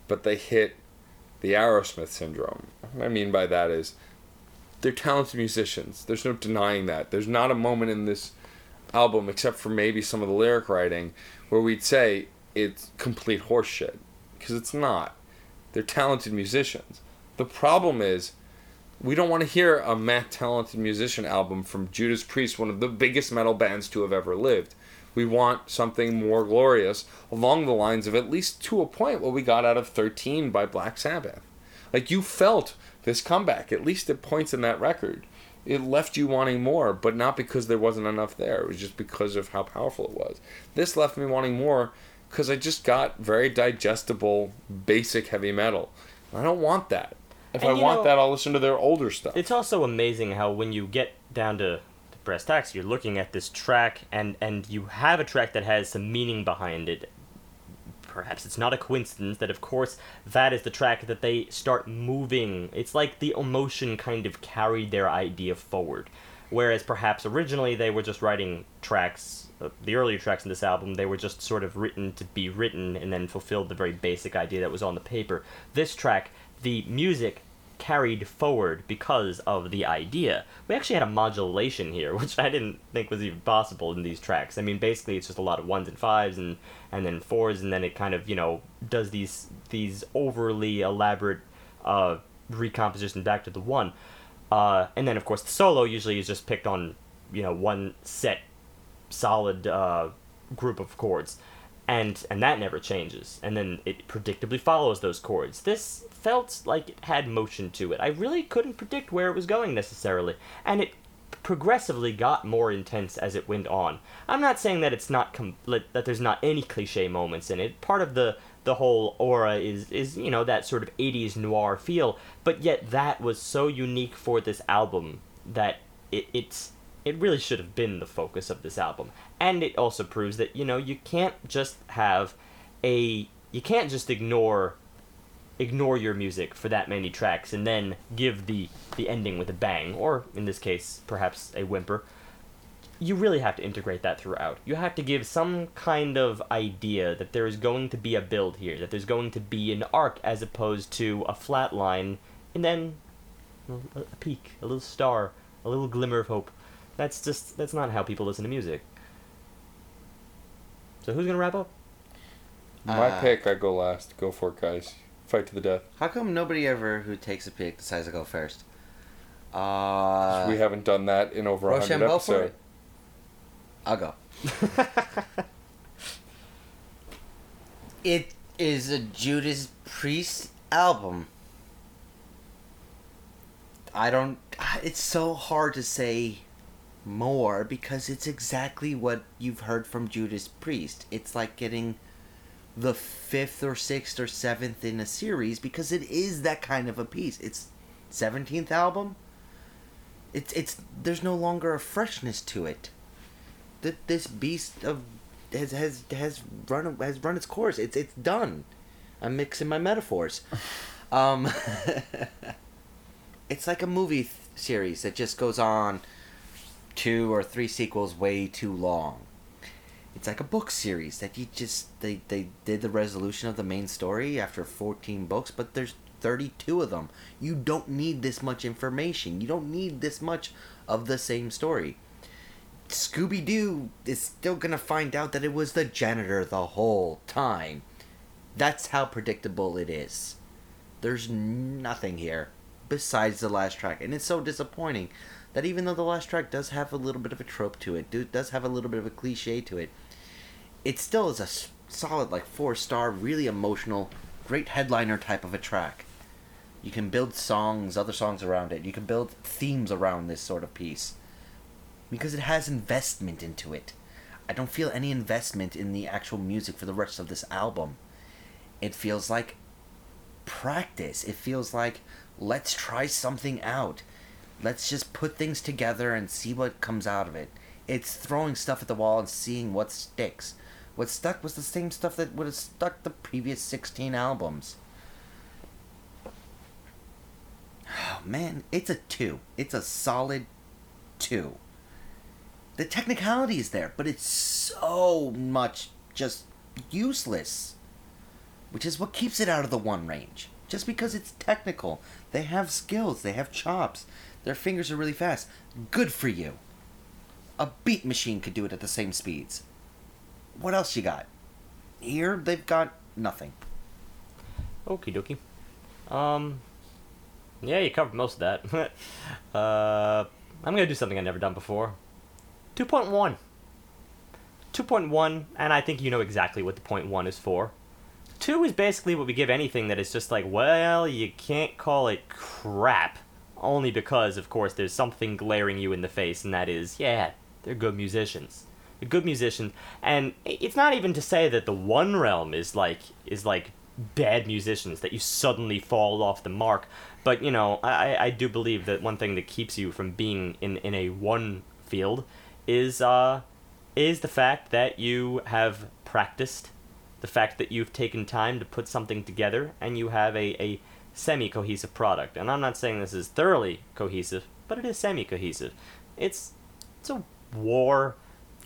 But they hit the Aerosmith syndrome. What I mean by that is they're talented musicians. There's no denying that. There's not a moment in this album, except for maybe some of the lyric writing, where we'd say it's complete horseshit. Because it's not. They're talented musicians. The problem is we don't want to hear a Matt Talented Musician album from Judas Priest, one of the biggest metal bands to have ever lived. We want something more glorious along the lines of at least to a point what we got out of 13 by Black Sabbath. Like you felt this comeback, at least at points in that record. It left you wanting more, but not because there wasn't enough there. It was just because of how powerful it was. This left me wanting more because I just got very digestible, basic heavy metal. I don't want that. If And I want know- that, I'll listen to their older stuff. It's also amazing how when you get down to, to brass tacks, you're looking at this track, and and you have a track that has some meaning behind it. Perhaps it's not a coincidence that, of course, that is the track that they start moving. It's like the emotion kind of carried their idea forward. Whereas perhaps originally they were just writing tracks, uh, the earlier tracks in this album, they were just sort of written to be written and then fulfilled the very basic idea that was on the paper. This track, the music carried forward because of the idea. We actually had a modulation here, which I didn't think was even possible in these tracks. I mean, basically it's just a lot of ones and fives and and then fours, and then it kind of you know does these these overly elaborate uh, recomposition back to the one. Uh, and then of course the solo usually is just picked on you know one set solid uh, group of chords and and that never changes. And then it predictably follows those chords. This felt like it had motion to it. I really couldn't predict where it was going necessarily, and it progressively got more intense as it went on. I'm not saying that it's not com- that there's not any cliche moments in it. Part of the the whole aura is is you know that sort of 80s noir feel, but yet that was so unique for this album that it, it's it really should have been the focus of this album. And it also proves that you know you can't just have a you can't just ignore ignore your music for that many tracks and then give the the ending with a bang or in this case perhaps a whimper. You really have to integrate that throughout. You have to give some kind of idea that there is going to be a build here that there's going to be an arc as opposed to a flat line and then a peak a little star a little glimmer of hope that's just that's not how people listen to music so who's gonna wrap up My Uh, pick, I go last. Go for it, guys. Fight to the death. How come nobody ever who takes a pick decides to go first? Uh, we haven't done that in over a hundred Rochambeau for episodes. it? I'll go. It is a Judas Priest album. I don't. It's so hard to say more because it's exactly what you've heard from Judas Priest. It's like getting the fifth or sixth or seventh in a series because it is that kind of a piece. It's seventeenth album. It's it's there's no longer a freshness to it. That this beast of has has has run has run its course. It's it's done. I'm mixing my metaphors. Um, it's like a movie th- series that just goes on two or three sequels way too long. It's like a book series that you just they they did the resolution of the main story after 14 books, but there's 32 of them. You don't need this much information. You don't need this much of the same story. Scooby Doo is still gonna find out that it was the janitor the whole time. That's how predictable it is. There's nothing here besides the last track, and it's so disappointing that even though the last track does have a little bit of a trope to it, do- does have a little bit of a cliche to it, it still is a solid like four star, really emotional, great headliner type of a track. You can build songs, other songs around it. You can build themes around this sort of piece because it has investment into it. I don't feel any investment in the actual music for the rest of this album. It feels like practice. It feels like let's try something out. Let's just put things together and see what comes out of it. It's throwing stuff at the wall and seeing what sticks. What stuck was the same stuff that would have stuck the previous 16 albums. Oh man, it's a 2. It's a solid 2 the technicality is there, but it's so much just useless. Which is what keeps it out of the one range. Just because it's technical. They have skills, they have chops, their fingers are really fast. Good for you. A beat machine could do it at the same speeds. What else you got? Here, they've got nothing. Okie dokie. Um, yeah, you covered most of that. uh, I'm gonna do something I've never done before. 2.1. 2.1, and I think you know exactly what the point one is for. Two is basically what we give anything that is just like, well, you can't call it crap. Only because, of course, there's something glaring you in the face, and that is, yeah, they're good musicians. They're good musicians, and it's not even to say that the One Realm is like is like bad musicians that you suddenly fall off the mark. But you know, I I do believe that one thing that keeps you from being in in a one field is uh is the fact that you have practiced, the fact that you've taken time to put something together, and you have a, a semi cohesive product. And I'm not saying this is thoroughly cohesive, but it is semi cohesive. It's it's a war,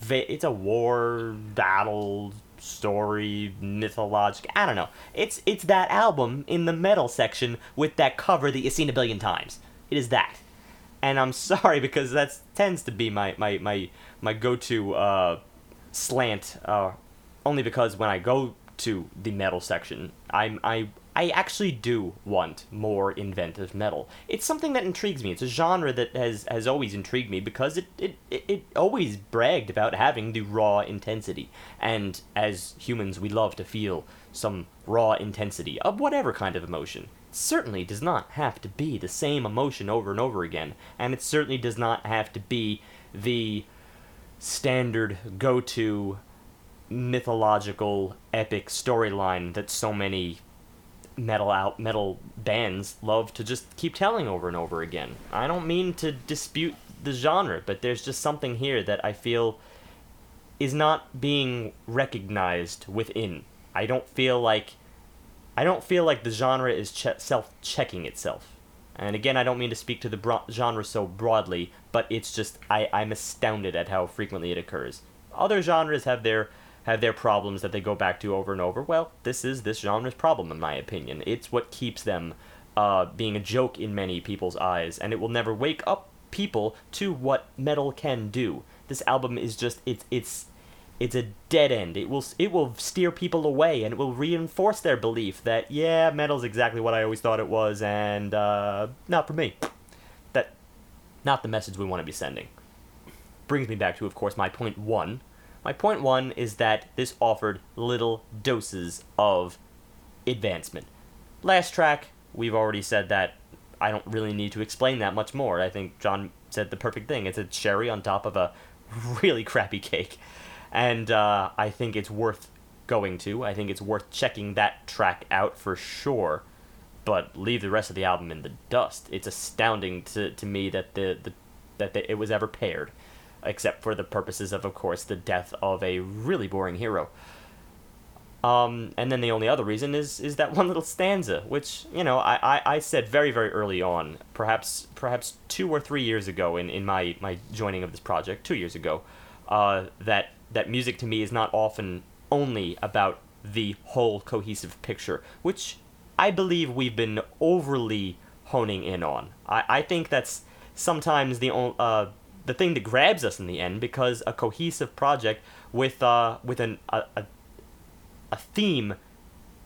it's a war battle story mythologic. I don't know. It's it's that album in the metal section with that cover that you've seen a billion times. It is that and I'm sorry because that tends to be my my my my go-to uh, slant. Uh, only because when I go to the metal section, I'm I I actually do want more inventive metal. It's something that intrigues me. It's a genre that has, has always intrigued me because it, it, it, always bragged about having the raw intensity. And as humans, we love to feel some raw intensity of whatever kind of emotion. It certainly does not have to be the same emotion over and over again, and it certainly does not have to be the standard go to mythological epic storyline that so many metal out metal bands love to just keep telling over and over again. I don't mean to dispute the genre, but there's just something here that I feel is not being recognized within. I don't feel like I don't feel like the genre is che- self-checking itself. And again, I don't mean to speak to the bro- genre so broadly, but it's just I I'm astounded at how frequently it occurs. Other genres have their have their problems that they go back to over and over. Well, this is this genre's problem, in my opinion. It's what keeps them uh, being a joke in many people's eyes, and it will never wake up people to what metal can do. This album is just it's it's it's a dead end. It will it will steer people away, and it will reinforce their belief that yeah, metal's exactly what I always thought it was, and uh, not for me. That not the message we want to be sending. Brings me back to, of course, my point one my point one is that this offered little doses of advancement. Last track, we've already said that. I don't really need to explain that much more. I think John said the perfect thing. It's a cherry on top of a really crappy cake. And uh, I think it's worth going to. I think it's worth checking that track out for sure. But leave the rest of the album in the dust. It's astounding to, to me that the, the that the, it was ever paired except for the purposes of, of course, the death of a really boring hero. Um, and then the only other reason is is that one little stanza, which you know I, I, I said very very early on, perhaps perhaps two or three years ago in, in my, my joining of this project, two years ago, uh, that that music to me is not often only about the whole cohesive picture, which I believe we've been overly honing in on. I, I think that's sometimes the uh, the thing that grabs us in the end because a cohesive project with uh with an a, a, a theme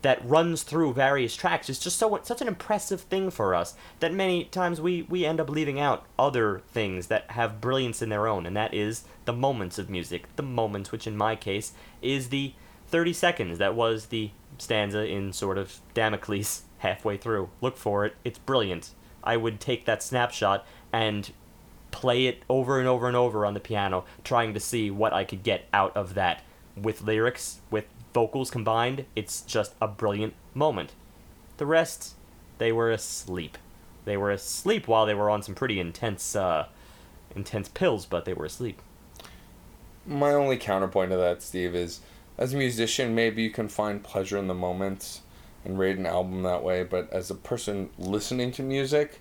that runs through various tracks is just so such an impressive thing for us that many times we we end up leaving out other things that have brilliance in their own and that is the moments of music. The moments which in my case is the 30 seconds. That was the stanza in sword of Damocles halfway through. Look for it. It's brilliant. I would take that snapshot and play it over and over and over on the piano, trying to see what I could get out of that. With lyrics, with vocals combined, it's just a brilliant moment. The rest, they were asleep. They were asleep while they were on some pretty intense, uh, intense pills, but they were asleep. My only counterpoint to that, Steve, is as a musician, maybe you can find pleasure in the moments and rate an album that way, but as a person listening to music,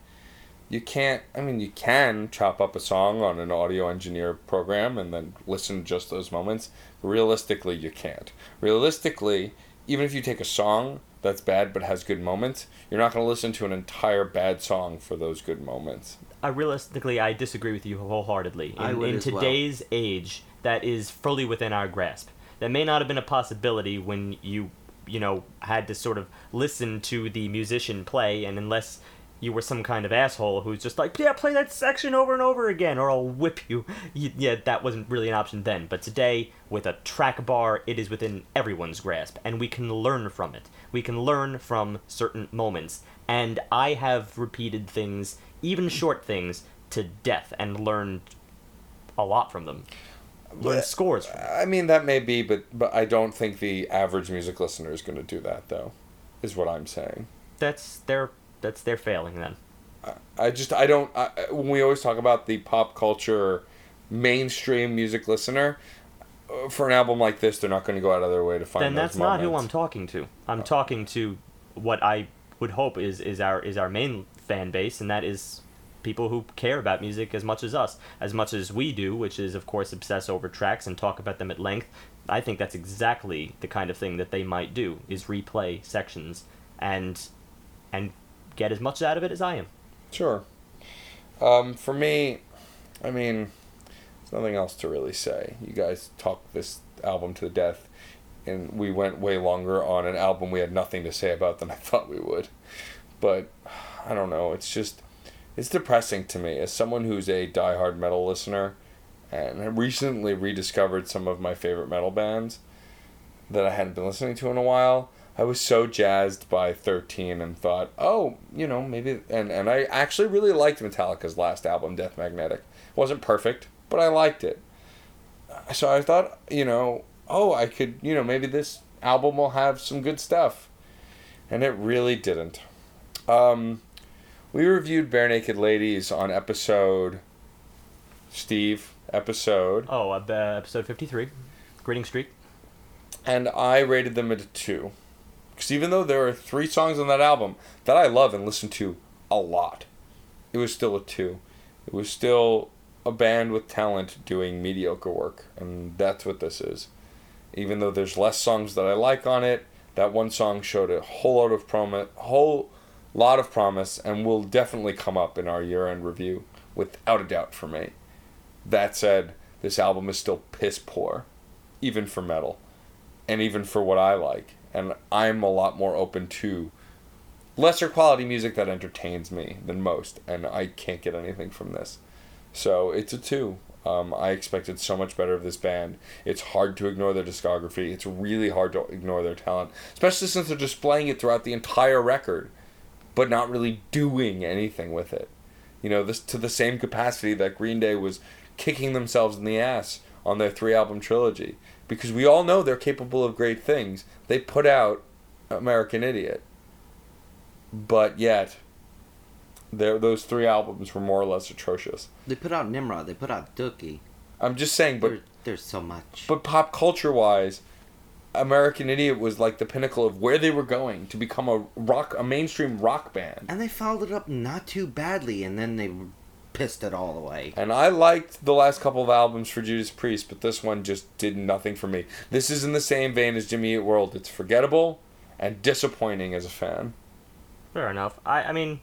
you can't i mean you can chop up a song on an audio engineer program and then listen to just those moments. Realistically you can't. Realistically even if you take a song that's bad but has good moments you're not going to listen to an entire bad song for those good moments. I realistically i disagree with you wholeheartedly. In, I would in as well. today's age that is fully within our grasp. That may not have been a possibility when you you know had to sort of listen to the musician play and unless you were some kind of asshole who's just like, yeah, play that section over and over again, or I'll whip you. Y- Yeah, that wasn't really an option then. But today, with a track bar, it is within everyone's grasp, and we can learn from it. We can learn from certain moments. And I have repeated things, even short things, to death, and learned a lot from them. Learned scores from i mean that may be but but i don't think the average music listener is going to do that though is what i'm saying That's their that's their failing then. I just I don't I, when we always talk about the pop culture mainstream music listener uh, for an album like this they're not going to go out of their way to find then that's not who I'm moments. talking to. I'm talking to what I would hope is is our is our main fan base, and that is people who care about music as much as us, as much as we do, which is of course obsess over tracks and talk about them at length. I think that's exactly the kind of thing that they might do is replay sections and and get as much out of it as I am. Sure. Um, for me, I mean, there's nothing else to really say. You guys talked this album to the death. and we went way longer on an album we had nothing to say about than I thought we would. But I don't know. It's just it's depressing to me as someone who's a diehard metal listener, and I recently rediscovered some of my favorite metal bands that I hadn't been listening to in a while. I was so jazzed by 13 and thought, oh, you know, maybe. And, and I actually really liked Metallica's last album, Death Magnetic. It wasn't perfect, but I liked it. So I thought, you know, oh, I could, you know, maybe this album will have some good stuff. And it really didn't. Um, we reviewed Barenaked Ladies on episode. Steve, episode. Oh, uh, episode 53. Grinning Streak. And I rated them at a 2. Because even though there are three songs on that album that I love and listen to a lot, it was still a 2. It was still a band with talent doing mediocre work. And that's what this is. Even though there's less songs that I like on it, that one song showed a whole lot of promise, whole lot of promise, and will definitely come up in our year-end review without a doubt for me. That said, this album is still piss poor, even for metal, and even for what I like. And I'm a lot more open to lesser quality music that entertains me than most, and I can't get anything from this. So it's a two. Um, I expected so much better of this band. It's hard to ignore their discography. It's really hard to ignore their talent, especially since they're displaying it throughout the entire record, but not really doing anything with it. You know, this to the same capacity that Green Day was kicking themselves in the ass on their three album trilogy because we all know they're capable of great things. They put out American Idiot, but yet those three albums were more or less atrocious. They put out Nimrod. They put out Dookie. I'm just saying, but there, there's so much. But pop culture wise, American Idiot was like the pinnacle of where they were going to become a rock, a mainstream rock band. And they followed it up not too badly, and then they pissed it all away. And I liked the last couple of albums for Judas Priest, but this one just did nothing for me. This is in the same vein as Jimmy Eat World. It's forgettable and disappointing as a fan. Fair enough. I I mean,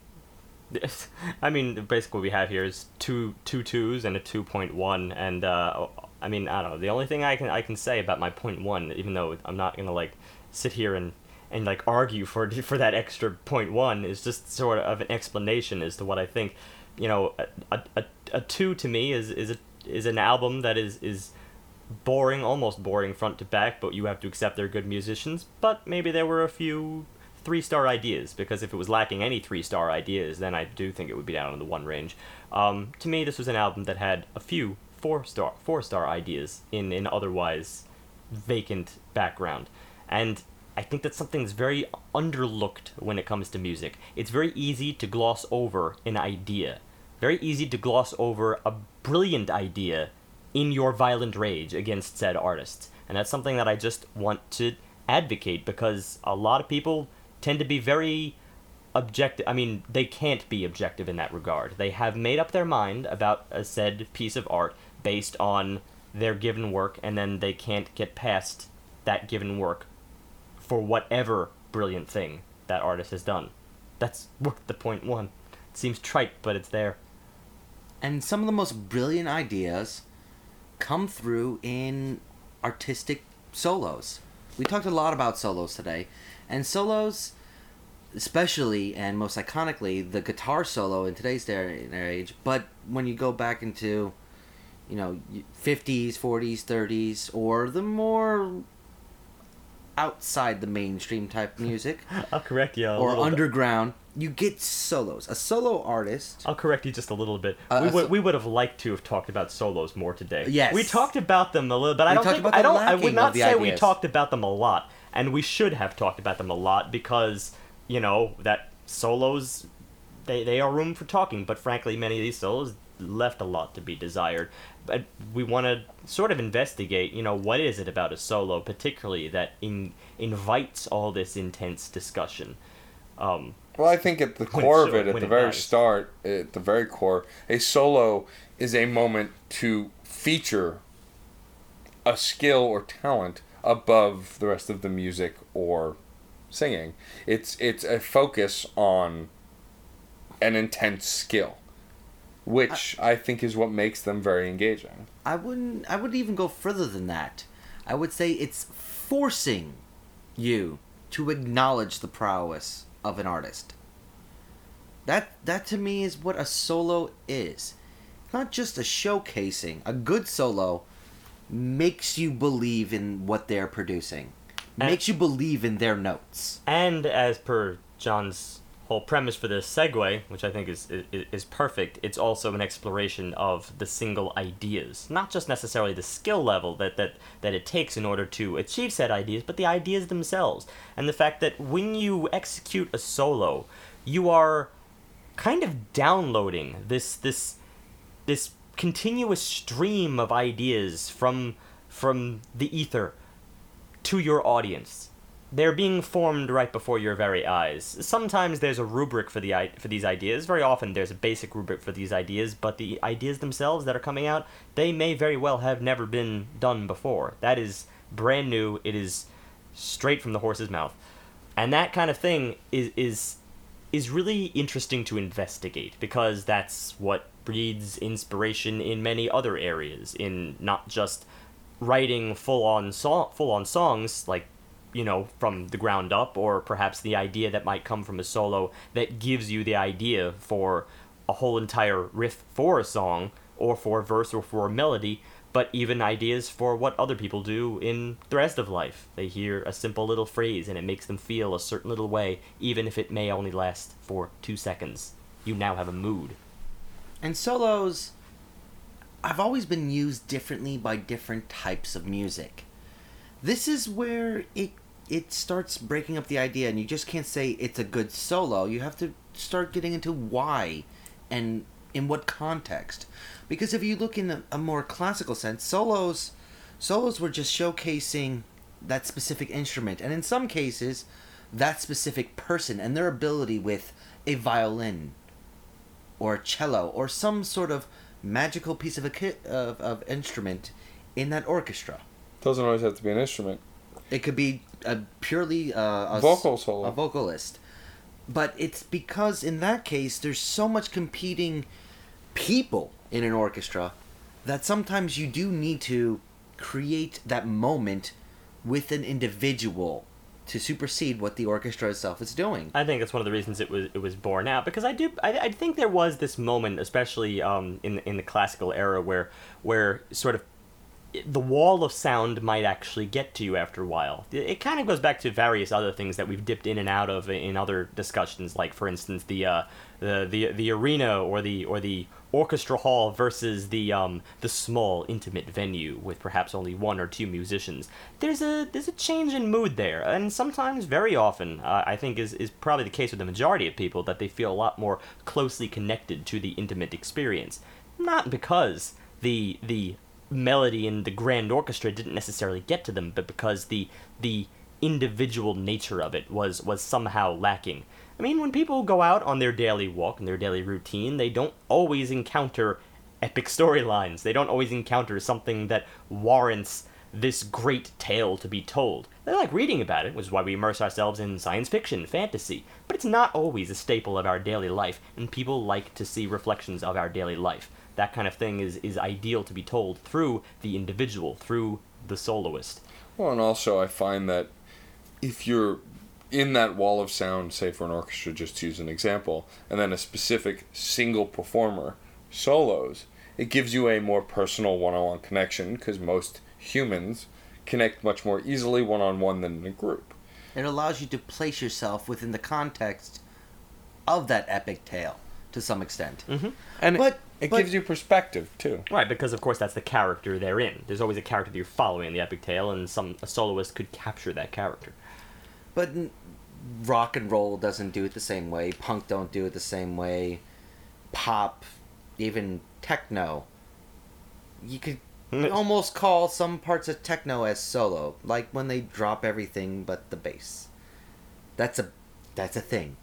this, I mean, basically what we have here is two two twos and a two point one, and uh, I mean, I don't know. The only thing I can I can say about my point one, even though I'm not gonna like sit here and and like argue for for that extra point one, is just sort of an explanation as to what I think. You know, a, a, a two to me is is a, is an album that is is boring, almost boring front to back, but you have to accept they're good musicians. But maybe there were a few three star ideas because if it was lacking any three star ideas, then I do think it would be down in the one range. Um, to me, this was an album that had a few four star four star ideas in an otherwise vacant background, and I think that's something that's very underlooked when it comes to music. It's very easy to gloss over an idea, very easy to gloss over a brilliant idea in your violent rage against said artists. And that's something that I just want to advocate because a lot of people tend to be very objective. I mean, they can't be objective in that regard. They have made up their mind about a said piece of art based on their given work, and then they can't get past that given work for whatever brilliant thing that artist has done. That's worth the point one. It seems trite, but it's there. And some of the most brilliant ideas come through in artistic solos. We talked a lot about solos today, and solos, especially and most iconically, the guitar solo in today's day and age. But when you go back into, you know, fifties, forties, thirties, or the more outside the mainstream type music, I'll correct you. or underground, you get solos. A solo artist. I'll correct you just a little bit. Uh, we, would, so- we would have liked to have talked about solos more today. Yes. we talked about them a little, but I don't think I don't. I would not say we talked about them a lot, and we should have talked about them a lot because you know that solos, they they are room for talking. But frankly, many of these solos left a lot to be desired. But we want to sort of investigate. You know, what is it about a solo, particularly that in, invites all this intense discussion? Um, Well, I think at the When it core of it, at the it very dies. start, at the very core, a solo is a moment to feature a skill or talent above the rest of the music or singing. It's it's a focus on an intense skill, which I think is what makes them very engaging. I wouldn't. I would even go further than that. I would say it's forcing you to acknowledge the prowess of an artist. That that to me is what a solo is. Not just a showcasing. A good solo makes you believe in what they're producing. And- makes you believe in their notes. And as per John's whole premise for this segue, which I think is, is is perfect, it's also an exploration of the single ideas, not just necessarily the skill level that that that it takes in order to achieve said ideas, but the ideas themselves, and the fact that when you execute a solo, you are kind of downloading this this this continuous stream of ideas from from the ether to your audience. They're being formed right before your very eyes. Sometimes there's a rubric for the for these ideas. Very often there's a basic rubric for these ideas, but the ideas themselves that are coming out, they may very well have never been done before. That is brand new. It is straight from the horse's mouth. And that kind of thing is is is really interesting to investigate because that's what breeds inspiration in many other areas in not just writing full on song full on songs like you know from the ground up or perhaps the idea that might come from a solo that gives you the idea for a whole entire riff for a song or for a verse or for a melody but even ideas for what other people do in the rest of life. They hear a simple little phrase and it makes them feel a certain little way even if it may only last for 2 seconds. You now have a mood. And solos I've always been used differently by different types of music. This is where it it starts breaking up the idea and you just can't say it's a good solo. You have to start getting into why and in what context. Because if you look in a, a more classical sense, solos solos were just showcasing that specific instrument and in some cases that specific person and their ability with a violin or a cello or some sort of magical piece of a ki- of, of instrument in that orchestra. Doesn't always have to be an instrument. It could be a purely uh, a s- Vocal solo. a vocalist, but it's because in that case there's so much competing people in an orchestra that sometimes you do need to create that moment with an individual to supersede what the orchestra itself is doing. I think that's one of the reasons it was it was born out because I do I, I think there was this moment, especially um, in in the classical era, where where sort of the wall of sound might actually get to you after a while. It, kind of goes back to various other things that we've dipped in and out of in other discussions, like for instance the uh, the the the arena or the or the orchestra hall versus the um the small intimate venue with perhaps only one or two musicians. There's a there's a change in mood there, and sometimes very often uh, I think is is probably the case with the majority of people that they feel a lot more closely connected to the intimate experience. Not because the the melody and the grand orchestra didn't necessarily get to them, but because the the individual nature of it was was somehow lacking. I mean, when people go out on their daily walk and their daily routine, they don't always encounter epic storylines. They don't always encounter something that warrants this great tale to be told. They like reading about it, which is why we immerse ourselves in science fiction, fantasy, but it's not always a staple of our daily life, and people like to see reflections of our daily life. That kind of thing is, is ideal to be told through the individual, through the soloist. Well, and also I find that if you're in that wall of sound, say for an orchestra, just to use an example, and then a specific single performer solos, it gives you a more personal one-on-one connection because most humans connect much more easily one-on-one than in a group. It allows you to place yourself within the context of that epic tale to some extent. Mm-hmm. And But- it but- gives you perspective too. Right, because of course that's the character they're in. There's always a character that you're following in the epic tale, and some a soloist could capture that character. But n- rock and roll doesn't do it the same way. Punk don't do it the same way. Pop, even techno. You could hmm. almost call some parts of techno as solo, like when they drop everything but the bass. That's a that's a thing.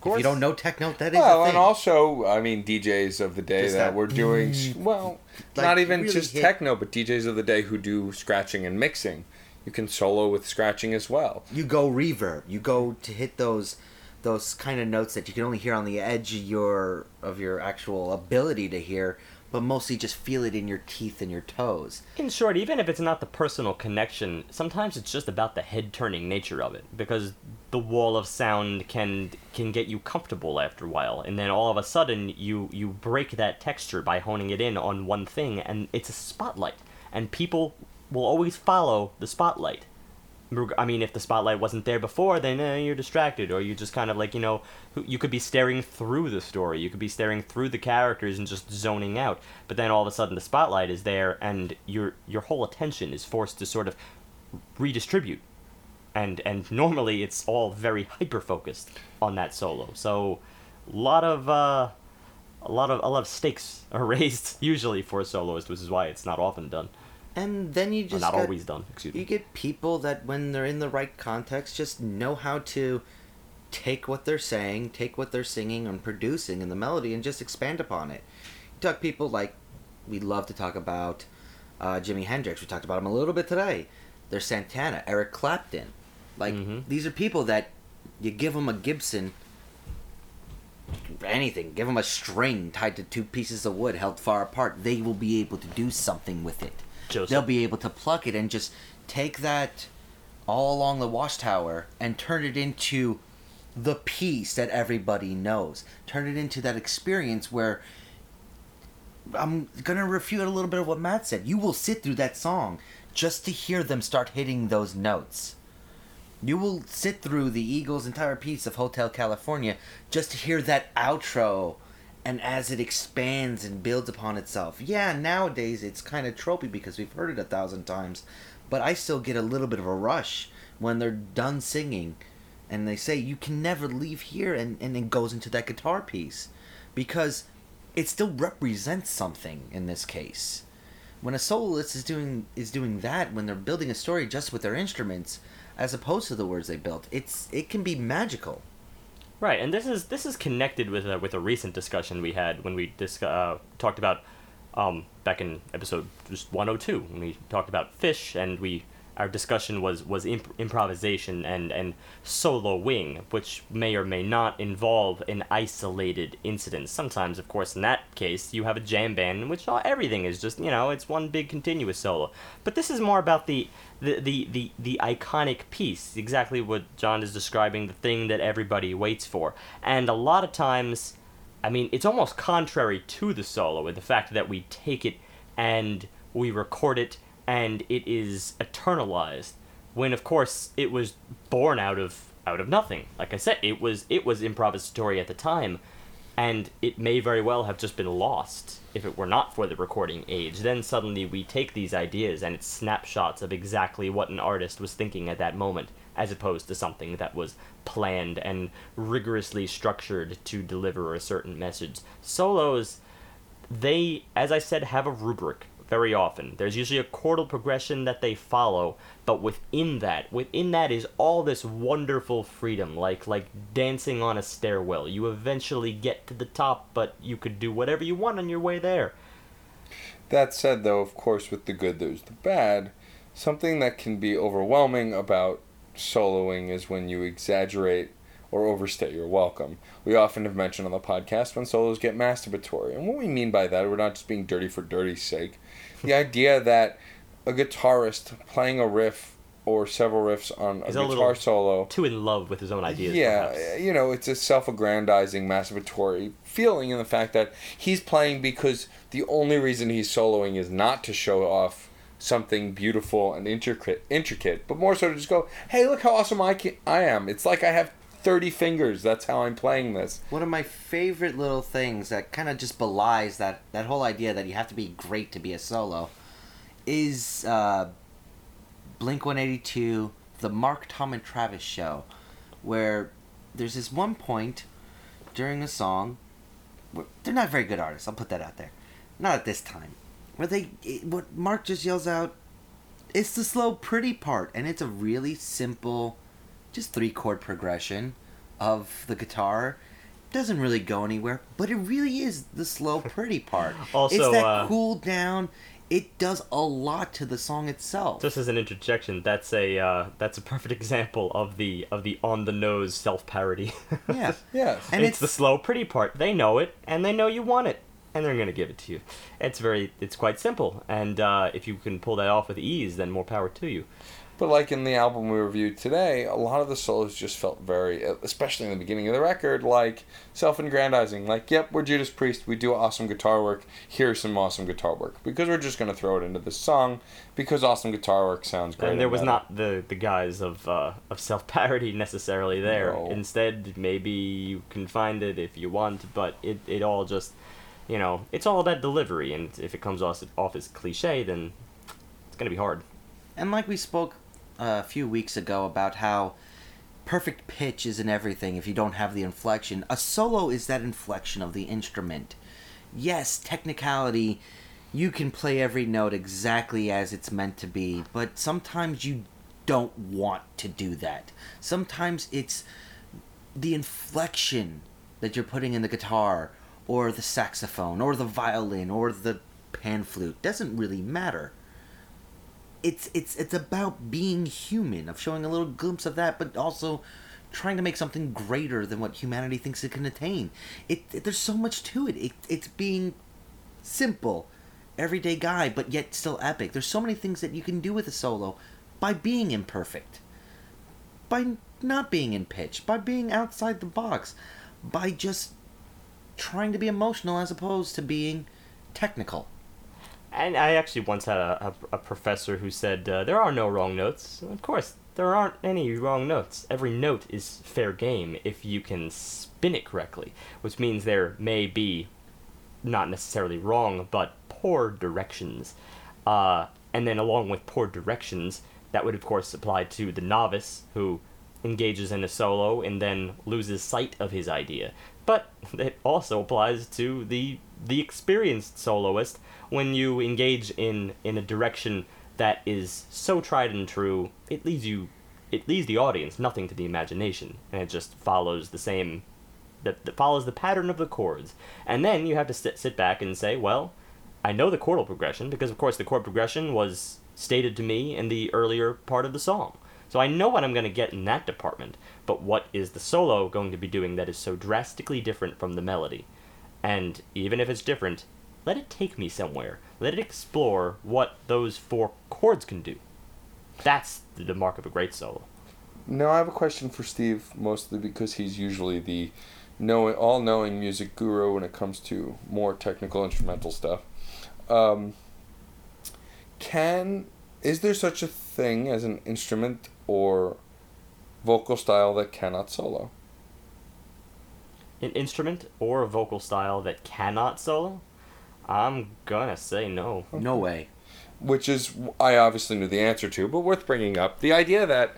Of course. If you don't know techno, that is Well, a thing. and also, I mean, DJs of the day that, that were doing well, Like, not even really just hit- techno, but DJs of the day who do scratching and mixing. You can solo with scratching as well. you go reverb. You go to hit those those kind of notes that you can only hear on the edge of your of your actual ability to hear but mostly just feel it in your teeth and your toes. In short, even if it's not the personal connection, sometimes it's just about the head turning nature of it because the wall of sound can can get you comfortable after a while and then all of a sudden you you break that texture by honing it in on one thing and it's a spotlight and people will always follow the spotlight. I mean, if the spotlight wasn't there before, then uh, you're distracted, or you just kind of like you know, you could be staring through the story, you could be staring through the characters and just zoning out. But then all of a sudden, the spotlight is there, and your your whole attention is forced to sort of redistribute, and and normally it's all very hyper focused on that solo. So, a lot of uh, a lot of a lot of stakes are raised usually for a soloist, which is why it's not often done. And then you just not got- always done. Excuse You get people that, when they're in the right context, just know how to take what they're saying, take what they're singing and producing in the melody, and just expand upon it. You talk people like we love to talk about uh, Jimi Hendrix. We talked about him a little bit today. There's Santana, Eric Clapton. Like Mhm. these are people that you give them a Gibson, anything, give them a string tied to two pieces of wood held far apart, they will be able to do something with it Joseph. they'll be able to pluck it and just take that all along the watchtower and turn it into the piece that everybody knows. Turn it into that experience where I'm gonna refute a little bit of what Matt said. You will sit through that song just to hear them start hitting those notes. You will sit through the Eagles' entire piece of Hotel California just to hear that outro and as it expands and builds upon itself. Yeah, nowadays it's kind of tropey because we've heard it a thousand times, but I still get a little bit of a rush when they're done singing and they say you can never leave here and, and it goes into that guitar piece because it still represents something in this case when a soloist is doing is doing that when they're building a story just with their instruments as opposed to the words they built it's it can be magical Right, and this is this is connected with a, with a recent discussion we had when we dis- uh, talked about um, back in episode just 102 when we talked about Phish and we our discussion was was imp- improvisation and and solo wing which may or may not involve an isolated incident. Sometimes of course in that case you have a jam band in which all, everything is just you know it's one big continuous solo. But this is more about the the, the, the, the iconic piece exactly what john is describing the thing that everybody waits for. And a lot of times I mean, it's almost contrary to the solo in the fact that we take it and we record it and it is eternalized. When of course it was born out of out of nothing. Like I said, it was it was improvisatory at the time, and it may very well have just been lost if it were not for the recording age. Then suddenly we take these ideas and it's snapshots of exactly what an artist was thinking at that moment, as opposed to something that was planned and rigorously structured to deliver a certain message. Solos, they, as I said, have a rubric very often. There's usually a chordal progression that they follow, but within that, within that is all this wonderful freedom, like like dancing on a stairwell. You eventually get to the top, but you could do whatever you want on your way there. That said, though, of course, with the good, there's the bad. Something that can be overwhelming about soloing is when you exaggerate or overstay your welcome. We often have mentioned on the podcast when solos get masturbatory. And what we mean by that, we're not just being dirty for dirty's sake. The idea that a guitarist playing a riff or several riffs on a a guitar solo Too in love with his own ideas. yeah, perhaps. you know, it's a self-aggrandizing, masturbatory feeling in the fact that he's playing because the only reason he's soloing is not to show off something beautiful and intricate, intricate, but more so to just go, "Hey, look how awesome I can, I am." It's like I have 30 fingers. That's how I'm playing this. one of my favorite little things that kind of just belies that that whole idea that you have to be great to be a solo is uh, Blink 182, the Mark, Tom, and Travis show, where there's this one point during a song. Where, they're not very good artists. I'll put that out there. Not at this time. Where they, it, what Mark just yells out, it's the slow, pretty part, and it's a really simple, just three chord progression of the guitar. Doesn't really go anywhere, but it really is the slow, pretty part. Also, it's that uh, cool down. It does a lot to the song itself. Just as an interjection, that's a uh, that's a perfect example of the of the on the nose self parody. yeah, Yes. And it's, it's- the slow pretty part. They know it, and they know you want it. and they're gonna give it to you. It's very, it's quite simple, and uh, if you can pull that off with ease, then more power to you. But like in the album we reviewed today, a lot of the solos just felt very, especially in the beginning of the record, like self-aggrandizing. Like, yep, we're Judas Priest. We do awesome guitar work. Here's some awesome guitar work because we're just gonna throw it into this song because awesome guitar work sounds great. And there was not the the guise of uh, of self parody necessarily there. No. Instead, maybe you can find it if you want, but it it all just, you know, it's all about delivery, and if it comes off off as cliche, then it's gonna be hard. And like we spoke a few weeks ago about how perfect pitch isn't everything if you don't have the inflection. A solo is that inflection of the instrument. Yes, technicality, you can play every note exactly as it's meant to be, but sometimes you don't want to do that. Sometimes it's the inflection that you're putting in the guitar or the saxophone or the violin or the pan flute doesn't really matter it's it's it's about being human of showing a little glimpse of that but also trying to make something greater than what humanity thinks it can attain. It, it there's so much to it. it it's being simple everyday guy but yet still epic. There's so many things that you can do with a solo by being imperfect by not being in pitch by being outside the box by just trying to be emotional as opposed to being technical And I actually once had a, a, a professor who said uh, there are no wrong notes. Of course, there aren't any wrong notes. Every note is fair game if you can spin it correctly, which means there may be not necessarily wrong, but poor directions. Uh, and then, along with poor directions, that would of course apply to the novice who engages in a solo and then loses sight of his idea. But it also applies to the the experienced soloist when you engage in in a direction that is so tried and true, it leaves you it leaves the audience nothing to the imagination, and it just follows the same that, that follows the pattern of the chords. And then you have to sit, sit back and say, well, I know the chordal progression because of course the chord progression was stated to me in the earlier part of the song. So I know what I'm going to get in that department, but what is the solo going to be doing that is so drastically different from the melody? And even if it's different, let it take me somewhere. Let it explore what those four chords can do. That's the mark of a great solo. Now I have a question for Steve, mostly because he's usually the knowing, all-knowing music guru when it comes to more technical instrumental stuff. Um, can is there such a thing as an instrument or vocal style that cannot solo? An instrument or a vocal style that cannot solo? I'm gonna say no. no way which is I obviously knew the answer to, but worth bringing up. The idea that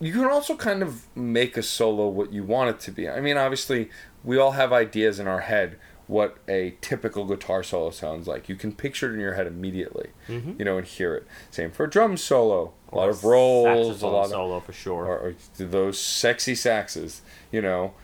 you can also kind of make a solo what you want it to be. I mean, obviously, we all have ideas in our head what a typical guitar solo sounds like. You can picture it in your head immediately, Mhm. you know, and hear it. Same for a drum solo. A lot of rolls, a lot of solo for sure. or, or those sexy saxes, you know.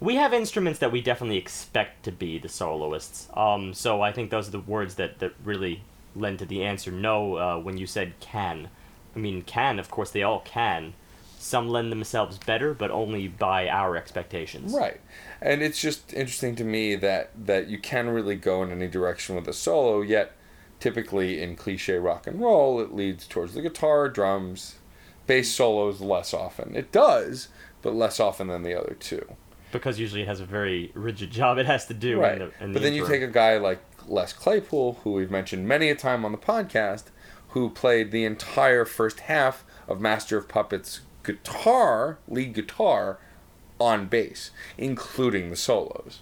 We have instruments that we definitely expect to be the soloists. Um, so I think those are the words that, that really lend to the answer no uh, when you said can. I mean, can, of course, they all can. Some lend themselves better, but only by our expectations. Right. And it's just interesting to me that that you can really go in any direction with a solo, yet typically in cliche rock and roll it leads towards the guitar, drums, bass solos less often. It does, but less often than the other two. Because usually it has a very rigid job it has to do. right. In the, in but the then you take a guy like Les Claypool, who we've mentioned many a time on the podcast, who played the entire first half of Master of Puppets guitar, lead guitar, on bass, including the solos,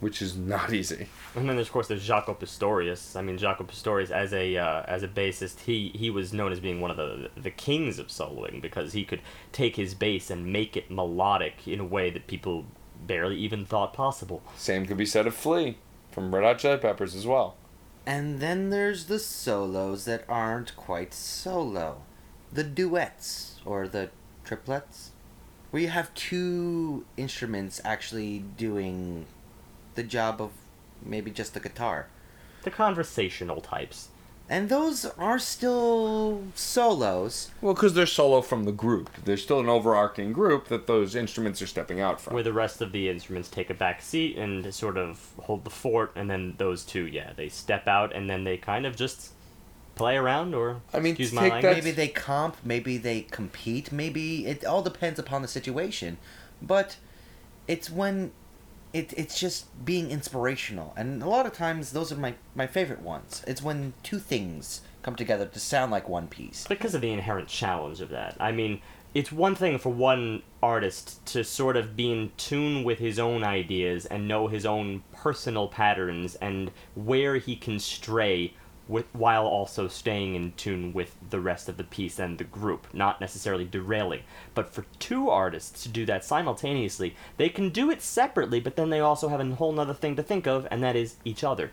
which is not easy. And then, of course, there's Jaco Pastorius. I mean, Jaco Pastorius, as a uh, as a bassist, he he was known as being one of the the kings of soloing because he could take his bass and make it melodic in a way that people barely even thought possible. Same could be said of Flea from Red Hot Chili Peppers as well. And then there's the solos that aren't quite solo. The duets, or the triplets, where you have two instruments actually doing the job of maybe just the guitar. The conversational types. And those are still solos. Well, because they're solo from the group. There's still an overarching group that those instruments are stepping out from. where the rest of the instruments take a back seat and sort of hold the fort, and then those two, yeah, they step out and then they kind of just play around or I mean, excuse my take language. that- Maybe they comp, maybe they compete, maybe it all depends upon the situation. But it's when it, it's just being inspirational. And a lot of times those are my, my favorite ones. It's when two things come together to sound like one piece. because of the inherent challenge of that. I mean, it's one thing for one artist to sort of be in tune with his own ideas and know his own personal patterns and where he can stray with, while also staying in tune with the rest of the piece and the group, not necessarily derailing. But for two artists to do that simultaneously, they can do it separately, but then they also have a whole nother thing to think of, and that is each other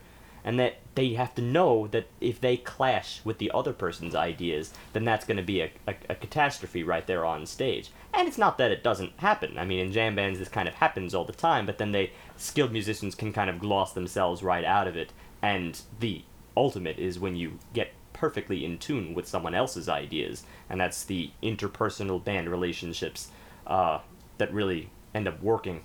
and that they have to know that if they clash with the other person's ideas, then that's going to be a, a, a catastrophe right there on stage. And it's not that it doesn't happen. I mean, in jam bands, this kind of happens all the time, but then they skilled musicians can kind of gloss themselves right out of it. And the ultimate is when you get perfectly in tune with someone else's ideas, and that's the interpersonal band relationships uh, that really end up working.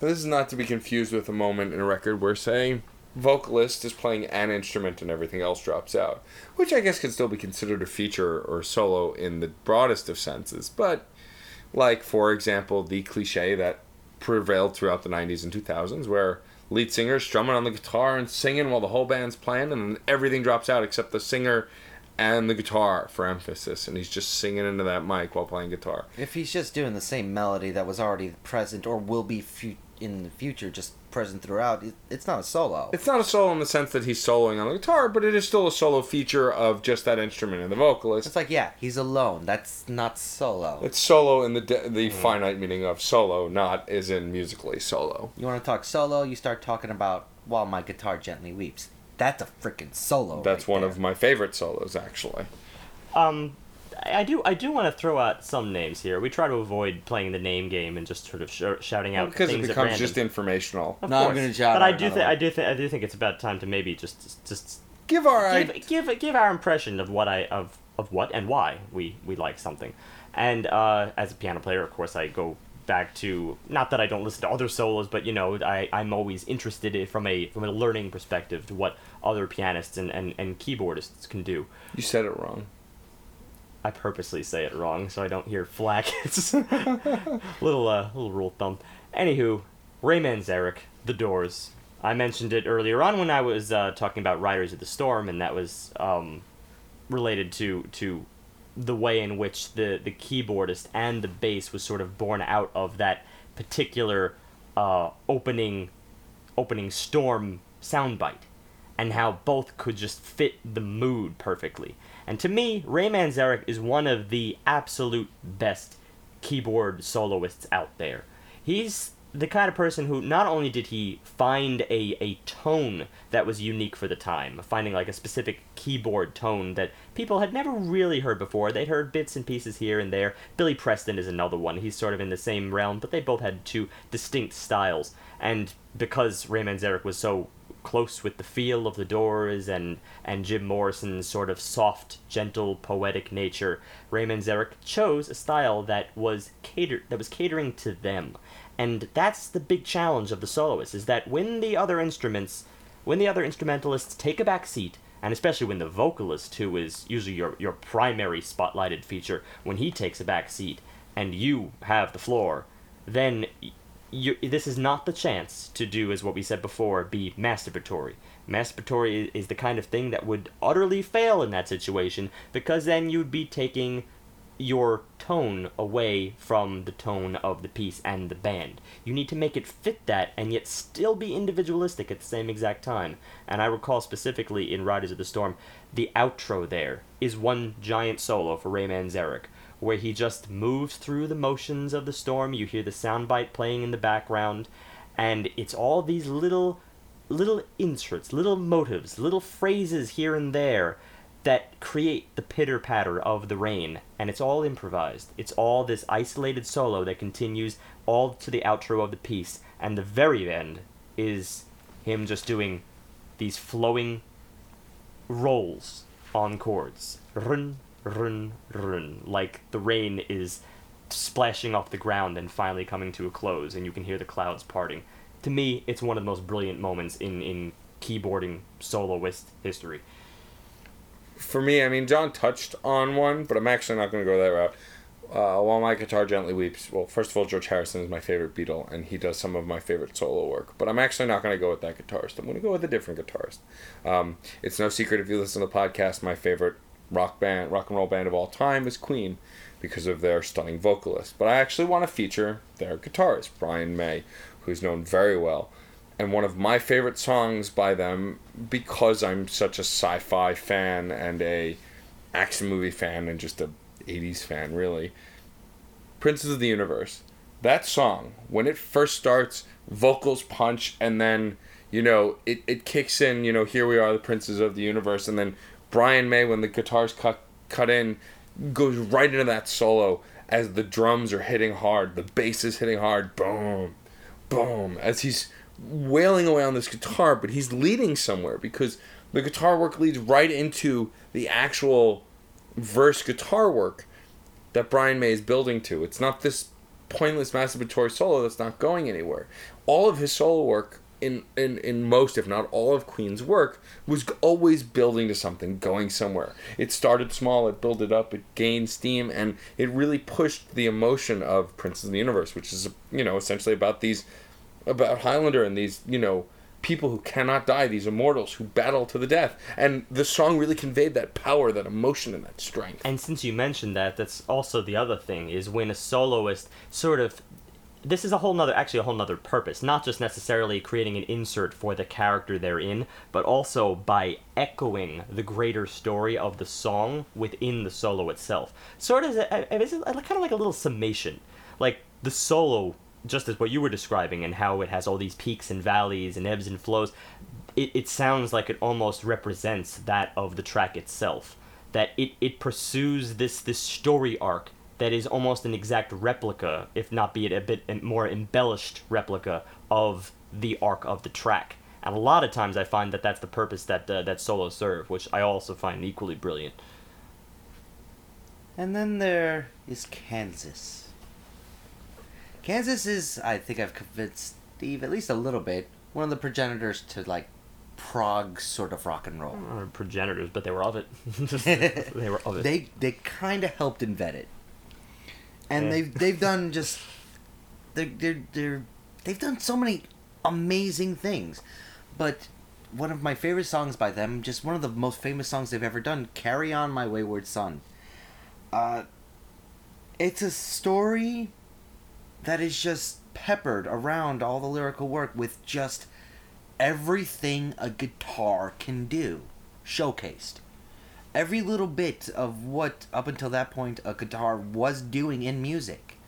This is not to be confused with a moment in a record where, say, vocalist is playing an instrument and everything else drops out, which I guess could still be considered a feature or solo in the broadest of senses. But, like, for example, the cliche that prevailed throughout the 90s and 2000s, where lead singer strumming on the guitar and singing while the whole band's playing, and everything drops out except the singer and the guitar for emphasis, and he's just singing into that mic while playing guitar. If he's just doing the same melody that was already present or will be fu- in the future, just present throughout, it, it's not a solo. It's not a solo in the sense that he's soloing on the guitar, but it is still a solo feature of just that instrument and the vocalist. It's like, yeah, he's alone. That's not solo. It's solo in the de- the finite meaning of solo, not as in musically solo. You want to talk solo, you start talking about While My Guitar Gently Weeps. That's a freaking solo. That's right one there. of my favorite solos, actually. Um, I I do I do want to throw out some names here. We try to avoid playing the name game and just sort of sh- shouting out Because it things at becomes random. just informational. Of No, I'm course. gonna shout But I do think I do think I do think it's about time to maybe just just Give our give, give give our impression of what I of of what and why we we like something. And uh, as a piano player, of course, I go back to not that I don't listen to other solos, but you know, I I'm always interested in, from a from a learning perspective to what other pianists and, and, and keyboardists can do. You said it wrong. I purposely say it wrong so I don't hear flack. It's little uh, little rule of thumb. Anywho, Ray Manzarek, The Doors. I mentioned it earlier on when I was uh, talking about Riders of the Storm, and that was um, related to to the way in which the the keyboardist and the bass was sort of born out of that particular uh, opening opening storm soundbite and how both could just fit the mood perfectly. And to me, Ray Manzarek is one of the absolute best keyboard soloists out there. He's the kind of person who not only did he find a, a tone that was unique for the time, finding like a specific keyboard tone that people had never really heard before. They'd heard bits and pieces here and there. Billy Preston is another one. He's sort of in the same realm, but they both had two distinct styles. And because Ray Manzarek was so close with the feel of the Doors and and Jim Morrison's sort of soft, gentle, poetic nature, Ray Manzarek chose a style that was catered that was catering to them. And that's the big challenge of the soloist is that when the other instruments when the other instrumentalists take a back seat, and especially when the vocalist, who is usually your, your primary spotlighted feature, when he takes a back seat and you have the floor, then you, this is not the chance to do, as what we said before, be masturbatory. Masturbatory is the kind of thing that would utterly fail in that situation because then you'd be taking your tone away from the tone of the piece and the band. You need to make it fit that and yet still be individualistic at the same exact time. And I recall specifically in Riders of the Storm, the outro there is one giant solo for Ray Manzarek, where he just moves through the motions of the storm. You hear the soundbite playing in the background, and it's all these little little inserts, little motives, little phrases here and there that create the pitter patter of the rain, and it's all improvised. It's all this isolated solo that continues all to the outro of the piece, and the very end is him just doing these flowing rolls on chords. Run, run. Like the rain is splashing off the ground and finally coming to a close, and you can hear the clouds parting. To me, it's one of the most brilliant moments in, in keyboarding soloist history. For me, I mean, John touched on one, but I'm actually not going to go that route. Uh, While My Guitar Gently Weeps, well, first of all, George Harrison is my favorite Beatle, and he does some of my favorite solo work. But I'm actually not going to go with that guitarist. I'm going to go with a different guitarist. Um, it's no secret if you listen to the podcast, my favorite rock band, rock and roll band of all time is Queen, because of their stunning vocalist. But I actually want to feature their guitarist, Brian May, who's known very well. And one of my favorite songs by them, because I'm such a sci-fi fan and a action movie fan and just a 80s fan, really. Princes of the Universe. That song, when it first starts, vocals punch, and then, you know, it, it kicks in, you know, here we are, the Princes of the Universe, and then Brian May, when the guitars cut, cut in, goes right into that solo as the drums are hitting hard, the bass is hitting hard, boom, boom, as he's wailing away on this guitar, but he's leading somewhere because the guitar work leads right into the actual verse guitar work that Brian May is building to. It's not this pointless masturbatory solo that's not going anywhere. All of his solo work in, in, in most, if not all of Queen's work, was always building to something, going somewhere. It started small, it built it up, it gained steam, and it really pushed the emotion of Princes of the Universe, which is, you know, essentially about these, about Highlander and these, you know, people who cannot die, these immortals who battle to the death. And the song really conveyed that power, that emotion, and that strength. And since you mentioned that, that's also the other thing is when a soloist sort of this is a whole nother actually a whole nother purpose not just necessarily creating an insert for the character they're in but also by echoing the greater story of the song within the solo itself. Sort of it's kind of like a little summation. Like the solo just as what you were describing and how it has all these peaks and valleys and ebbs and flows it, it sounds like it almost represents that of the track itself. That it, it pursues this this story arc that is almost an exact replica, if not be it a bit more embellished replica of the arc of the track. And a lot of times I find that that's the purpose that uh, that solos serve, which I also find equally brilliant. And then there is Kansas. Kansas is, I think I've convinced Steve at least a little bit, one of the progenitors to like prog sort of rock and roll. Or progenitors, but they were of it. they were of it. They they kind of helped invent it, and Yeah. they've they've done just they're they're they're they've done so many amazing things, but one of my favorite songs by them, just one of the most famous songs they've ever done, "Carry On, My Wayward Son." Uh, it's a story that is just peppered around all the lyrical work with just everything a guitar can do showcased every little bit of what up until that point a guitar was doing in music.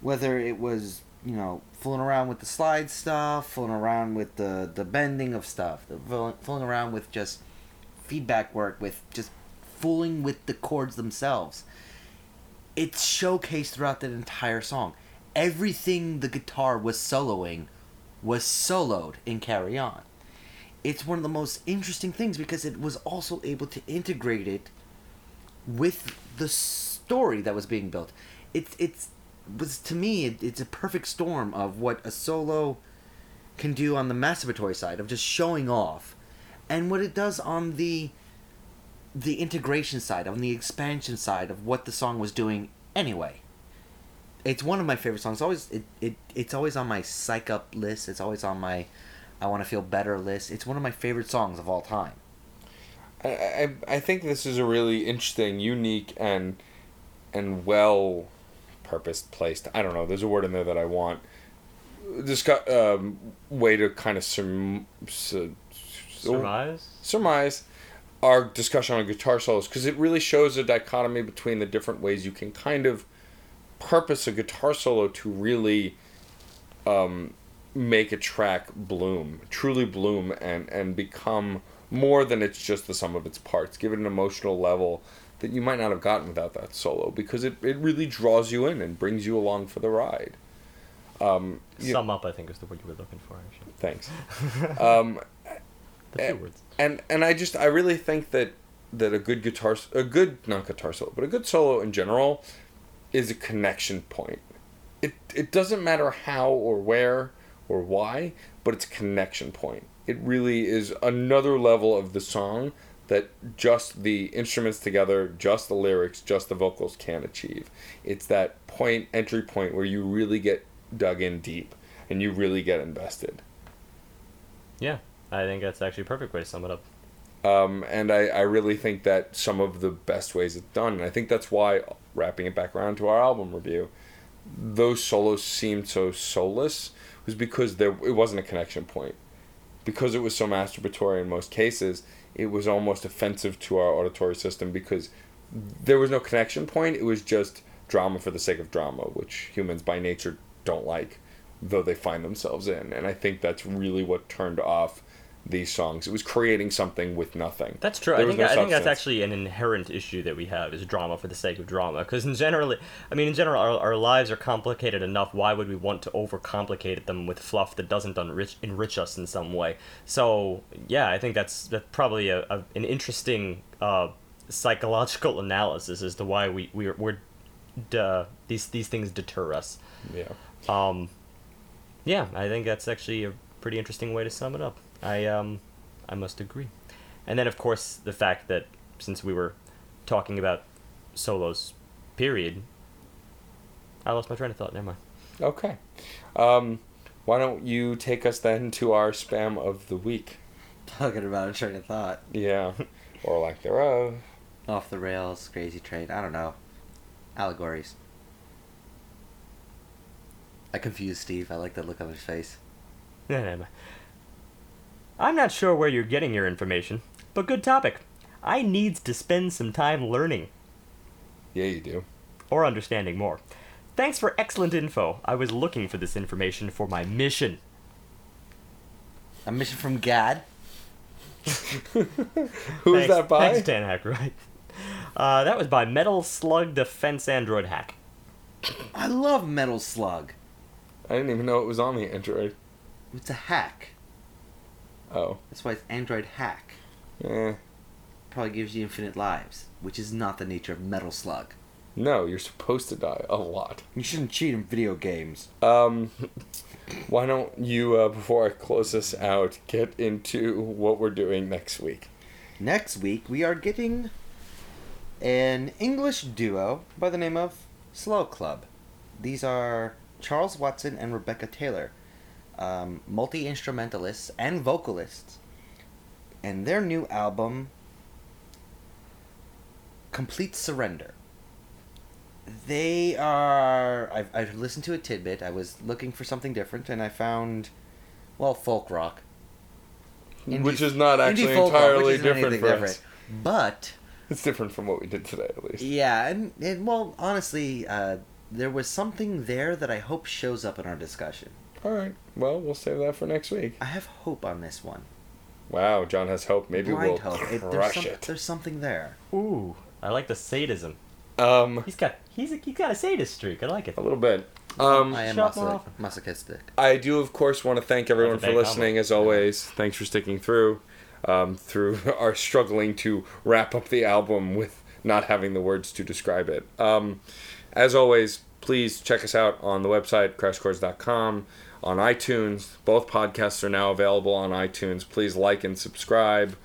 Whether it was you know fooling around with the slide stuff fooling around with the the bending of stuff fooling around with just feedback work with just fooling with the chords themselves. It's showcased throughout that entire song. Everything the guitar was soloing was soloed in carry on it's one of the most interesting things because it was also able to integrate it with the story that was being built. It's it's was to me it, it's a perfect storm of what a solo can do on the masturbatory side of just showing off, and what it does on the the integration side, on the expansion side of what the song was doing anyway. It's one of my favorite songs. Always it, it it's always on my psych up list. It's always on my I want to feel better list. It's one of my favorite songs of all time. I, I, I think this is a really interesting, unique, and and well purposed placed. I don't know. There's a word in there that I want. Discuss um, way to kind of surm, su, Surmise? surmise our discussion on guitar solos because it really shows a dichotomy between the different ways you can kind of purpose a guitar solo to really um, make a track bloom, truly bloom, and and become more than it's just the sum of its parts. Give it an emotional level that you might not have gotten without that solo because it, it really draws you in and brings you along for the ride. Um, Sum up, I think, is the word you were looking for, actually. thanks. um, The two words. and and I just I really think that that a good guitar, a good not guitar solo, but a good solo in general, is a connection point. It it doesn't matter how or where or why, but it's a connection point. It really is another level of the song that just the instruments together, just the lyrics, just the vocals can't achieve. It's that point entry point where you really get dug in deep and you really get invested. Yeah, I think that's actually a perfect way to sum it up. Um, and I, I really think that some of the best ways it's done, and I think that's why, wrapping it back around to our album review, those solos seemed so soulless, was because there it wasn't a connection point. Because it was so masturbatory in most cases, it was almost offensive to our auditory system because there was no connection point. It was just drama for the sake of drama, which humans by nature don't like, though they find themselves in. And I think that's really what turned off these songs. It was creating something with nothing. That's true. There I think no I think that's actually an inherent issue that we have is drama for the sake of drama. Because in general, I mean, in general, our, our lives are complicated enough. Why would we want to overcomplicate them with fluff that doesn't enrich enrich us in some way? So yeah, I think that's that's probably a, a an interesting uh, psychological analysis as to why we we're, we're uh, these these things deter us. Yeah. Um, yeah, I think that's actually a pretty interesting way to sum it up. I um, I must agree. And then of course the fact that since we were talking about solos, period, I lost my train of thought. Never mind. Okay. Um, why don't you take us then to our spam of the week? Talking about a train of thought. Yeah. or lack thereof. Off the rails, crazy train. I don't know. Allegories. I confused Steve. I like the look on his face. Yeah, never mind. I'm not sure where you're getting your information, but good topic. I needs to spend some time learning Yeah, you do. or understanding more. Thanks for excellent info. I was looking for this information for my mission. A mission from Gad. Who's that by? Thanks, Dan Aykroyd. Uh, that was by Metal Slug Defense Android Hack. I love Metal Slug. I didn't even know it was on the Android. It's a hack. Oh. That's why it's Android Hack. Eh. Probably gives you infinite lives, which is not the nature of Metal Slug. No, you're supposed to die a lot. You shouldn't cheat in video games. Um, why don't you, uh, before I close this out, get into what we're doing next week? Next week, we are getting an English duo by the name of Slow Club. These are Charles Watson and Rebecca Taylor, um, multi instrumentalists and vocalists. And their new album, Complete Surrender. They are. I've, I've listened to a tidbit. I was looking for something different, and I found, well, folk rock. Indie- which is not actually folk rock, which entirely different for us. But It's different from what we did today, at least. yeah, and, and well, honestly, uh, there was something there that I hope shows up in our discussion. All right. Well, we'll save that for next week. I have hope on this one. Wow, John has hope. Maybe Blind we'll hope. It- there's, crush some- it. there's something there. Ooh, I like the sadism. Um, He's got he's a, he's got a sadist streak. I like it. a little bit. Um, I am Shut masochistic. I do, of course, want to thank everyone for listening. combo. As always, thanks for sticking through, um, through our struggling to wrap up the album with not having the words to describe it. Um, as always, please check us out on the website crashcourse.com, on iTunes. Both podcasts are now available on iTunes. Please like and subscribe.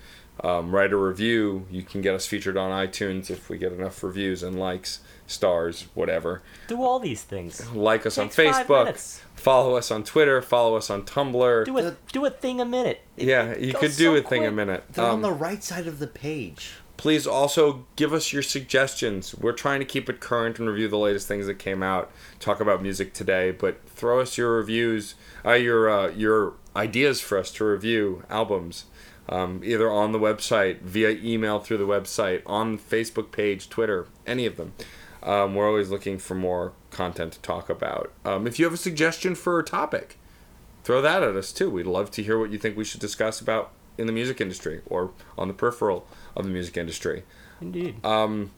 Um, write a review. You can get us featured on iTunes if we get enough reviews and likes, stars, whatever Do all these things. like us on Facebook, follow us on Twitter, follow us on Tumblr. Do a do a thing a minute. It- yeah, it you could do so a thing a minute. They're on Um, the right side of the page. Please also give us your suggestions. We're trying to keep it current and review the latest things that came out. Talk about music today, but throw us your reviews, uh, your uh, your ideas for us to review albums. Um, either on the website, via email through the website, on Facebook page, Twitter, any of them. Um, we're always looking for more content to talk about. Um, if you have a suggestion for a topic, throw that at us too. We'd love to hear what you think we should discuss about in the music industry or on the peripheral of the music industry. Indeed. Um,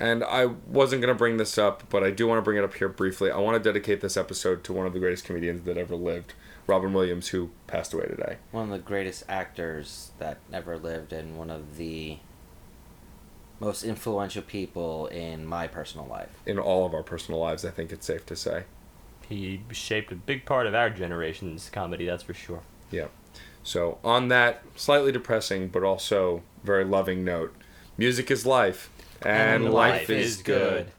and I wasn't going to bring this up, but I do want to bring it up here briefly. I want to dedicate this episode to one of the greatest comedians that ever lived, Robin Williams, who passed away today. One of the greatest actors that ever lived, and one of the most influential people in my personal life. In all of our personal lives, I think it's safe to say. He shaped a big part of our generation's comedy, that's for sure. Yeah. So, on that, slightly depressing, but also very loving note. Music is life, and, and life, life, is good. good.